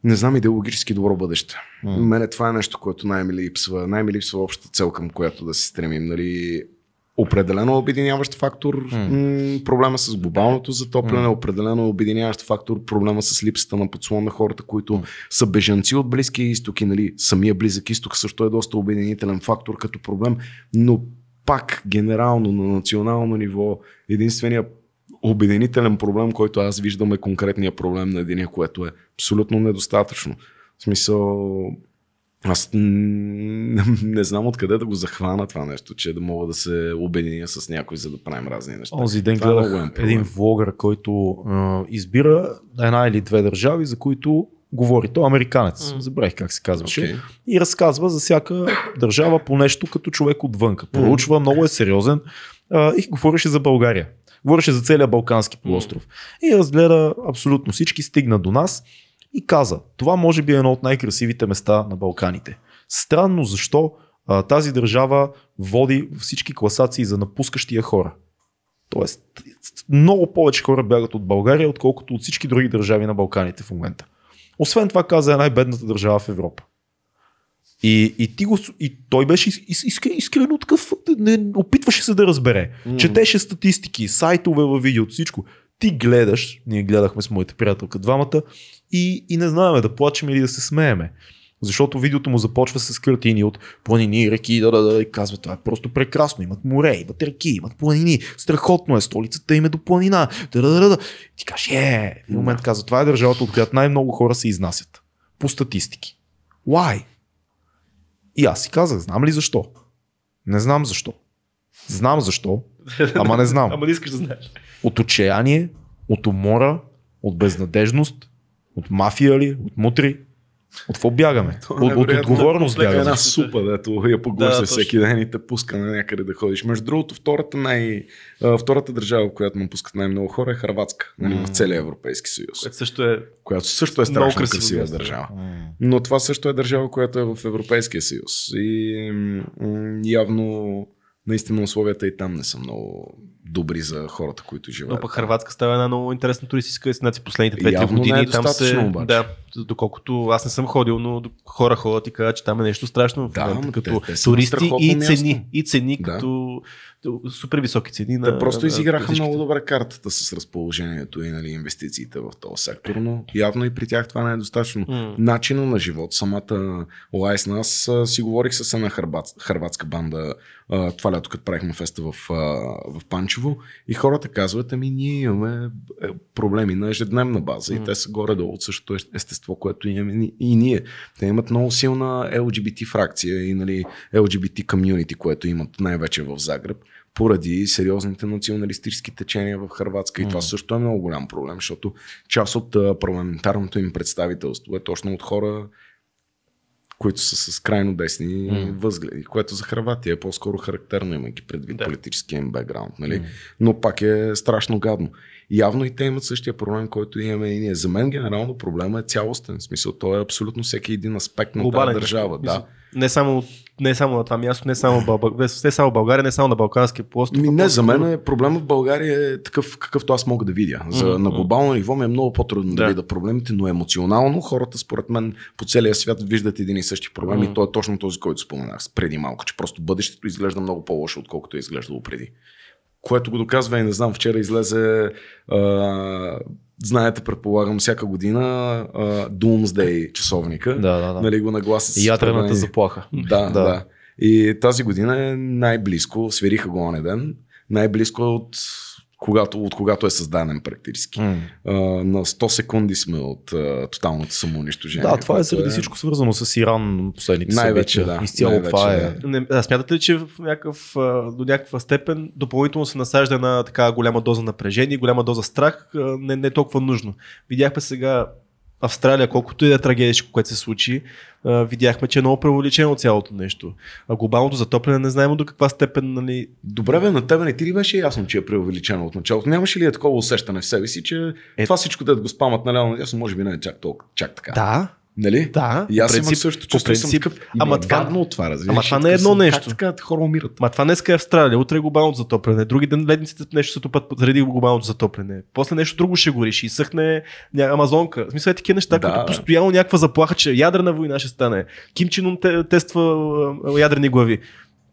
не знам, идеологически добро бъдеще. М. Мене това е нещо, което най-ми липсва. Най-ми липсва общата цел, към която да се стремим. Нали? Определено обединяващ фактор м- проблема с глобалното затопляне, определено обединяващ фактор проблема с липсата на подслон на хората, които М. са бежанци от Близкия изток и нали, самия Близък изток също е доста обединителен фактор като проблем, но пак генерално на национално ниво единствения обединителен проблем, който аз виждам е конкретния проблем на единия, което е абсолютно недостатъчно. В смисъл, аз м, не знам откъде да го захвана това нещо, че да мога да се обединя с някой, за да правим разни неща. Онзи ден Това е гледах проблем. един влогър, който а, избира една или две държави, за които говори. Той е американец. М. Забравих как се казваше. Окей. И разказва за всяка държава по нещо като човек отвънка. Проучва, много е сериозен а, и говореше за България. Говореше за целия Балкански полуостров. И разгледа абсолютно всички, стигна до нас и каза, това може би е едно от най-красивите места на Балканите. Странно защо а, тази държава води всички класации за напускащия хора. Тоест, много повече хора бягат от България, отколкото от всички други държави на Балканите в момента. Освен това каза е най-бедната държава в Европа. И, и, ти го, и той беше из, искрено такъв, не, опитваше се да разбере. Мгм. Четеше статистики, сайтове във видеото, всичко. Ти гледаш, ние гледахме с моята приятелка двамата и, и не знаеме да плачем или да се смееме. Защото видеото му започва с картини от планини, реки, да, да, да, и казва, това е просто прекрасно. Имат море, имат реки, имат планини. Страхотно е, столицата им е до планина. Да, да, да, да. Ти кажеш, е, в момент казва, това е държавата, от която най-много хора се изнасят. По статистики. Why? И аз си казах, знам ли защо? Не знам защо. Знам защо, ама не знам. Ама не искаш да знаеш. От отчаяние, от умора, от безнадежност, от мафия ли, от мутри. От какво бягаме? От, от невероятно отговорност комплекс. бягаме. Една супа, дето я поглъща Да, всеки ден и те пуска на някъде да ходиш. Между другото, втората, най, втората държава, в която напускат най-много хора е Харватска, нали, в целия Европейски съюз, Което също е която също е страшно красива място. държава. Но това също е държава, която е в Европейския съюз. И м, явно наистина условията и там не са много добри за хората, които Но живеят. пък Хрватска става една много интересна туристическа дестинация последните 2-3 Явно години. не е там се, обаче. да, доколкото аз не съм ходил, но хора ходят и казват, че там е нещо страшно. Да, момента, като те- туристи и място. цени. И цени Да. като супер високи цени. На, просто на- изиграха на много добре картата с разположението и нали, инвестициите в този сектор, но явно и при тях това не е достатъчно. М. Начина на живот, самата Лайс нас си говорих с една хърбат, хърватска банда а, това лято, като правихме феста в, а, в Панчево и хората казват, ами ние имаме е, проблеми на ежедневна база М. и те са горе-долу от същото ест- естество, което имаме и ние. Те имат много силна LGBT фракция и нали, LGBT комьюнити, което имат най-вече в Загреб поради сериозните националистически течения в Харватска. И това също е много голям проблем, защото част от парламентарното им представителство е точно от хора, които са с крайно десни М. възгледи, което за Харватия е по-скоро характерно, имайки предвид Да. политическия им бекграунд. Нали? М. Но пак е страшно гадно. Явно и те имат същия проблем, който имаме и ние. За мен генерално проблема е цялостен. В смисъл, той е абсолютно всеки един аспект на Глобален тази държава. мисъл. Да. Не само, не само на това място, не само, в Бълба... не само България, не само на Балканския полуостров. Ми, не, за мен е проблема в България е такъв, какъвто аз мога да видя. За, Мгм. на глобално ниво ми е много по-трудно да. Да. видя проблемите, но емоционално хората, според мен, по целия свят виждат един и същи проблем Мгм. и то е точно този, който споменах преди малко, че просто бъдещето изглежда много по-лошо, отколкото е изглеждало преди. Което го доказва и не знам, вчера излезе, а, знаете, предполагам, всяка година а, Doomsday часовника. Да, да, да. Нали го нагласа с Ядрената заплаха. да, да, да. И тази година е най-близко, свериха го оня ден, най-близко от когато, от когато е създаден практически. М. А, на 100 секунди сме от а, тоталното самоунищожение. Да, това е заради всичко свързано с Иран последните Най-вече, събития. да. Изцяло Най-вече, това е. да. Не, а смятате ли, че в някакъв, до някаква степен допълнително се насажда една така голяма доза напрежение, голяма доза страх, не, не е толкова нужно. Видяхме сега Австралия, колкото и да е трагедия, което се случи, видяхме, че е много преувеличено цялото нещо. А глобалното затопляне не знаем до каква степен, нали, Добре, бе, на тебе не ти ли беше ясно, че е преувеличено от началото? Нямаше ли е такова усещане в себе си, че Е- това всичко да го спамат наляво надясно, може би не е чак толкова, чак така. Да, Нали? да. И аз по имах принцип, също чувство, съм принцип, такъв. ама Ама това- гадно от това, разбираш. ама това И не е едно съм, нещо. Как така хора умират? Ма това днес е Австралия, утре е глобалното затопляне, други ден ледниците нещо се топат заради глобалното затопляне. После нещо друго ще гори, ще изсъхне ня- Амазонка. В смисъл е такива неща, Да. които постоянно някаква заплаха, че ядрена война ще стане. Ким Чен Ун те- тества ядрени глави.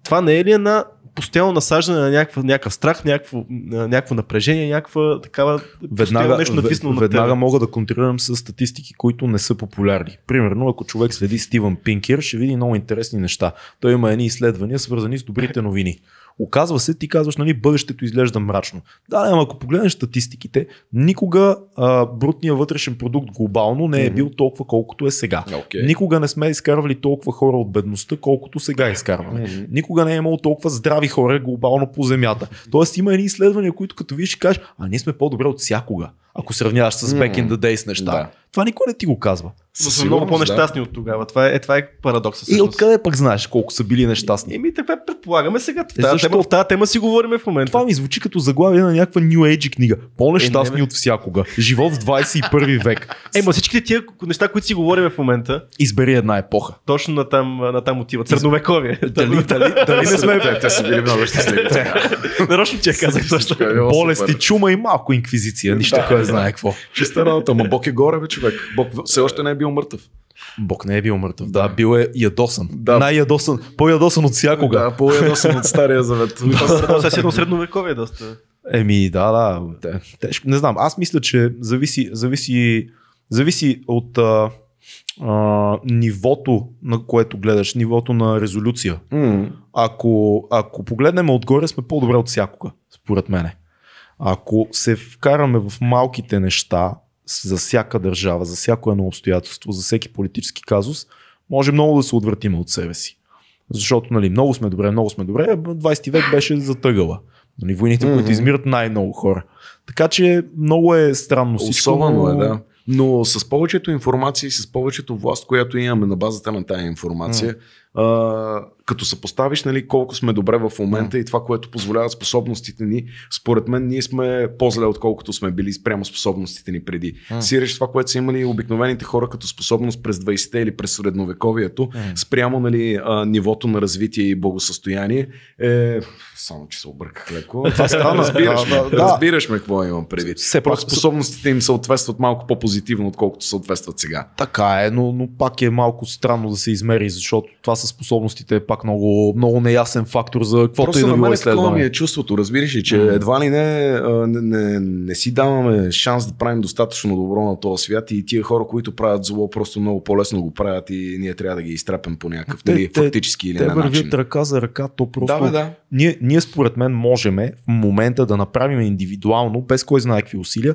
Това не е ли една постоянно насаждане на някакъв, някакъв страх, някакво, някакво напрежение, някаква такава Веднага, нещо натиснало на веднага мога да контрирам с статистики, които не са популярни. Примерно, ако човек следи Стивън Пинкер, ще види много интересни неща. Той има едни изследвания, свързани с добрите новини. Оказва се, ти казваш, нали, бъдещето изглежда мрачно. Да, ама ако погледнеш статистиките, никога а, брутният вътрешен продукт глобално не е бил толкова колкото е сега. Окей. Никога не сме изкарвали толкова хора от бедността, колкото сега изкарваме. Мгм. Никога не е имало толкова здрави хора глобално по земята. Тоест има едни изследвания, които като ще кажеш, а ние сме по-добре от всякога. Ако сравняваш с back in the days неща. Да. Това никой не ти го казва. Са Със много по-нещастни от тогава. Това е, е, това е парадокса. И откъде пък знаеш колко са били нещастни? Еми, така предполагаме сега. В Е, тази, защо? тема, в тази тема си говорим в момента. Това ми звучи като заглавие на някаква New Age книга. По-нещастни Е, не, от всякога. Живот в 21 век. Е, ма всичките тия неща, които си говорим в момента, Избери една епоха. точно на там, на там отиват. Средновековие. Дали, дали, дали не сме, те, те са били много щастливи. Нарочно ти я казах точно. Е болести, чума и малко инквизиция. Нищо Да, кой да. знае какво. Чиста работа, ма Бог е горе, бе, човек. Бог все още не е бил мъртъв. Бог не е бил мъртъв. Да, бил е ядосан. Да. Най-ядосан. По-ядосан от всякога. Да, по-ядосан от Стария завет. Това е едно средновековие доста. Еми, да, да. те- Тежко. Не знам. Аз мисля, че зависи, зависи, зависи от а, а, нивото, на което гледаш, нивото на резолюция. М. Ако, ако погледнем отгоре, сме по-добре от всякога, според мене. Ако се вкараме в малките неща за всяка държава, за всяко едно обстоятелство, за всеки политически казус, може много да се отвратим от себе си. Защото нали, много сме добре, много сме добре, 20 век беше затъгала. Нали, войните, mm-hmm. които измират най-много хора. Така че много е странно всичко. Особено но- е, да. Но с повечето информация и с повечето власт, която имаме на базата на тази информация, а, като съпоставиш нали, колко сме добре в момента и това, което позволяват способностите ни, според мен ние сме по-зле, отколкото сме били спрямо способностите ни преди. М. Сириш това, което са имали обикновените хора като способност през 20-те или през средновековието, М. спрямо нали, а, нивото на развитие и благосъстояние, е... Само, че се обърках леко. Това разбираш, Да, ме, разбираш ме какво имам предвид. Все пак способностите им съответстват малко по-позитивно, отколкото съответстват сега. Така е, но, но пак е малко странно да се измери, защото това със способностите е пак много, много неясен фактор за каквото и Просто да на било изследване. е чувството, разбираш ли, че М. едва ли не, не, не, не си даваме шанс да правим достатъчно добро на този свят и тия хора, които правят зло, просто много по-лесно го правят и ние трябва да ги изтрапим по някакъв, Те- дали те- фактически или Те не начин. вървят ръка за ръка, то просто... Да, бе, да. Ние, ние според мен можем в момента да направим индивидуално, без кой знае какви усилия,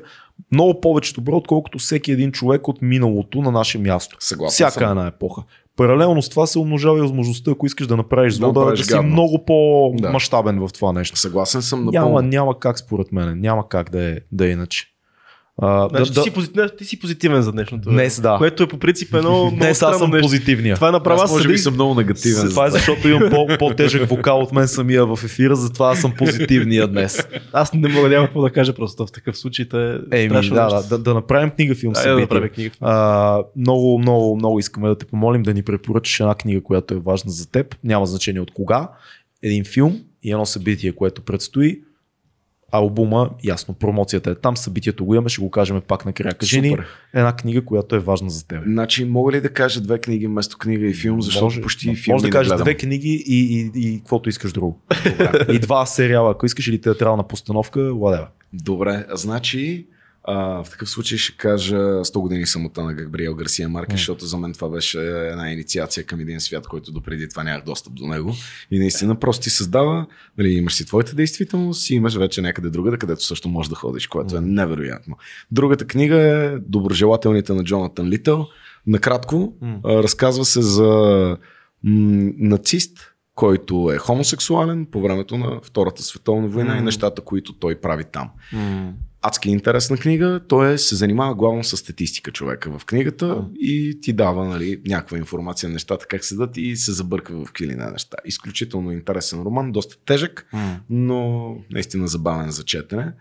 много повече добро, отколкото всеки един човек от миналото на наше място. Съгласен Всяка съм. една епоха. Паралелно с това се умножава и възможността, ако искаш да направиш Да зло, да, направиш да си гадно. много по-мащабен в това нещо. Съгласен съм Няма, напълно. няма как според мен. Няма как да е, да е иначе. А, Значи, да, ти, си позитивен, ти си позитивен за днешното. Днес, да. Което е по принцип едно много Днес аз съм нещо. позитивния. Това е направо Аз може би съм много негативен. Това е защото имам по- по-тежък вокал от мен самия в ефира, затова аз съм позитивния днес. Аз не мога няма какво да кажа просто в такъв случай. Еми, страшно да, да, да, да направим книга, филм, да събитие. направя книга. А, много, много, много искаме да те помолим да ни препоръчаш една книга, която е важна за теб. Няма значение от кога. Един филм и едно събитие, което предстои. Албума, ясно, промоцията е там, събитието го имаме, ще го кажем пак накрая. Кажи ни една книга, която е важна за теб. Значи, мога ли да кажа две книги вместо книга и филм, защото може, почти филми може да кажеш две книги и, и, и, каквото искаш друго. и два сериала, ако искаш или театрална постановка, ладева. Добре, значи а, в такъв случай ще кажа 100 години самота на Габриел Гарсия Маркес, защото за мен това беше една инициация към един свят, който допреди това нямах достъп до него. И наистина просто ти създава, нали, имаш си твоята действителност и имаш вече някъде другаде, където също можеш да ходиш, което е невероятно. Другата книга е Доброжелателните на Джонатан Литъл. Накратко, а, разказва се за м- нацист, който е хомосексуален по времето на Втората световна война и М. нещата, които той прави там адски интересна книга. Той е, се занимава главно с статистика човека в книгата и ти дава нали, някаква информация на нещата, как седат и се забърква в кили на неща. Изключително интересен роман, доста тежък, но наистина забавен за четене.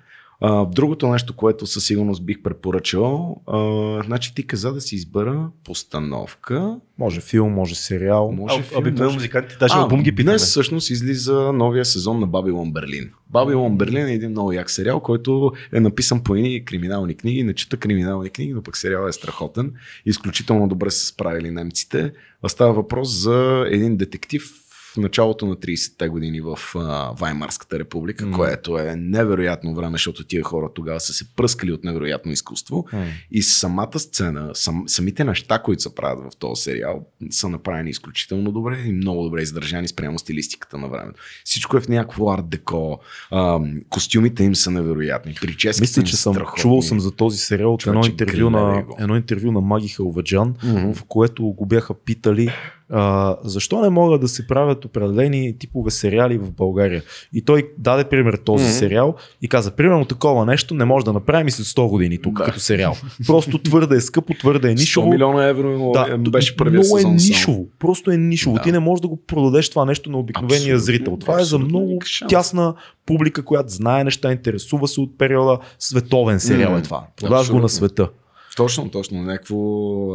А, другото нещо, което със сигурност бих препоръчал, а, значи ти каза да си избера постановка. Може филм, може сериал. Може А, филм, Обикновено може- музикантите даже а, ги питаме. Днес всъщност излиза новия сезон на Бабилон Берлин. Бабилон Берлин е един много як сериал, който е написан по едни криминални книги. Не чета криминални книги, но пък сериал е страхотен. Изключително добре са се справили немците. А Става въпрос за един детектив началото на 30-те години в а, Ваймарската република, М. което е невероятно време, защото тия хора тогава са се пръскали от невероятно изкуство. М. И самата сцена, сам, самите неща, които се правят в този сериал, са направени изключително добре и много добре издържани спрямо стилистиката на времето. Всичко е в някакво арт деко, ам, костюмите им са невероятни, прическите Мисля, им че съм страхотни. чувал съм за този сериал от едно интервю, на, едно интервю на Маги Халваджан, Мгм. в което го бяха питали а, защо не могат да се правят определени типове сериали в България. И той даде пример този Мгм. сериал и каза, примерно такова нещо не може да направим и след 100 години тук Да. като сериал. Просто твърде е скъпо, твърде е 100 нишово. милиона евро Да, да, беше първия много сезон. е само. нишово. Просто е нишово. Да. Ти не можеш да го продадеш това нещо на обикновения Абсолютно, зрител. Това е за много тясна публика, която знае неща, интересува се от периода. Световен сериал е М, това. Продаш го на света. Точно, точно. Някакво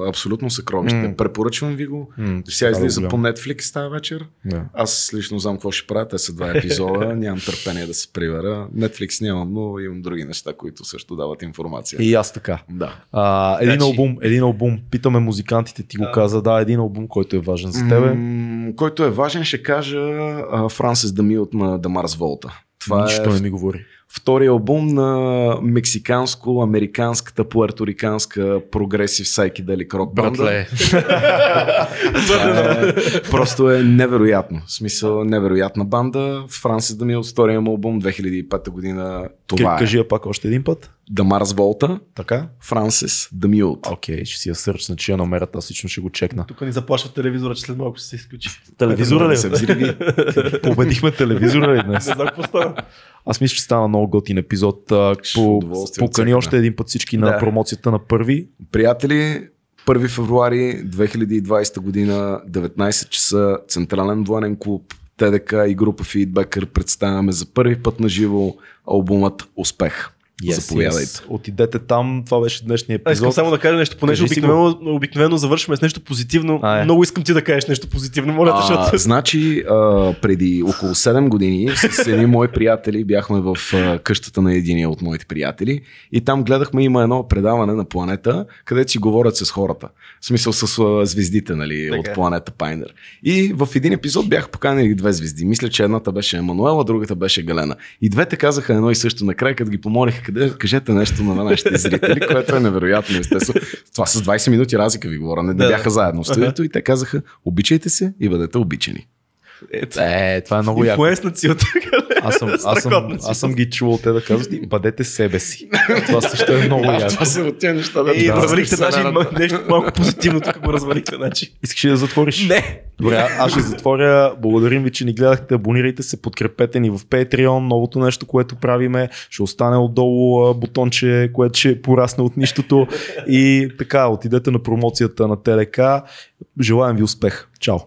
абсолютно съкровище. М. Препоръчвам ви го. М, Сега излиза по Netflix тази вечер. Да. Аз лично знам какво ще правя. Те са два епизода. Нямам търпение да се привера. Netflix нямам, но имам други неща, които също дават информация. И аз така. Да. А, един, Значи- албум, един албум, питаме музикантите, ти го А. каза, да, един албум, който е важен за тебе. М, който е важен, ще кажа Франсис Дамилт на Дамарс Волта. Това Нищо е не ми говори. Втори албум на мексиканско-американската пуерториканска прогресив сайкиделик рок банда. Братле. Е, просто е невероятно. В смисъл, невероятна банда. Франсис Дамилт, втория му албум 2005 година. Това е. Кажи я пак още един път. Дамарс Волта, Така? Франсис Дамилт. Окей, ще си я сърчна, че я намерят, аз лично ще го чекна. Тук ни заплашва телевизора, че след малко ще се изключи. Телевизора ли? се взриви. Победихме телевизора ли днес? Не знам какво стана. Аз мисля, че стана много готин епизод. По, покани още един път всички на Да. промоцията на първи. Приятели, 1 февруари 2020 година, 19 часа, Централен военен клуб, ТДК и група Feedbacker представяме за първи път на живо албумът Успех. Заповядайте. yes. Отидете там, това беше днешния А, искам епизод. само да кажа нещо, понеже Кажи обикновено, обикновено завършваме с нещо позитивно. А, е. Много искам ти да кажеш нещо позитивно, моля те, А, защото... значи, а, преди около 7 години с едни мои приятели бяхме в а, къщата на единия от моите приятели и там гледахме, има едно предаване на планета, където си говорят с хората. В смисъл с а, звездите, нали, Така. от планета Пайнер. И в един епизод бяха поканили две звезди. Мисля, че едната беше Емануела, другата беше Галена. И двете казаха едно и също накрая, като ги помолиха, къде, кажете нещо на нашите зрители, което е невероятно, естествено. Това с 20 минути разлика ви говоря, не, не Да. бяха заедно в студиото и те казаха, обичайте се и бъдете обичани. Ето. Е, това е много яко. Инфлуенснаци от Аз съм, аз, съм, си. аз съм ги чувал те да казват и бъдете себе си. Това също е много яко. това са от тези неща. Да, Ей, да, развалихте даже нещо малко позитивно, тук го развалихте, значи. Искаш ли да затвориш? Не! Добре, аз ще затворя. Благодарим ви, че ни гледахте. Абонирайте се, подкрепете ни в Patreon. Новото нещо, което правиме. Ще остане отдолу бутонче, което ще порасне от нищото. И така, отидете на промоцията на ТЛК. Желаем ви успех. Чао!